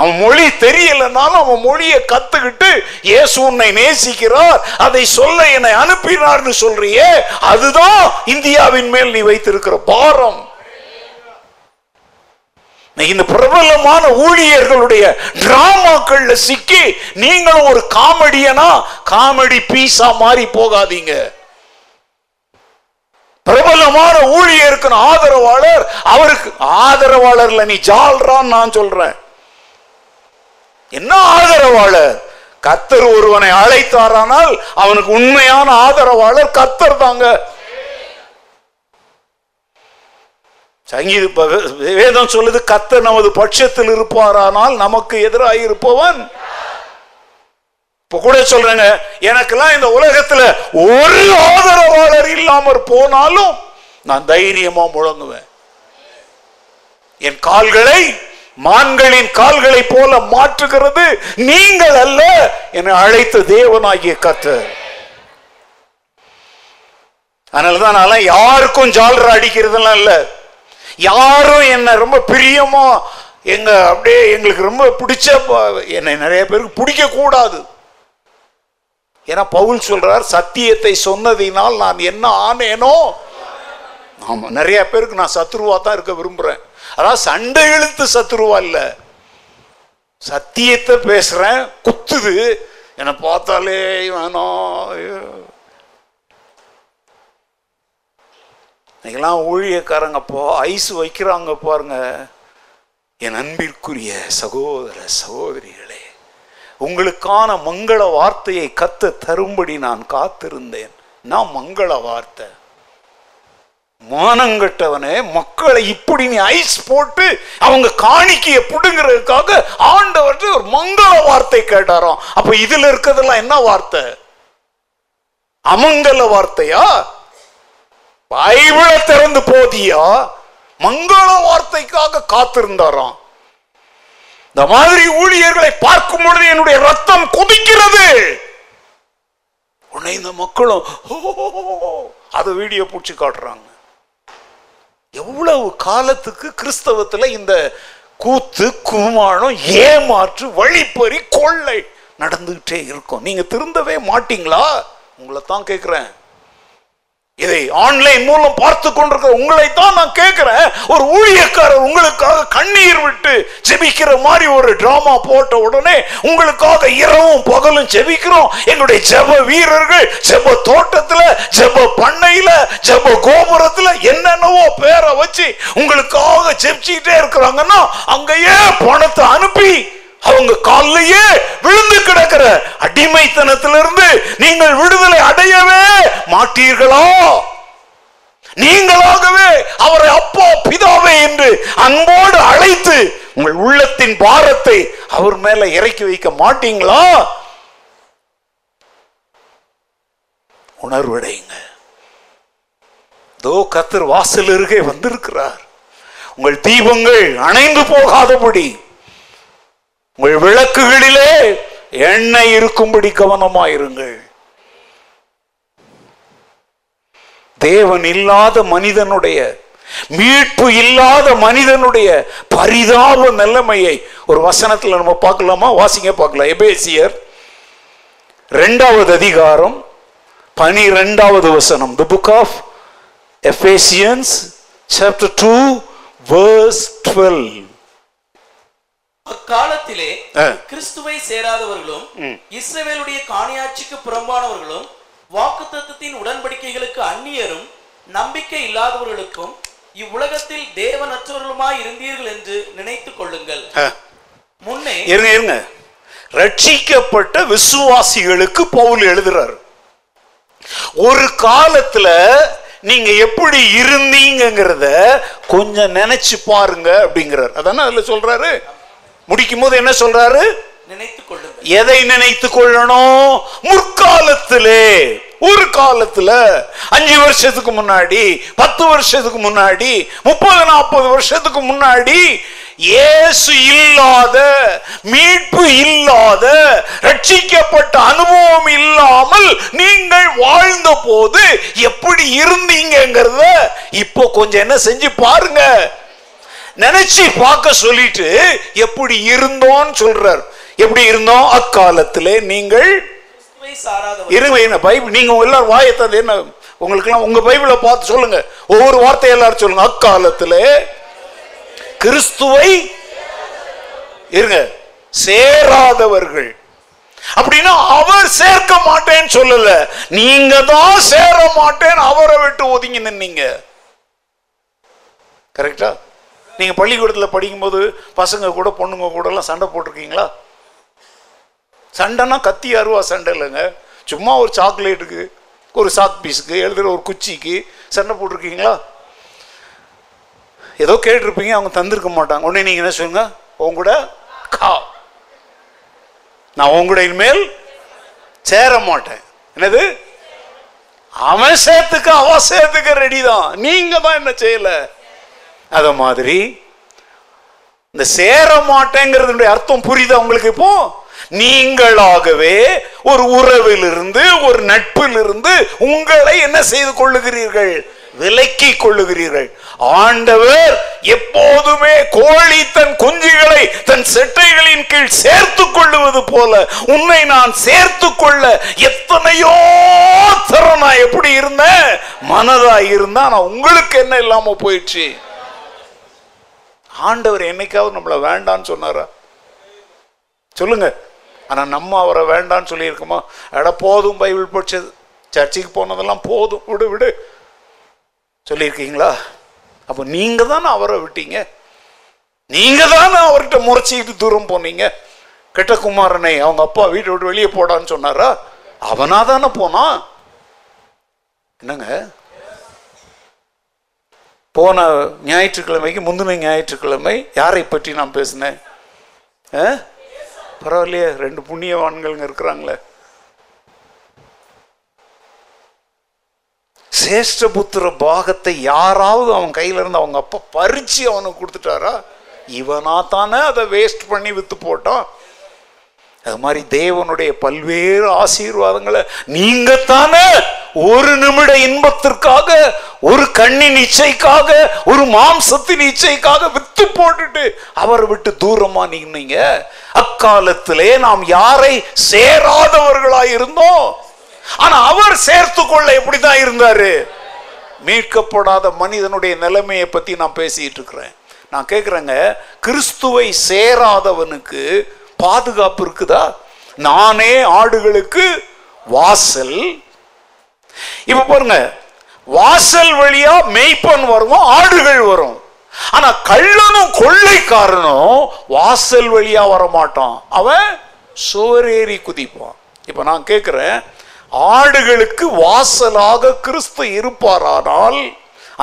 அவன் மொழி தெரியலனாலும் அவன் மொழியை கத்துக்கிட்டு இயேசு உன்னை நேசிக்கிறார். அதை சொல்ல என்னை அனுப்பினார்னு சொல்றியே. அதுதான் இந்தியாவின் மேல் நீ வைத்திருக்கிற பாரம். இந்த பிரபலமான ஊழியர்களுடைய டிராமாக்கள்ல சிக்கி நீங்களும் ஒரு காமெடியனா? காமெடி பீஸா மாறி போகாதீங்க. பிரபலமான ஊழியருக்கு ஆதரவாளர் அவருக்கு ஆதரவாளர்ல நீ ஜால்றான்னு நான் சொல்றேன். என்ன ஆதரவாளர் கத்தர் ஒருவனை அழைத்தாரானால் அவனுக்கு உண்மையான ஆதரவாளர் கத்தர் தாங்க. சங்கீத வேதம் சொல்லுது கத்தர் நமது பட்சத்தில் இருப்பாரானால் நமக்கு எதிராக இருப்பவன். இப்ப கூட சொல்றேங்க எனக்கெல்லாம் இந்த உலகத்துல ஒரு ஆதரவாளர் இல்லாமற் போனாலும் நான் தைரியமா முழங்குவேன். என் கால்களை மான்களின் கால்களை போல மாற்றுகிறது. நீங்கள் அல்ல என்னை அழைத்த தேவனாகிய கத்தர் அதனாலதான் நான் யாருக்கும் ஜாலரா அடிக்கிறதெல்லாம் இல்ல. யாரும் என்ன ரொம்ப பிரியமோ எங்க அப்படியே எங்களுக்கு ரொம்ப பிடிச்ச என்னை நிறைய பேருக்கு பிடிக்க கூடாது. ஏன்னா பவுல் சொல்றார் சத்தியத்தை சொன்னதினால் நான் என்ன ஆனேனோ? ஆமா நிறைய பேருக்கு நான் சத்ருவா தான் இருக்க விரும்புறேன். அதான் சண்டை இழுத்து சத்துருவா இல்ல. சத்தியத்தை பேசுறேன் குத்துது. என்னை பார்த்தாலே வேணாம் ஐயோ. இன்னைக்கெல்லாம் ஊழியக்காரங்கப்போ ஐஸ் வைக்கிறாங்க பாருங்க. என் அன்பிற்குரிய சகோதர சகோதரிகளே உங்களுக்கான மங்கள வார்த்தையை கத்து தரும்படி நான் காத்திருந்தேன். நான் மங்கள வார்த்தை. மானங்கட்டவனே மக்களை இப்படி நீ ஐஸ் போட்டு அவங்க காணிக்கைய புடுங்கிறதுக்காக ஆண்டவர்கிட்ட ஒரு மங்கள வார்த்தை கேட்டாராம். அப்ப இதுல இருக்கிறதெல்லாம் என்ன வார்த்தை? அமங்கல வார்த்தையா? பைபிளை திறந்து போதியா? மங்கள வார்த்தைக்காக காத்திருந்தாராம். இந்த மாதிரி ஊழியர்களை பார்க்கும் பொழுது என்னுடைய ரத்தம் கொதிக்கிறது. உன்னை இந்த மக்களும் அதை வீடியோ பிடிச்சி காட்டுறாங்க. எவ்வளவு காலத்துக்கு கிறிஸ்தவத்தில் இந்த கூத்து குமானம் ஏமாற்று வழிப்பறி கொள்ளை நடந்துகிட்டே இருக்கும். நீங்க திருந்தவே மாட்டீங்களா? உங்களை தான் கேட்குறேன் இதை ஆன்லைன் மூலம் பார்த்து கொண்டிருக்கிற உங்களை தான் நான் கேட்கிறேன். ஒரு ஊழியக்காரர் உங்களுக்காக கண்ணீர் விட்டு ஜெபிக்கிற மாதிரி ஒரு டிராமா போட்ட உடனே உங்களுக்காக இரவும் பகலும் ஜெபிக்கிறோம். எங்களுடைய ஜெப வீரர்கள் ஜெப தோட்டத்துல ஜெப பண்ணையில ஜெப கோபுரத்துல என்னென்னவோ பேரை வச்சு உங்களுக்காக ஜெபிச்சுக்கிட்டே இருக்கிறாங்கன்னா அங்கேயே பணத்தை அனுப்பி அவங்க காலிலேயே விழுந்து கிடக்கிற அடிமைத்தனத்திலிருந்து நீங்கள் விடுதலை அடையவே மாட்டீர்களா? நீங்களாகவே அவரை அப்பா பிதாவே என்று அன்போடு அழைத்து உங்கள் உள்ளத்தின் பாரத்தை அவர் மேல இறக்கி வைக்க மாட்டீங்களா? உணர்வடைங்க தோ கத்தர் வாசல் அருகே வந்திருக்கிறார். உங்கள் தீபங்கள் அணைந்து போகாதபடி உங்கள் விளக்குகளிலே எண்ணெய் இருக்கும்படி கவனமாயிருங்கள். தேவன் இல்லாத மனிதனுடைய மீட்பு இல்லாத மனிதனுடைய பரிதாப நிலைமையை ஒரு வசனத்தில் நம்ம பார்க்கலாமா? வாசிங்க பார்க்கலாம். எபேசியர் ரெண்டாவது அதிகாரம் பனிரெண்டாவது வசனம். The book of Ephesians chapter two verse twelve அக்காலத்திலே. கிறிஸ்துவை சேராதவர்களும் இஸ்ரவேலுடைய காணியாட்சிக்கு புறம்பானவர்களும் வாக்குத்தத்தத்தின் உடன்படிக்கைகளுக்கு அந்நியரும் நம்பிக்கை இல்லாதவர்களுக்கும் இவ்வுலகத்தில் தேவனற்றவர்களுமாய் இருந்தீர்கள் என்று நினைத்துக் கொள்ளுங்கள். முன்னே இருங்க இருங்க. ரட்சிக்கப்பட்ட விசுவாசிகளுக்கு பவுல் எழுதுறாரு. ஒரு காலத்துல நீங்க எப்படி இருந்தீங்கங்கிறத கொஞ்சம் நினைச்சு பாருங்க அப்படிங்கிறார். அதானே அதுல சொல்றாரு? முடிக்கும் போது என்ன சொல்றாரு? எதை நினைத்து கொள்ளணும்? முற்காலத்திலே. ஒரு காலத்துல அஞ்சு வருஷத்துக்கு முன்னாடி பத்து வருஷத்துக்கு முன்னாடி முப்பது நாற்பது வருஷத்துக்கு முன்னாடி இயேசு இல்லாத மீட்பு இல்லாத ரட்சிக்கப்பட்ட அனுபவம் இல்லாமல் நீங்கள் வாழ்ந்த போது எப்படி இருந்தீங்கங்கிறத இப்போ கொஞ்சம் என்ன செஞ்சு பாருங்க. நினைச்சு பார்க்க சொல்லிட்டு எப்படி இருந்தோம்னு சொல்றார். எப்படி இருந்தோம்? அக்காலத்திலே நீங்கள் இருங்க பைபிள். நீங்க எல்லாரும் வாயத்தது என்ன? உங்களுக்கெல்லாம் உங்க பைபிளை பார்த்து சொல்லுங்க. ஒவ்வொரு வார்த்தை எல்லாரும் சொல்லுங்க. அக்காலத்திலே கிறிஸ்துவை இருங்க. சேராதவர்கள். அப்படின்னா அவர் சேர்க்க மாட்டேன்னு சொல்லல. நீங்க தான் சேர மாட்டேன்னு அவரை விட்டு ஒதுங்கி நின்னீங்க. கரெக்டா நீங்கள் பள்ளிக்கூடத்தில் படிக்கும்போது பசங்க கூட பொண்ணுங்க கூடலாம் சண்டை போட்டிருக்கீங்களா? சண்டைனா கத்தி அருவா சண்டை இல்லைங்க. சும்மா ஒரு சாக்லேட்டுக்கு ஒரு சாக் பீஸுக்கு எழுதுகிற ஒரு குச்சிக்கு சண்டை போட்டிருக்கீங்களா? ஏதோ கேட்டிருப்பீங்க அவங்க தந்திருக்க மாட்டாங்க. உடனே நீங்கள் என்ன சொல்லுங்க? உங்க கூட கா நான் உங்க கூட இனிமேல் சேர மாட்டேன். என்னது? அவன் சேர்த்துக்க அவ சேர்த்துக்க ரெடி தான். நீங்க தான் என்ன செய்யலை? அதை மாதிரி. இந்த சேர மாட்டேங்கிறதுடைய அர்த்தம் புரியுது உங்களுக்கு இப்போ? நீங்களாகவே ஒரு உறவிலிருந்து ஒரு நட்பிலிருந்து உங்களை என்ன செய்து கொள்ளுகிறீர்கள்? விலக்கி கொள்ளுகிறீர்கள். ஆண்டவர் எப்போதுமே கோழி தன் குஞ்சுகளை தன் செட்டைகளின் கீழ் சேர்த்து கொள்ளுவது போல உன்னை நான் சேர்த்து கொள்ள எத்தனையோ தரம் நான் எப்படி இருந்தேன்? மனதா இருந்தா நான் உங்களுக்கு என்ன இல்லாம போயிடுச்சு? ஆண்டவர் என்னைக்காவது நம்மளை வேண்டான்னு சொன்னாரா? சொல்லுங்க. ஆனால் நம்ம அவரை வேண்டான்னு சொல்லியிருக்கோமா? அட போதும் பைபிள் படிச்சது. சர்ச்சுக்கு போனதெல்லாம் போதும். விடு விடு. சொல்லியிருக்கீங்களா? அப்போ நீங்கள் தானே அவரை விட்டீங்க. நீங்கள் தானே அவர்கிட்ட முறைச்சிக்கிட்டு தூரம் போனீங்க. கெட்ட குமாரனை அவங்க அப்பா வீட்டை விட்டு வெளியே போடான்னு சொன்னாரா? அவனா தானே போனான். என்னங்க? போன ஞாயிற்றுக்கிழமைக்கு முந்தின ஞாயிற்றுக்கிழமை யாரை பற்றி நான் பேசினேன்? ஆ? பரவாயில்லையே ரெண்டு புண்ணியவான்கள்ங்க இருக்கிறாங்களே. சேஷ்டபுத்திர பாகத்தை யாராவது அவன் கையில இருந்து அவங்க அப்பா பறிச்சு அவனுக்கு கொடுத்துட்டாரா? இவனா தானே அதை வேஸ்ட் பண்ணி வித்து போட்டான். அது மாதிரி தேவனுடைய பல்வேறு ஆசீர்வாதங்களை நீங்க தானே ஒரு நிமிட இன்பத்திற்காக ஒரு கண்ணின் இச்சைக்காக ஒரு மாம்சத்தின் இச்சைக்காக வித்து போட்டுட்டு அவரை விட்டு தூரமா நின்னீங்க. அக்காலத்திலே நாம் யாரை சேராதவர்களாய் இருந்தோம். ஆனா அவர் சேர்த்து கொள்ள எப்படிதான் இருந்தாரு? மீட்கப்படாத மனிதனுடைய நிலைமையை பத்தி நான் பேசிட்டு இருக்கிறேன். நான் கேட்குறேங்க கிறிஸ்துவை சேராதவனுக்கு பாதுகாப்பு இருக்குதா? நானே ஆடுகளுக்கு வாசல். இப்ப பாருங்க வாசல் வழியா மெய்ப்பன் வரும் ஆடுகள் வரும். ஆனா கள்ளனும் கொள்ளைக்காரனும் வாசல் வழியா வர மாட்டான் அவன் சோரேறி குதிப்பான். இப்ப நான் கேட்கிறேன் ஆடுகளுக்கு வாசலாக கிறிஸ்து இருப்பாரானால்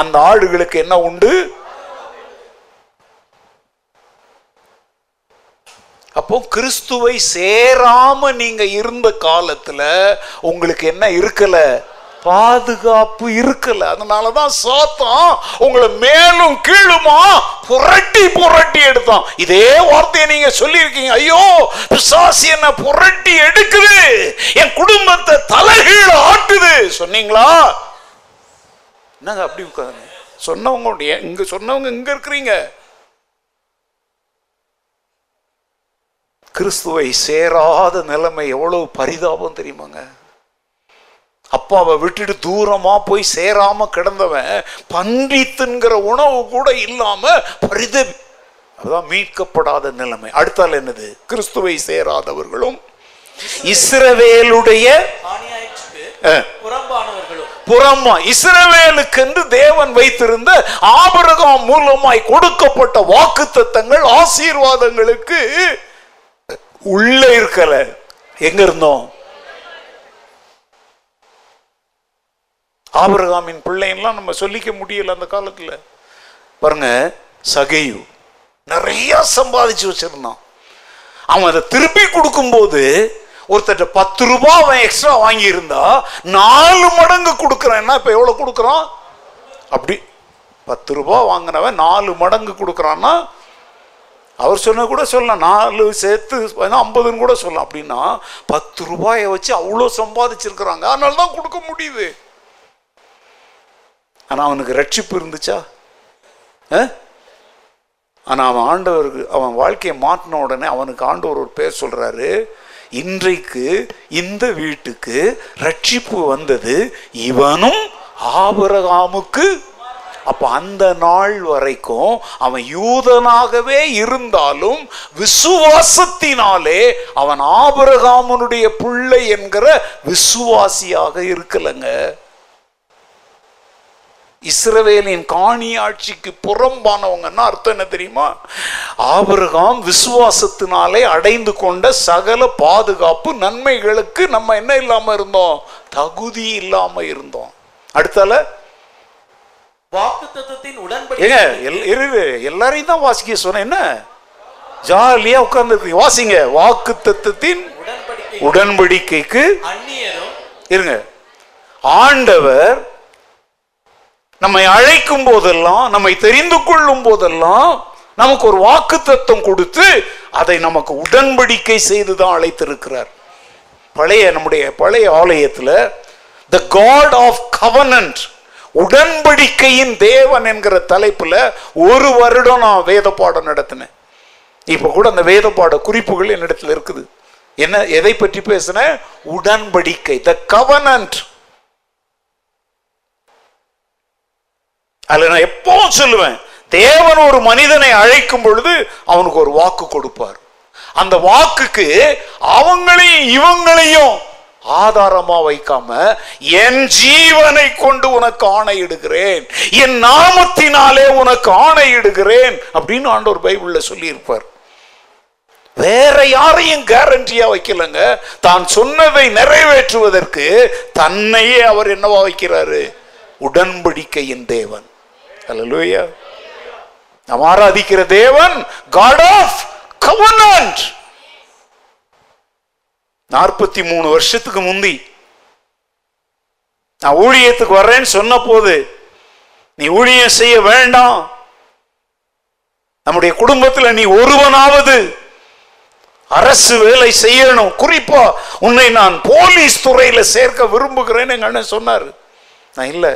அந்த ஆடுகளுக்கு என்ன உண்டு? அப்போ கிறிஸ்துவை சேராம நீங்க இருந்த காலத்துல உங்களுக்கு என்ன இருக்கல? பாதுகாப்பு இருக்கல. அதனாலதான் சாத்தான் உங்களை மேலும் கீழுமா புரட்டி புரட்டி எடுத்தான். இதே வார்த்தையை நீங்க சொல்லியிருக்கீங்க. ஐயோ பிசாசி என்ன புரட்டி எடுக்குது. என் குடும்பத்தை தலைகீழ ஆட்டுது. சொன்னீங்களா? என்னங்க அப்படி உட்காருங்க சொன்னவங்க இங்க சொன்னவங்க இங்க இருக்கிறீங்க. கிறிஸ்துவை சேராத நிலைமை எவ்வளவு பரிதாபம் தெரியுமாங்க? அப்பாவை விட்டுட்டு தூரமா போய் சேராம கிடந்தவன் பன்றி தின்கிற உணவு கூட இல்லாம பரிதவி அதான் மீட்கப்படாத நிலைமை. அடுத்தால் என்னது? கிறிஸ்துவை சேராதவர்களும் இஸ்ரவேலுடைய ஆணியாயிற்றுக்கு இஸ்ரவேலுக்கு என்று தேவன் வைத்திருந்த ஆபரகம் மூலமாய் கொடுக்கப்பட்ட வாக்குத்தத்தங்கள் ஆசீர்வாதங்களுக்கு உள்ள இருக்கல. எங்க இருந்தோம்? ஆபரகாமின் பிள்ளைங்களாம் நம்ம சொல்லிக்க முடியல அந்த காலத்துல. பாருங்க சகையு நிறைய சம்பாதிச்சு வச்சிருந்தான். அவன் அதை திருப்பி கொடுக்கும்போது ஒருத்தட்ட பத்து ரூபாய் அவன் எக்ஸ்ட்ரா வாங்கியிருந்தா நாலு மடங்கு கொடுக்குறான்னா இப்போ எவ்வளோ கொடுக்குறான்? அப்படி பத்து ரூபாய் வாங்கினவன் நாலு மடங்கு கொடுக்குறான்னா அவர் சொன்ன கூட சொல்லலாம். நாலு சேர்த்து ஐம்பதுன்னு கூட சொல்லலாம். அப்படின்னா பத்து ரூபாயை வச்சு அவ்வளோ சம்பாதிச்சிருக்கிறாங்க. அதனால தான் கொடுக்க முடியுது. ஆனால் அவனுக்கு ரட்சிப்பு இருந்துச்சா? ஆ? ஆனால் அவன் ஆண்டவருக்கு அவன் வாழ்க்கையை மாற்றின உடனே அவனுக்கு ஆண்டவர் ஒரு பேர் சொல்கிறாரு இன்றைக்கு இந்த வீட்டுக்கு ரட்சிப்பு வந்தது இவனும் ஆபரகாமுக்கு அப்போ அந்த நாள் வரைக்கும் அவன் யூதனாகவே இருந்தாலும் விசுவாசத்தினாலே அவன் ஆபரகாமனுடைய பிள்ளை என்கிற விசுவாசியாக இருக்கலங்க. இஸ்ரவேலின் காணி ஆட்சிக்கு புறம்பானவங்கன்னா அர்த்தம் என்ன தெரியுமா? ஆபரகாம் விசுவாசத்தினாலே அடைந்து கொண்ட சகல பாதுகாப்பு நன்மைகளுக்கு நம்ம என்ன இல்லாம இருந்தோம்? தகுதி இல்லாம இருந்தோம். அடுத்தால வாக்குத்தத்தத்தின் ஏங்க உடன்படிக்கை எல்லாரையும் தான் வாசிக்க சொன்னேன். என்ன? ஜாலியா உட்கார்ந்து வாசிங்க. வாக்கு தத்துவத்தின் உடன்படிக்கைக்கு இருங்க. ஆண்டவர் நம்மை அழைக்கும் போதெல்லாம் நம்மை தெரிந்து கொள்ளும் போதெல்லாம் நமக்கு ஒரு வாக்கு தத்துவம் கொடுத்து அதை நமக்கு உடன்படிக்கை செய்து தான் அழைத்திருக்கிறார். பழைய நம்முடைய பழைய ஆலயத்தில் த காட் ஆஃப் கவனன்ட் உடன்படிக்கையின் தேவன் என்கிற தலைப்புல ஒரு வருடம் நான் வேத பாடம் நடத்தினேன். இப்ப கூட அந்த வேத பாட குறிப்புகள் என்னிடத்தில் இருக்குது. என்ன எதை பற்றி பேசினேன்? உடன்படிக்கை த கவனன்ட் அதுல நான் எப்பவும் சொல்லுவேன் தேவன் ஒரு மனிதனை அழைக்கும் பொழுது அவனுக்கு ஒரு வாக்கு கொடுப்பார். அந்த வாக்குக்கு அவங்களையும் இவங்களையும் ஆதாரமா வைக்காம என் ஜீவனை கொண்டு உனக்கு ஆணையிடுகிறேன். என் நாமத்தினாலே உனக்கு ஆணையிடுகிறேன். அப்படின்னு ஆண்டவர் பைபிள்ல சொல்லி இருப்பார் வேற யாரையும் கேரண்டியா வைக்கலங்க. தான் சொன்னதை நிறைவேற்றுவதற்கு தன்னையே அவர் என்னவா வைக்கிறாரு? உடன்படிக்கையின் தேவன். அல்ல நாம் ஆராதிக்கிற தேவன் காட் ஆஃப் கவர்னன்ட் நாற்பத்தி மூணு வருஷத்துக்கு முந்தி. நான் ஊழியத்துக்கு வர்றேன்னு சொன்ன போது நீ ஊழியம் செய்ய வேண்டாம். நம்முடைய குடும்பத்தில் நீ ஒருவனாவது அரசு வேலை செய்யணும். குறிப்பா உன்னை நான் போலீஸ் துறையில சேர்க்க விரும்புகிறேன்னு எங்க அண்ணன் சொன்னார். நான் இல்லை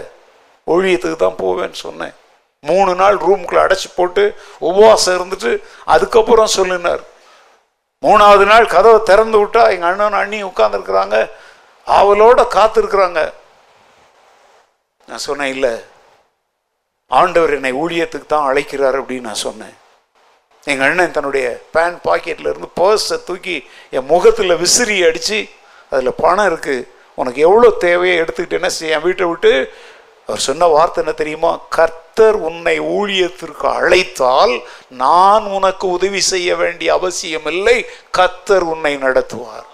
ஊழியத்துக்கு தான் போவேன்னு சொன்னேன். மூணு நாள் ரூம்குள்ள அடைச்சி போட்டு உபவாசம் இருந்துட்டு அதுக்கப்புறம் சொல்லினார். மூணாவது நாள் கதவை திறந்து விட்டா எங்கள் அண்ணன் அண்ணி உட்காந்துருக்குறாங்க ஆவலோட காத்திருக்கிறாங்க. நான் சொன்னேன் இல்லை ஆண்டவர் என்னை ஊழியத்துக்கு தான் அழைக்கிறார் அப்படின்னு நான் சொன்னேன். எங்கள் அண்ணன் தன்னுடைய பேண்ட் பாக்கெட்டில் இருந்து பர்ஸை தூக்கி என் முகத்தில் விசிறி அடித்து அதில் பணம் இருக்குது உனக்கு எவ்வளோ தேவையோ எடுத்துக்கிட்டேன்னா செய்ய என் வீட்டை விட்டு அவர் சொன்ன வார்த்தை என்ன தெரியுமா? கர்த்தர் உன்னை ஊழியத்திற்கு அழைத்தால் நான் உனக்கு உதவி செய்ய வேண்டிய அவசியம் இல்லை கர்த்தர் உன்னை நடத்துவார்.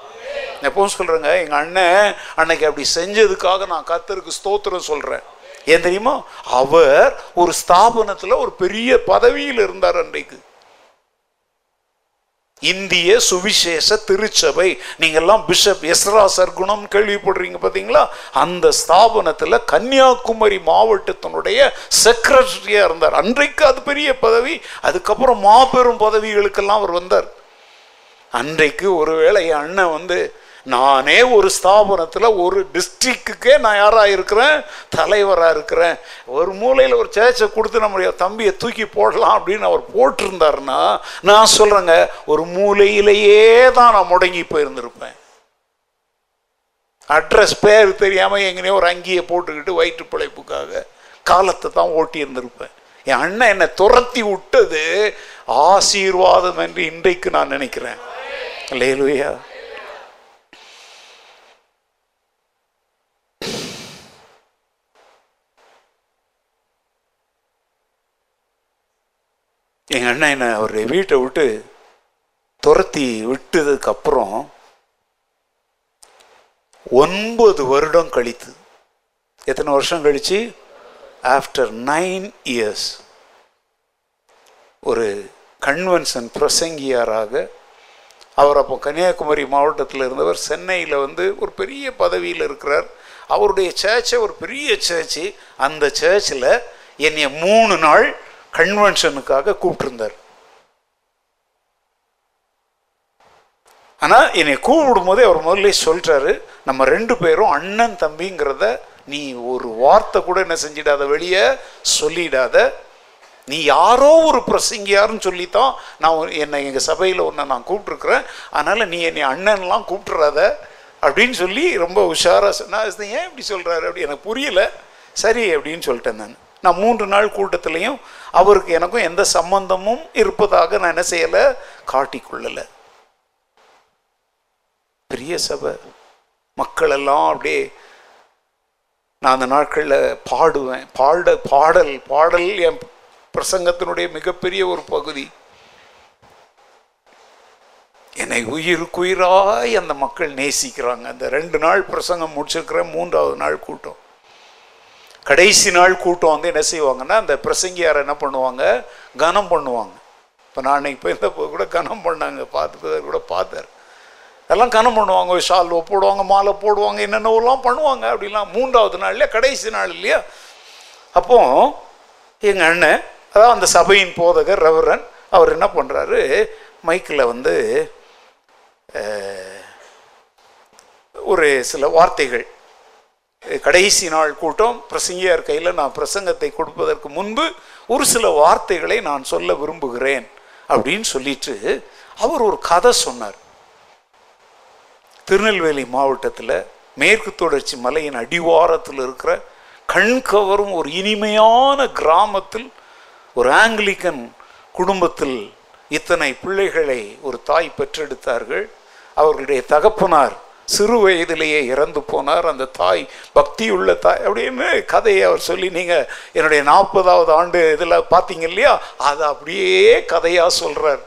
எப்பவும் சொல்கிறேங்க எங்கள் அண்ணன் அன்னைக்கு அப்படி செஞ்சதுக்காக நான் கர்த்தருக்கு ஸ்தோத்திரம் சொல்கிறேன் ஏன் தெரியுமா? அவர் ஒரு ஸ்தாபனத்தில் ஒரு பெரிய பதவியில் இருந்தார் அன்றைக்கு. இந்திய சுவிசேஷ திருச்சபை. நீங்கெல்லாம் பிஷப் எஸ்ரா சர்க்குணம் கேள்விப்படுறீங்க பார்த்தீங்களா அந்த ஸ்தாபனத்தில் கன்னியாகுமரி மாவட்டத்தினுடைய செக்ரட்டரியாக இருந்தார். அன்றைக்கு அது பெரிய பதவி அதுக்கப்புறம் மாபெரும் பதவிகளுக்கெல்லாம் அவர் வந்தார். அன்றைக்கு ஒருவேளை என் அண்ணன் வந்து நானே ஒரு ஸ்தாபனத்தில் ஒரு டிஸ்ட்ரிக்ட்டுக்கே நான் யாராக இருக்கிறேன்? தலைவராக இருக்கிறேன். ஒரு மூலையில் ஒரு சேச்சை கொடுத்து நம்முடைய தம்பியை தூக்கி போடலாம் அப்படின்னு அவர் போட்டிருந்தாருன்னா நான் சொல்கிறேங்க ஒரு மூலையிலேயே தான் நான் முடங்கி போயிருந்திருப்பேன். அட்ரஸ் பேர் தெரியாமல் எங்கேயோ ஒரு அங்கியை போட்டுக்கிட்டு வயிற்று பிழைப்புக்காக காலத்தை தான் ஓட்டி இருந்திருப்பேன். என் அண்ணன் என்னை துரத்தி விட்டது ஆசீர்வாதம் என்று இன்றைக்கு நான் நினைக்கிறேன். லேலுயா எங்கள் அண்ணன் என்னை அவர் வீட்டை விட்டு துரத்தி விட்டதுக்கப்புறம் ஒன்பது வருடம் கழித்து எத்தனை வருஷம் கழிச்சு? ஆஃப்டர் நைன் இயர்ஸ் ஒரு கன்வென்ஷன் பிரசங்கியாராக அவர் அப்போ கன்னியாகுமரி மாவட்டத்தில் இருந்தவர் சென்னையில் வந்து ஒரு பெரிய பதவியில் இருக்கிறார். அவருடைய சேர்ச்சை ஒரு பெரிய சேர்ச்சு அந்த சேர்ச்சில் என்னைய மூணு நாள் கன்வென்ஷனுக்காக கூப்பிட்டுருந்தார். ஆனால் என்னை கூப்பிடும் போதே அவர் முதல்ல சொல்கிறாரு நம்ம ரெண்டு பேரும் அண்ணன் தம்பிங்கிறத நீ ஒரு வார்த்தை கூட என்ன செஞ்சிடாத வெளியே சொல்லிடாத. நீ யாரோ ஒரு பிரசங்கியாருன்னு சொல்லித்தான் நான் என்னை எங்கள் சபையில் ஒன்று நான் கூப்பிட்ருக்குறேன் அதனால் நீ என்னை அண்ணன்லாம் கூப்பிட்றாத அப்படின்னு சொல்லி ரொம்ப உஷாராக சொன்னால் ஏன் இப்படி சொல்கிறாரு அப்படி எனக்கு புரியல. சரி அப்படின்னு சொல்லிட்டேன் நான். நான் மூன்று நாள் கூட்டத்திலையும் அவருக்கு எனக்கும் எந்த சம்பந்தமும் இருப்பதாக நான் என்ன செய்யலை? காட்டிக்கொள்ளலை. பெரிய சபை. மக்களெல்லாம் அப்படியே நான் அந்த நாட்களில் பாடுவேன். பாட பாடல் பாடல் என் பிரசங்கத்தினுடைய மிகப்பெரிய ஒரு பகுதி. என்னை உயிருக்குயிராய் அந்த மக்கள் நேசிக்கிறாங்க. அந்த ரெண்டு நாள் பிரசங்கம் முடிச்சிருக்கிறேன் மூன்றாவது நாள் கூட்டம். கடைசி நாள் கூட்டம் வந்து என்ன செய்வாங்கன்னா அந்த பிரசங்கியார் என்ன பண்ணுவாங்க? கனம் பண்ணுவாங்க. இப்போ நான் அன்னைக்கு போயிருந்தப்போ கூட கனம் பண்ணாங்க. பார்த்து கூட பார்த்தார். எல்லாம் கனம் பண்ணுவாங்க. ஷால்வை போடுவாங்க மாலை போடுவாங்க என்னென்னலாம் பண்ணுவாங்க அப்படிலாம் மூன்றாவது நாள் இல்லையா கடைசி நாள் இல்லையா அப்போ எங்கள் அண்ணன் அதாவது அந்த சபையின் போதகர் ரவரன் அவர் என்ன பண்ணுறாரு மைக்கில் வந்து ஒரு சில வார்த்தைகள் கடைசி நாள் கூட்டம் பிரசங்கியார் கையில் நான் பிரசங்கத்தை கொடுப்பதற்கு முன்பு ஒரு சில வார்த்தைகளை நான் சொல்ல விரும்புகிறேன் அப்படின்னு சொல்லிட்டு அவர் ஒரு கதை சொன்னார். திருநெல்வேலி மாவட்டத்தில் மேற்கு தொடர்ச்சி மலையின் அடிவாரத்தில் இருக்கிற கண் கவரும் ஒரு இனிமையான கிராமத்தில் ஒரு ஆங்கிலிக்கன் குடும்பத்தில் இத்தனை பிள்ளைகளை ஒரு தாய் பெற்றெடுத்தார்கள். அவர்களுடைய தகப்பனார் சிறு வயதிலேயே இறந்து போனார். அந்த தாய் பக்தியுள்ள தாய். அப்படின்னு கதையை அவர் சொல்லி நீங்கள் என்னுடைய நாற்பதாவது ஆண்டு இதில் பார்த்தீங்க இல்லையா? அதை அப்படியே கதையாக சொல்கிறார்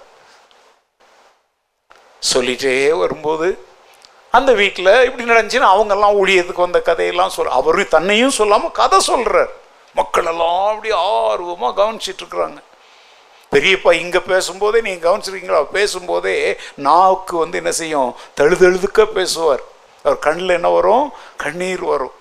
சொல்லிட்டே வரும்போது அந்த வீட்டில் இப்படி நடந்துச்சுன்னா அவங்கெல்லாம் ஊழியத்துக்கு வந்த கதையெல்லாம் சொல் அவரும் தன்னையும் சொல்லாமல் கதை சொல்கிறார் மக்களெல்லாம் அப்படி ஆர்வமாக கவனிச்சிட்ருக்குறாங்க பெரியப்பா இங்கே பேசும்போதே நீங்கள் கவனிச்சிருக்கீங்களா? பேசும்போதே நாவுக்கு வந்து என்ன செய்யும்? தழுதழுதுக்க பேசுவார். அவர் கண்ணில் என்ன வரும்? கண்ணீர் வரும்.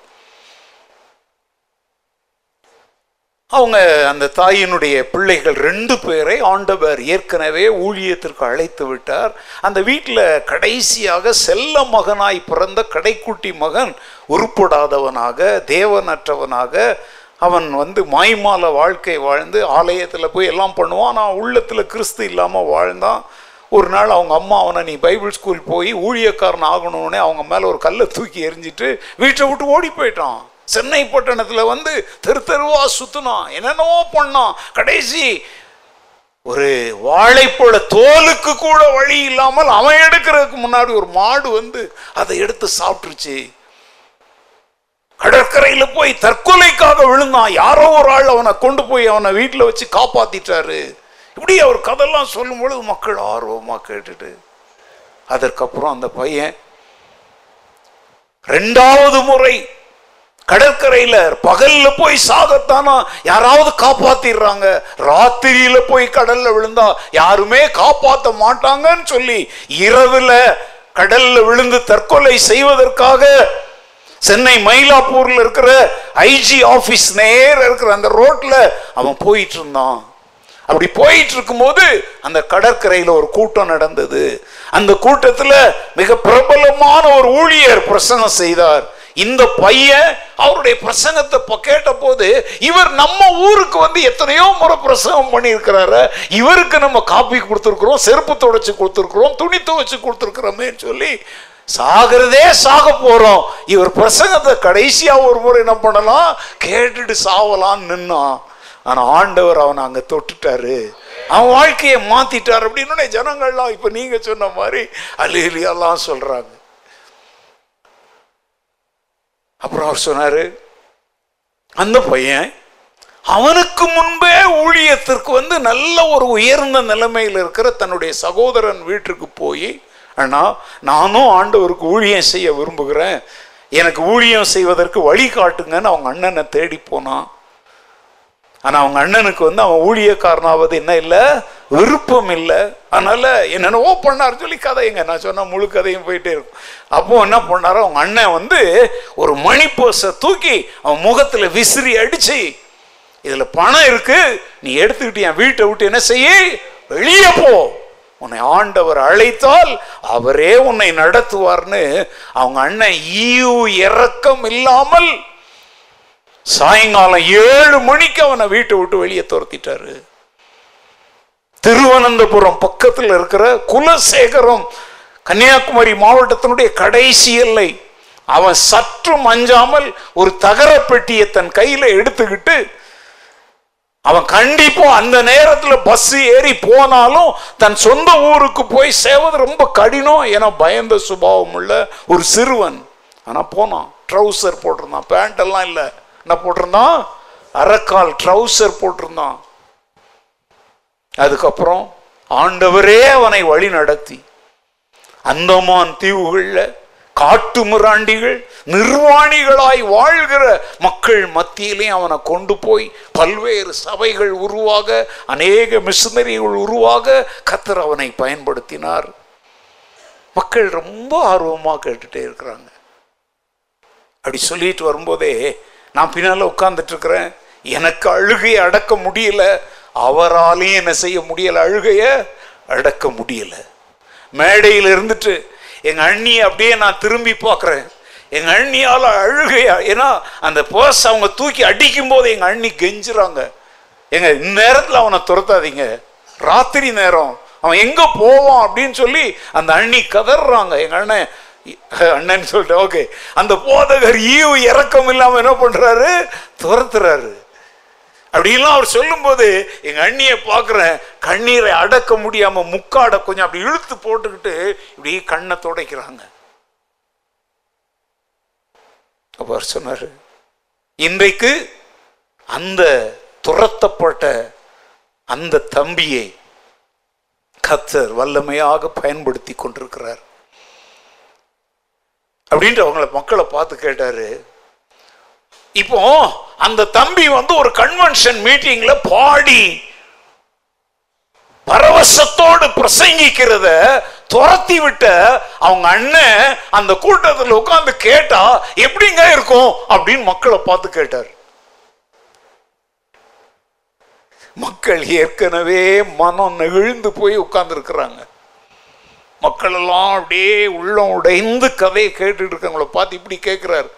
அவங்க அந்த தாயினுடைய பிள்ளைகள் ரெண்டு பேரை ஆண்டவர் ஏற்கனவே ஊழியத்திற்கு அழைத்து விட்டார். அந்த வீட்டில் கடைசியாக செல்ல மகனாய் பிறந்த கடைக்குட்டி மகன் உருப்படாதவனாக தேவனற்றவனாக அவன் வந்து மாய்மால வாழ்க்கை வாழ்ந்து ஆலயத்தில் போய் எல்லாம் பண்ணுவான். ஆனால் உள்ளத்தில் கிறிஸ்து இல்லாமல் வாழ்ந்தான். ஒரு நாள் அவங்க அம்மா அவனை நீ பைபிள் ஸ்கூல் போய் ஊழியக்காரன் ஆகணும்னே அவங்க மேலே ஒரு கல்லை தூக்கி எரிஞ்சிட்டு வீட்டை விட்டு ஓடி போயிட்டான். சென்னை பட்டணத்தில் வந்து தெரு தெருவா சுற்றினான் என்னென்னவோ பண்ணான். கடைசி ஒரு வாழைப்பழ தோலுக்கு கூட வழி இல்லாமல் அவன் எடுக்கிறதுக்கு முன்னாடி ஒரு மாடு வந்து அதை எடுத்து சாப்பிட்டுருச்சு. கடற்கரையில் போய் தற்கொலைக்காக விழுந்தான் யாரோ ஒரு ஆள் அவனை கொண்டு போய் அவனை வீட்டில் வச்சு காப்பாத்திட்டாரு. இப்படி அவர் கதெல்லாம் சொல்லும் பொழுது மக்கள் ஆர்வமாக கேட்டுட்டு அதற்கப்புறம் அந்த பையன் ரெண்டாவது முறை கடற்கரையில பகல்ல போய் சாகத்தானா யாராவது காப்பாத்திடுறாங்க. ராத்திரியில போய் கடல்ல விழுந்தா யாருமே காப்பாத்த மாட்டாங்கன்னு சொல்லி இரவுல கடல்ல விழுந்து தற்கொலை செய்வதற்காக சென்னை மயிலாப்பூர்ல இருக்கிற ஐஜி ஆபீஸ் நேர இருக்கிற அந்த ரோட்ல அவன் போயிட்டு இருந்தான் அப்படி போயிட்டு இருக்கும்போது அந்த கடற்கரையில் ஒரு கூட்டம் நடந்தது. அந்த கூட்டத்தில் மிக பிரபலமான ஒரு ஊழியர் பிரசங்கம் செய்தார். இந்த பையன் அவருடைய பிரசங்கத்தை கேட்ட கேட்டபோது இவர் நம்ம ஊருக்கு வந்து எத்தனையோ முறை பிரசங்கம் பண்ணியிருக்கிறாரு. இவருக்கு நம்ம காப்பி கொடுத்துருக்குறோம் செருப்பு துடைச்சி கொடுத்துருக்குறோம் துணி துவைச்சு கொடுத்துருக்குறோமேன்னு சொல்லி சாகிறதே சாக போறோம். இவர் பிரசங்கத்தை கடைசியா ஒரு முறை என்ன பண்ணலாம்? கேட்டுட்டு சாவலான்னு நின்னான். ஆனா ஆண்டவர் அவனை அங்க தொட்டுட்டாரு. அவன் வாழ்க்கையை மாத்திட்டார் அப்படின்னு ஜனங்கள்லாம் இப்ப நீங்க சொன்ன மாதிரி அலிலியெல்லாம் சொல்றாங்க. அப்புறம் அவர் சொன்னாரு அந்த பையன் அவனுக்கு முன்பே ஊழியத்திற்கு வந்து நல்ல ஒரு உயர்ந்த நிலைமையில் இருக்கிற தன்னுடைய சகோதரன் வீட்டுக்கு போய் அண்ணா நானும் ஆண்டவருக்கு ஊழியம் செய்ய விரும்புகிறேன். எனக்கு ஊழியம் செய்வதற்கு வழி காட்டுங்கன்னு அவங்க அண்ணனை தேடி போனான். ஆனால் அவங்க அண்ணனுக்கு வந்து அவன் ஊழியக்காரனாவது என்ன இல்லை? விருப்பம் இல்லை. அதனால என்னென்னவோ பண்ணார் சொல்லி கதைங்க. நான் சொன்ன முழு கதையும் போயிட்டே இருக்கும். அப்போ என்ன பண்ணாரோ? அவங்க அண்ணன் வந்து ஒரு மணிப்போஸை தூக்கி அவன் முகத்தில் விசிறி அடிச்சு இதில் பணம் இருக்கு. நீ எடுத்துக்கிட்டு என் வீட்டை விட்டு என்ன செய்ய? வெளியே போ. உன்னை ஆண்டவர் அழைத்தால் அவரே உன்னை நடத்துவார்னு அவங்க அண்ணன் ஈவு இறக்கம் இல்லாமல் சாயங்காலம் ஏழு மணிக்கு அவனை வீட்டை விட்டு வெளியே துரத்திட்டாரு. திருவனந்தபுரம் பக்கத்தில் இருக்கிற குலசேகரம் கன்னியாகுமரி மாவட்டத்தினுடைய கடைசி எல்லை. அவன் சற்றும் அஞ்சாமல் ஒரு தகர பெட்டியை தன் கையில எடுத்துக்கிட்டு அவன் கண்டிப்பா அந்த நேரத்தில் பஸ் ஏறி போனாலும் தன் சொந்த ஊருக்கு போய் சேவது ரொம்ப கடினம் என பயந்த சுபாவம் உள்ள ஒரு சிறுவன். ஆனால் போனான். ட்ரௌசர் போட்டிருந்தான். பேண்ட் எல்லாம் இல்லை. என்ன போட்டிருந்தான்? அரைக்கால் ட்ரௌசர் போட்டிருந்தான். அதுக்கப்புறம் ஆண்டவரே அவனை வழி நடத்தி. அந்தமான் தீவுகளில் காட்டு மிராண்டிகள் நிர்வாணிகளாய் வாழ்கிற மக்கள் மத்தியிலையும் அவனை கொண்டு போய் பல்வேறு சபைகள் உருவாக அநேக மிஷினரிகள் உருவாக கத்தர் அவனை பயன்படுத்தினார். மக்கள் ரொம்ப ஆர்வமாக கேட்டுட்டே இருக்கிறாங்க. அப்படி சொல்லிட்டு வரும்போதே நான் பின்னால் உட்கார்ந்துட்டு இருக்கிறேன். எனக்கு அழுகையை அடக்க முடியல. அவராலையும் என்ன செய்ய முடியல? அழுகைய அடக்க முடியல. மேடையில் இருந்துட்டு எங்கள் அண்ணியை அப்படியே நான் திரும்பி பார்க்குறேன். எங்கள் அண்ணியால் அழுகையா ஏன்னா அந்த பர்ஸ் அவங்க தூக்கி அடிக்கும் போது எங்கள் அண்ணி கெஞ்சுறாங்க. எங்க இந்நேரத்தில் அவனை துரத்தாதீங்க. ராத்திரி நேரம் அவன் எங்கே போவான் அப்படின்னு சொல்லி அந்த அண்ணி கதறாங்க. எங்கள் அண்ணன் அண்ணன் சொல்லிட்டு ஓகே. அந்த போதகர் ஈவு இறக்கம் இல்லாமல் என்ன பண்ணுறாரு துரத்துறாரு. அப்படிலாம் அவர் சொல்லும்போது எங்க அண்ணியை பார்க்குறேன் கண்ணீரை அடக்க முடியாம முக்காட கொஞ்சம் அப்படி இழுத்து போட்டுக்கிட்டு இப்படி கண்ணை துடைக்கிறாங்க. அப்ப அவர் சொன்னார் இன்றைக்கு அந்த துரத்தப்பட்ட அந்த தம்பியை கத்தர் வல்லமையாக பயன்படுத்தி கொண்டிருக்கிறார். அப்படின்ட்டு அவங்கள மக்களை பார்த்து கேட்டாரு இப்போ அந்த தம்பி வந்து ஒரு கன்வென்ஷன் மீட்டிங்ல பாடி பரவசத்தோடு பிரசங்கிக்கிறத துரத்தி விட்ட அவங்க அண்ணன் அந்த கூட்டத்தில் உட்காந்து கேட்டா எப்படிங்க இருக்கும் அப்படின்னு மக்களை பார்த்து கேட்டார். மக்கள் ஏற்கனவே மனம் நெகிழ்ந்து போய் உட்கார்ந்து இருக்கிறாங்க மக்கள் எல்லாம் அப்படியே உள்ளம் உடைந்து கதையை கேட்டுட்டு இருக்கவங்கள பார்த்து இப்படி கேட்கிறாரு.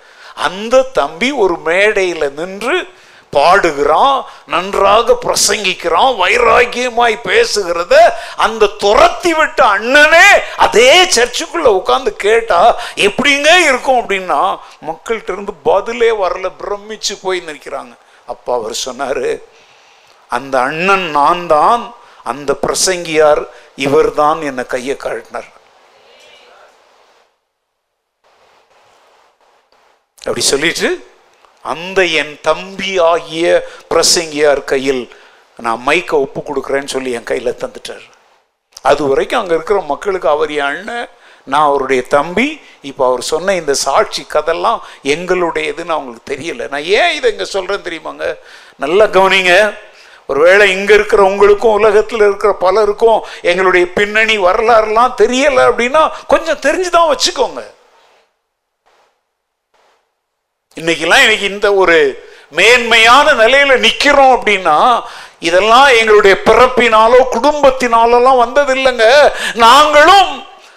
அந்த தம்பி ஒரு மேடையில் நின்று பாடுகிறான் நன்றாக பிரசங்கிக்கிறான் வைராக்கியமாய் பேசுகிறத அந்த துரத்தி விட்ட அண்ணனே அதே சர்ச்சுக்குள்ள உட்காந்து கேட்டா எப்படிங்க இருக்கும்? அப்படின்னா மக்கள்கிட்ட இருந்து பதிலே வரல பிரமிச்சு போய் நிற்கிறாங்க. அப்பா அவர் சொன்னாரு அந்த அண்ணன் நான் தான் அந்த பிரசங்கியார் இவர்தான் என்னை கையை காட்டினார் அப்படி சொல்லிட்டு அந்த என் தம்பி ஆகிய பிரசங்கியார் கையில் நான் மைக்கை ஒப்பு கொடுக்குறேன்னு சொல்லி என் கையில் தந்துட்டார். அது வரைக்கும் அங்கே இருக்கிற மக்களுக்கு அவர் என் அண்ணன் நான் அவருடைய தம்பி இப்போ அவர் சொன்ன இந்த சாட்சி கதெல்லாம் எங்களுடையதுன்னு அவங்களுக்கு தெரியல. நான் ஏன் இதை இங்கே சொல்கிறேன் தெரியுமாங்க? நல்லா கவனிங்க. ஒருவேளை இங்கே இருக்கிற உங்களுக்கும் உலகத்தில் இருக்கிற பலருக்கும் எங்களுடைய பின்னணி வரலாறுலாம் தெரியலை அப்படின்னா கொஞ்சம் தெரிஞ்சு தான் வச்சுக்கோங்க. இன்னைக்கெல்லாம் இன்னைக்கு இந்த ஒரு மேன்மையான நிலையில நிக்கிறோம் அப்படின்னா இதெல்லாம் எங்களுடைய பிறப்பினாலோ குடும்பத்தினாலெல்லாம் வந்தது இல்லைங்க நாங்களும்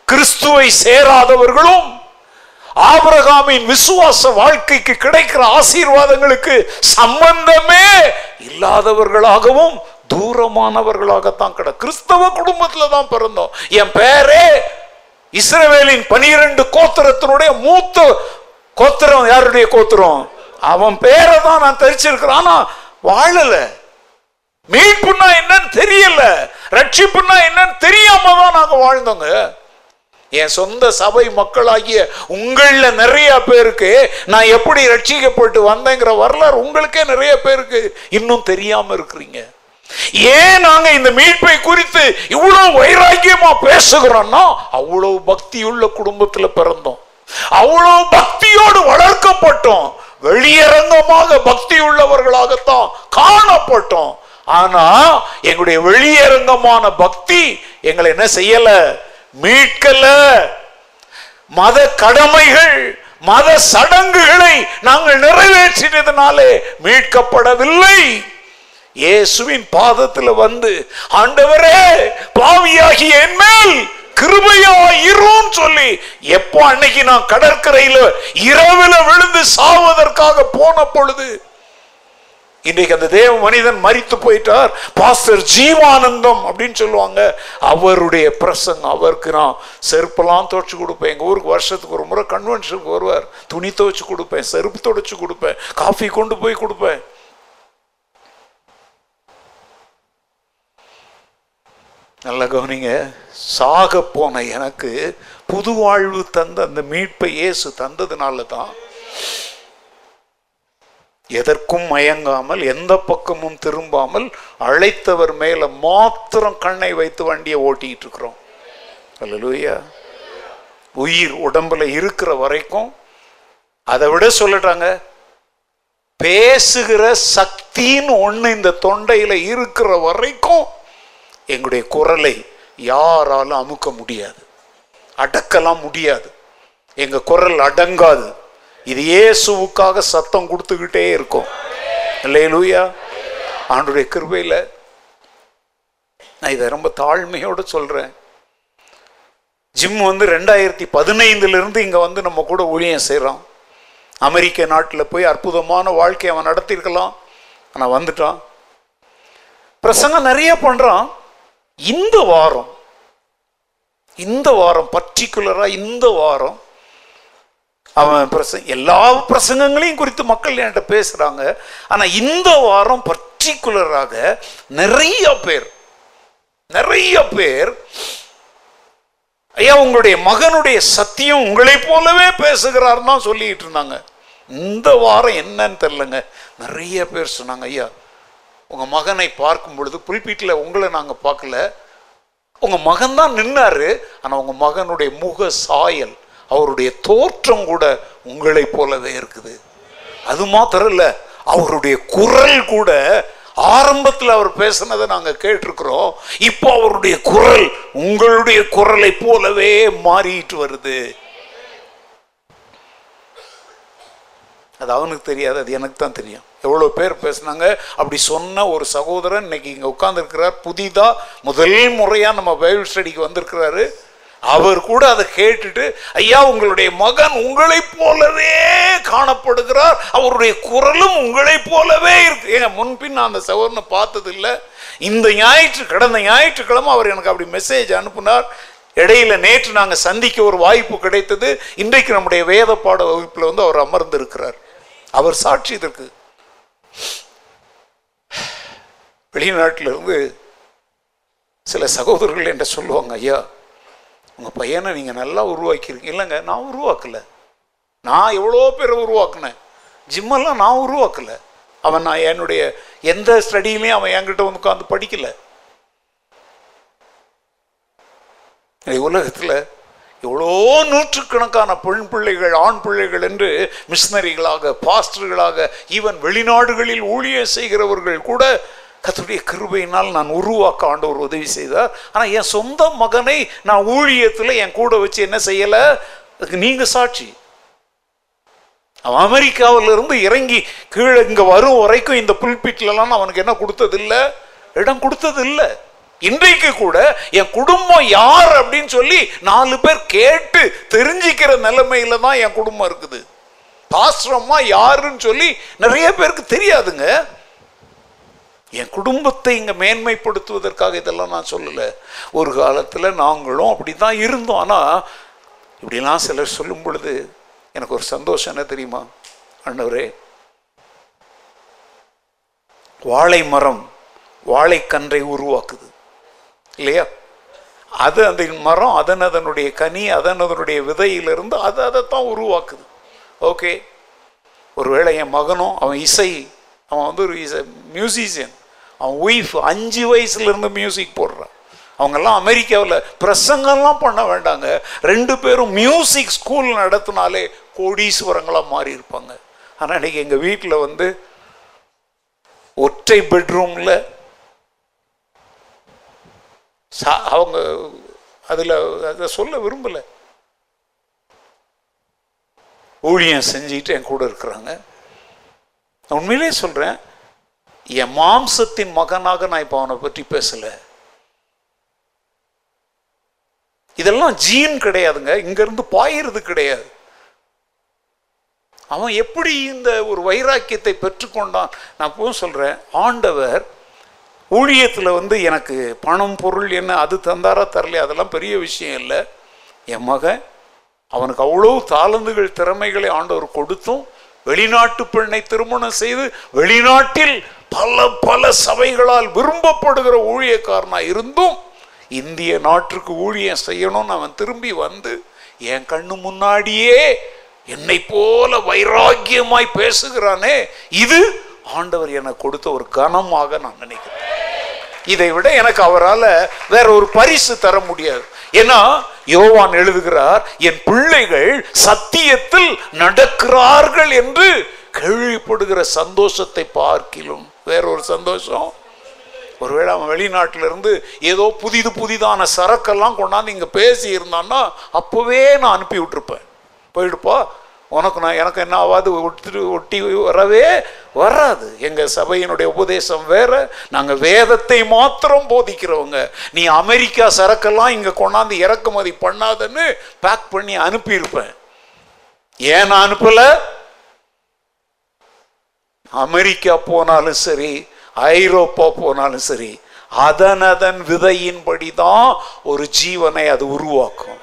கிறிஸ்துவை சேராதவர்களும் ஆபரகாமின் விசுவாச வாழ்க்கைக்கு கிடைக்கிற ஆசீர்வாதங்களுக்கு சம்பந்தமே இல்லாதவர்களாகவும் தூரமானவர்களாகத்தான் கிட கிறிஸ்தவ குடும்பத்தில் தான் பிறந்தோம். என் பேரே இஸ்ரவேலின் பனிரெண்டு கோத்திரத்தினுடைய மூத்த கோத்திரம் யாருடைய கோத்திரம்? அவன் பேரை தான் நான் தெரிச்சிருக்கிறேன் ஆனா வாழல. மீட்புன்னா என்னன்னு தெரியல. ரட்சிப்புன்னா என்னன்னு தெரியாம தான் நாங்க வாழ்ந்தோங்க. என் சொந்த சபை மக்களாகிய உங்கள நிறைய பேருக்கு நான் எப்படி ரட்சிக்கப்பட்டு வந்தேங்கிற வரலாறு உங்களுக்கே நிறைய பேருக்கு இன்னும் தெரியாம இருக்கிறீங்க. ஏன் நாங்க இந்த மீட்பை குறித்து இவ்வளவு வைராக்கியமா பேசுகிறோம்னா அவ்வளவு பக்தியுள்ள குடும்பத்துல பிறந்தோம். அவ்வளோ பக்தியோடு வளர்க்கப்பட்டோம். வெளியரங்கமாக பக்தி உள்ளவர்களாகத்தான் காணப்பட்டோம். ஆனா எங்களுடைய வெளியரங்கமான பக்தி எங்களை என்ன செய்யல? மீட்கல. மத கடமைகள் மத சடங்குகளை நாங்கள் நிறைவேற்றினதுனாலே மீட்கப்படவில்லை. இயேசுவின் பாதத்தில் வந்து ஆண்டவரே பாவியாகிய என் மேல் கிருபையா இருன்னு சொல்லி எப்போ அன்னைக்கு நான் கடற்கரையில இரவுல விழுந்து சாவதற்காக போன பொழுது இன்றைக்கு அந்த தேவ மனிதன் மறித்து போயிட்டார். பாஸ்டர் ஜீவானந்தம் அப்படின்னு சொல்லுவாங்க. அவருடைய பிரசங்கம் அவருக்கு நான் செருப்பெல்லாம் துவைச்சு கொடுப்பேன். எங்கள் ஊருக்கு வருஷத்துக்கு ஒரு முறை கன்வென்ஷனுக்கு வருவார். துணி துவைச்சு கொடுப்பேன் செருப்பு துடைச்சு கொடுப்பேன் காஃபி கொண்டு போய் கொடுப்பேன். நல்ல கவனிங்க. சாக போன எனக்கு புது வாழ்வு தந்த அந்த மீட்பை இயேசு தந்ததுனால தான் எதற்கும் மயங்காமல் எந்த பக்கமும் திரும்பாமல் அழைத்தவர் மேல மாத்திரம் கண்ணை வைத்து வண்டியை ஓட்டிட்டு இருக்கிறோம். அல்லலூயா. உயிர் உடம்புல இருக்கிற வரைக்கும் அதை விட சொல்லிட்டாங்க பேசுகிற சக்தின்னு ஒண்ணு இந்த தொண்டையில இருக்கிற வரைக்கும் எங்களுடைய குரலை யாராலும் அமுக்க முடியாது. அடக்கலாம் முடியாது. எங்கள் குரல் அடங்காது. இது இயேசுவுக்காக சத்தம் கொடுத்துக்கிட்டே இருக்கும். இல்லையா ஆண்டுடைய கிருபையில் நான் இதை ரொம்ப தாழ்மையோடு சொல்கிறேன் ஜிம் வந்து ரெண்டாயிரத்தி பதினைந்துலேருந்து இங்கே வந்து நம்ம கூட ஊழியம் செய்கிறான் அமெரிக்க நாட்டில் போய் அற்புதமான வாழ்க்கையை அவன் நடத்தியிருக்கலாம். ஆனால் வந்துட்டான். பிரசங்கம் நிறைய பண்ணுறான் இந்த வாரம் இந்த வாரம் பர்டிகுலரா இந்த வாரம் அவன் பிரசங்க எல்லா பிரசங்கங்களையும் குறித்து மக்கள் என்கிட்ட பேசுறாங்க. ஆனா இந்த வாரம் பர்டிகுலராக நிறைய பேர் நிறைய பேர் ஐயா உங்களுடைய மகனுடைய சத்தியம் உங்களை போலவே பேசுகிறார் தான் சொல்லிட்டு இருந்தாங்க. இந்த வாரம் என்னன்னு தெரிலங்க நிறைய பேர் சொன்னாங்க ஐயா உங்கள் மகனை பார்க்கும் பொழுது புல்பீட்டில் உங்களை நாங்கள் பார்க்கல. உங்கள் மகன் தான் நின்னார். ஆனால் உங்கள் மகனுடைய முக சாயல் அவருடைய தோற்றம் கூட உங்களை போலவே இருக்குது. அது மாத்திரம் இல்லை அவருடைய குரல் கூட ஆரம்பத்தில் அவர் பேசினதை நாங்கள் கேட்டிருக்கிறோம். இப்போ அவருடைய குரல் உங்களுடைய குரலை போலவே மாறிட்டு வருது. அது அவனுக்கு தெரியாது அது எனக்கு தான் தெரியும். எவ்வளோ பேர் பேசுனாங்க அப்படி சொன்ன ஒரு சகோதரன் இன்னைக்கு இங்கே உட்காந்துருக்கிறார் புதிதாக முதல் முறையாக நம்ம பைபிள் ஸ்டடிக்கு வந்திருக்கிறாரு. அவர் கூட அதை கேட்டுட்டு ஐயா உங்களுடைய மகன் உங்களை போலவே காணப்படுகிறார் அவருடைய குரலும் உங்களை போலவே இருக்கு. ஏன் முன்பின் நான் அந்த சகோதரனை பார்த்தது இல்லை இந்த ஞாயிற்று கடந்த ஞாயிற்றுக்கிழமை அவர் எனக்கு அப்படி மெசேஜ் அனுப்புனார். இடையில நேற்று நாங்கள் சந்திக்க ஒரு வாய்ப்பு கிடைத்தது. இன்றைக்கு நம்முடைய வேத பாட வகுப்பில் வந்து அவர் அமர்ந்து இருக்கிறார் அவர் சாட்சி இதற்கு. வெளிநாட்டிலிருந்து சில சகோதரர்கள் என்ற சொல்லுவாங்க ஐயா உங்கள் பையனை நீங்கள் நல்லா உருவாக்கியிருக்கீங்க. இல்லைங்க நான் உருவாக்கலை. நான் எவ்வளோ பேரை உருவாக்குனேன். ஜிம்மெல்லாம் நான் உருவாக்கலை. அவன் நான் என்னுடைய எந்த ஸ்டடியிலையும் அவன் என்கிட்ட வந்து உட்காந்து படிக்கலை. உலகத்தில் எவ்வளோ நூற்றுக்கணக்கான பெண் பிள்ளைகள் ஆண் பிள்ளைகள் என்று மிஷினரிகளாக பாஸ்டர்களாக ஈவன் வெளிநாடுகளில் ஊழியம் செய்கிறவர்கள் கூட கத்துடைய கிருபையினால் நான் உருவாக்க ஆண்டவர் உதவி செய்தார். ஆனால் என் சொந்த மகனை நான் ஊழியத்தில் என் கூட வச்சு என்ன செய்யலை? அதுக்கு நீங்கள் சாட்சி. அவன் அமெரிக்காவிலிருந்து இறங்கி கீழே இங்கே வரும் வரைக்கும் இந்த புல்பிட்லாம் அவனுக்கு என்ன கொடுத்ததில்லை? இடம் கொடுத்ததில்லை. இன்றைக்கு கூட என் குடும்பம் யார் அப்படின்னு சொல்லி நாலு பேர் கேட்டு தெரிஞ்சுக்கிற நிலைமையில தான் என் குடும்பம் இருக்குது. பாஸ்ரம்மா யாருன்னு சொல்லி நிறைய பேருக்கு தெரியாதுங்க. என் குடும்பத்தை இங்கே மேன்மைப்படுத்துவதற்காக இதெல்லாம் நான் சொல்லலை. ஒரு காலத்தில் நாங்களும் அப்படி தான் இருந்தோம். ஆனால் இப்படிலாம் சிலர் சொல்லும் பொழுது எனக்கு ஒரு சந்தோஷம் என்ன தெரியுமா? அண்ணவரே வாழை மரம் வாழைக்கன்றை உருவாக்குது. இல்லையா? அது அந்த மரம் அதன் அதனுடைய கனி அதன் அதனுடைய விதையிலிருந்து அது அதைத்தான் உருவாக்குது. ஓகே. ஒருவேளை என் மகனும் அவன் இசை அவன் வந்து ஒரு இசை மியூசிஷியன் அவன் ஒய்ஃப் அஞ்சு வயசுலேருந்து மியூசிக் போடுறான். அவங்கெல்லாம் அமெரிக்காவில் பிரசங்கம்லாம் பண்ண வேண்டாங்க. ரெண்டு பேரும் மியூசிக் ஸ்கூல் நடத்தினாலே கோடீஸ்வரங்களாக மாறி இருப்பாங்க ஆனால் இன்னைக்கு எங்கள் வீட்டில் வந்து ஒற்றை பெட்ரூமில் சா அவங்க அதில் அதை சொல்ல விரும்பலை. ஊழியம் செஞ்சுக்கிட்டு என் கூட இருக்கிறாங்க. நான் உண்மையிலே சொல்கிறேன் என் மாம்சத்தின் மகனாக நான் இப்போ அவனை பற்றி பேசலை. இதெல்லாம் ஜீன் கிடையாதுங்க. இங்கேருந்து பாயிறது கிடையாது. அவன் எப்படி இந்த ஒரு வைராக்கியத்தை பெற்றுக்கொண்டான்? நான் இப்பவும் சொல்கிறேன் ஆண்டவர் ஊழியத்தில் வந்து எனக்கு பணம் பொருள் என்ன அது தந்தாரா தரலையா அதெல்லாம் பெரிய விஷயம் இல்லை. என் மகன் அவனுக்கு அவ்வளோ தாளந்துகள் திறமைகளை ஆண்டவர் கொடுத்தும் வெளிநாட்டு பெண்ணை திருமணம் செய்து வெளிநாட்டில் பல பல சபைகளால் விரும்பப்படுகிற ஊழியக்காரனாக இருந்தும் இந்திய நாட்டிற்கு ஊழியம் செய்யணும்னு அவன் திரும்பி வந்து என் கண்ணு முன்னாடியே என்னை போல வைராக்கியமாய் பேசுகிறானே இது ஆண்டவர் எனக்கு கொடுத்த ஒரு கனமாக நான் நினைக்கிறேன். இதை விட எனக்கு அவரால் வேற ஒரு பரிசு தர முடியாது. ஏன்னா யோவான் எழுதுகிறார் என் பிள்ளைகள் சத்தியத்தில் நடக்கிறார்கள் என்று கேள்விப்படுகிற சந்தோஷத்தை பார்க்கிலும். வேற ஒரு சந்தோஷம்? ஒருவேளை அவன் வெளிநாட்டிலிருந்து ஏதோ புதிது புதிதான சரக்கெல்லாம் கொண்டாந்து இங்கே பேசி இருந்தான்னா அப்போவே நான் அனுப்பி விட்டுருப்பேன். போயிடுப்பா உனக்கு நான் எனக்கு என்ன ஆகாது ஒட்டு ஒட்டி வரவே வராது. எங்கள் சபையினுடைய உபதேசம் வேற. நாங்கள் வேதத்தை மாத்திரம் போதிக்கிறவங்க. நீ அமெரிக்கா சரக்கெல்லாம் இங்கே கொண்டாந்து இறக்குமதி பண்ணாதன்னு பேக் பண்ணி அனுப்பியிருப்பேன். ஏன் நான் அனுப்பல? அமெரிக்கா போனாலும் சரி ஐரோப்பா போனாலும் சரி அதன் அதன் விதையின்படி தான் ஒரு ஜீவனை அது உருவாக்கும்.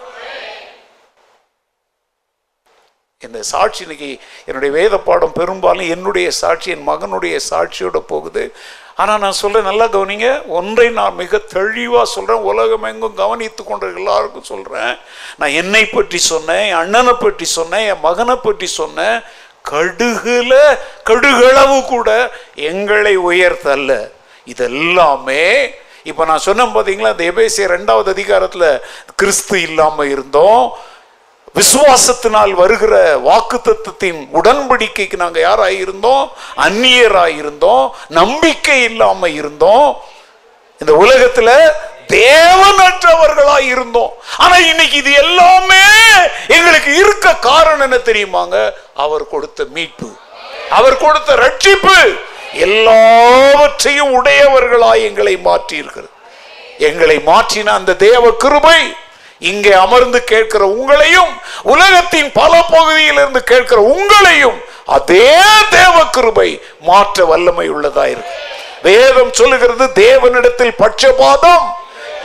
இந்த சாட்சி இன்னைக்கு என்னுடைய வேத பாடம் பெரும்பாலும் என்னுடைய சாட்சி என் மகனுடைய சாட்சியோட போகுது. ஆனால் நான் சொல்ல நல்லா கவனிங்க. ஒன்றை நான் மிக தெளிவாக சொல்கிறேன் உலகம் எங்கும் கவனித்து கொண்ட எல்லாருக்கும் சொல்கிறேன் நான் என்னை பற்றி சொன்னேன் என் அண்ணனை பற்றி சொன்னேன் என் மகனை பற்றி சொன்னேன். கடுகுல கடுகளவு கூட எங்களை உயர்த்தல்ல. இதெல்லாமே இப்போ நான் சொன்னேன் பார்த்தீங்களா இந்த எபேசிய ரெண்டாவது அதிகாரத்தில் கிறிஸ்து இல்லாமல் இருந்தோம். விசுவாசத்தினால் வருகிற வாக்கு தத்துவத்தின் உடன்படிக்கைக்கு நாங்கள் யாராக இருந்தோம்? அந்நியராய் இருந்தோம். நம்பிக்கை இல்லாம இருந்தோம். இந்த உலகத்துல தேவனற்றவர்களாய் இருந்தோம். ஆனா இன்னைக்கு இது எல்லாமே எங்களுக்கு இருக்க காரணம் என்ன தெரியுமாங்க? அவர் கொடுத்த மீட்பு. அவர் கொடுத்த ரட்சிப்பு. எல்லாவற்றையும் உடையவர்களாய் எங்களை மாற்றி இருக்கிறது எங்களை மாற்றின அந்த தேவ கிருபை இங்கே அமர்ந்து கேட்கிற உங்களையும் உலகத்தின் பல பகுதியிலிருந்து கேட்கிற உங்களையும் அதே தேவ கிருபை மாற்ற வல்லமை உள்ளதா இருக்கு. வேதம் சொல்லுகிறது தேவனிடத்தில் பட்சபாதம்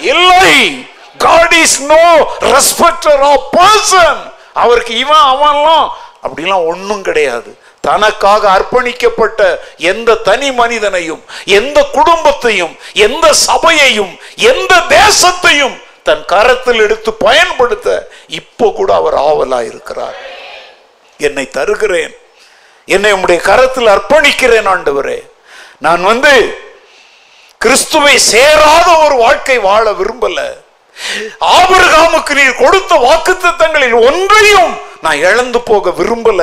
இல்லை. God is no respecter of person. அவருக்கு இவன் அவன்லாம் அப்படிலாம் ஒன்றும் கிடையாது. தனக்காக அர்ப்பணிக்கப்பட்ட எந்த தனி மனிதனையும் எந்த குடும்பத்தையும் எந்த சபையையும் எந்த தேசத்தையும் தன் கரத்தில் எடுத்து பயன்படுத்த இப்போ கூட அவர் ஆவலா இருக்கிறார். என்னை தருகிறேன். என்னை உம்முடைய கரத்தில் அர்ப்பணிக்கிறேன் ஆண்டவரே. நான் வந்து கிறிஸ்துவை சேராத ஒரு வாழ்க்கை வாழ விரும்பல. ஆபரகாமுக்கு நீர் கொடுத்த வாக்குத்தங்களில் ஒன்றையும் நான் இழந்து போக விரும்பல.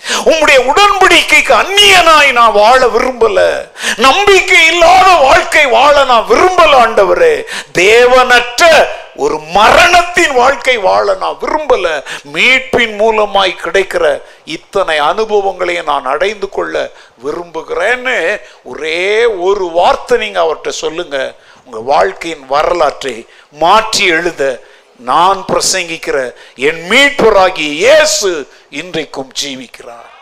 உம்முடைய உடன்படிக்கைக்கு அந்நியனாய் நான் வாழ விரும்பல. நம்பிக்கை இல்லாத வாழ்க்கை வாழ நான் விரும்பல ஆண்டவரே. தேவனற்ற ஒரு மரணத்தின் வாழ்க்கை வாழ நான் விரும்பல. மீட்பின் மூலமாய் கிடைக்கிற இத்தனை அனுபவங்களையும் நான் அடைந்து கொள்ள விரும்புகிறேன்னு ஒரே ஒரு வார்த்தை நீங்க அவர்கிட்ட சொல்லுங்க. உங்க வாழ்க்கையின் வரலாற்றை மாற்றி எழுத நான் பிரசங்கிக்கிற என் மீட்பராகிய இயேசு இன்றைக்கும் ஜீவிக்கிறார்.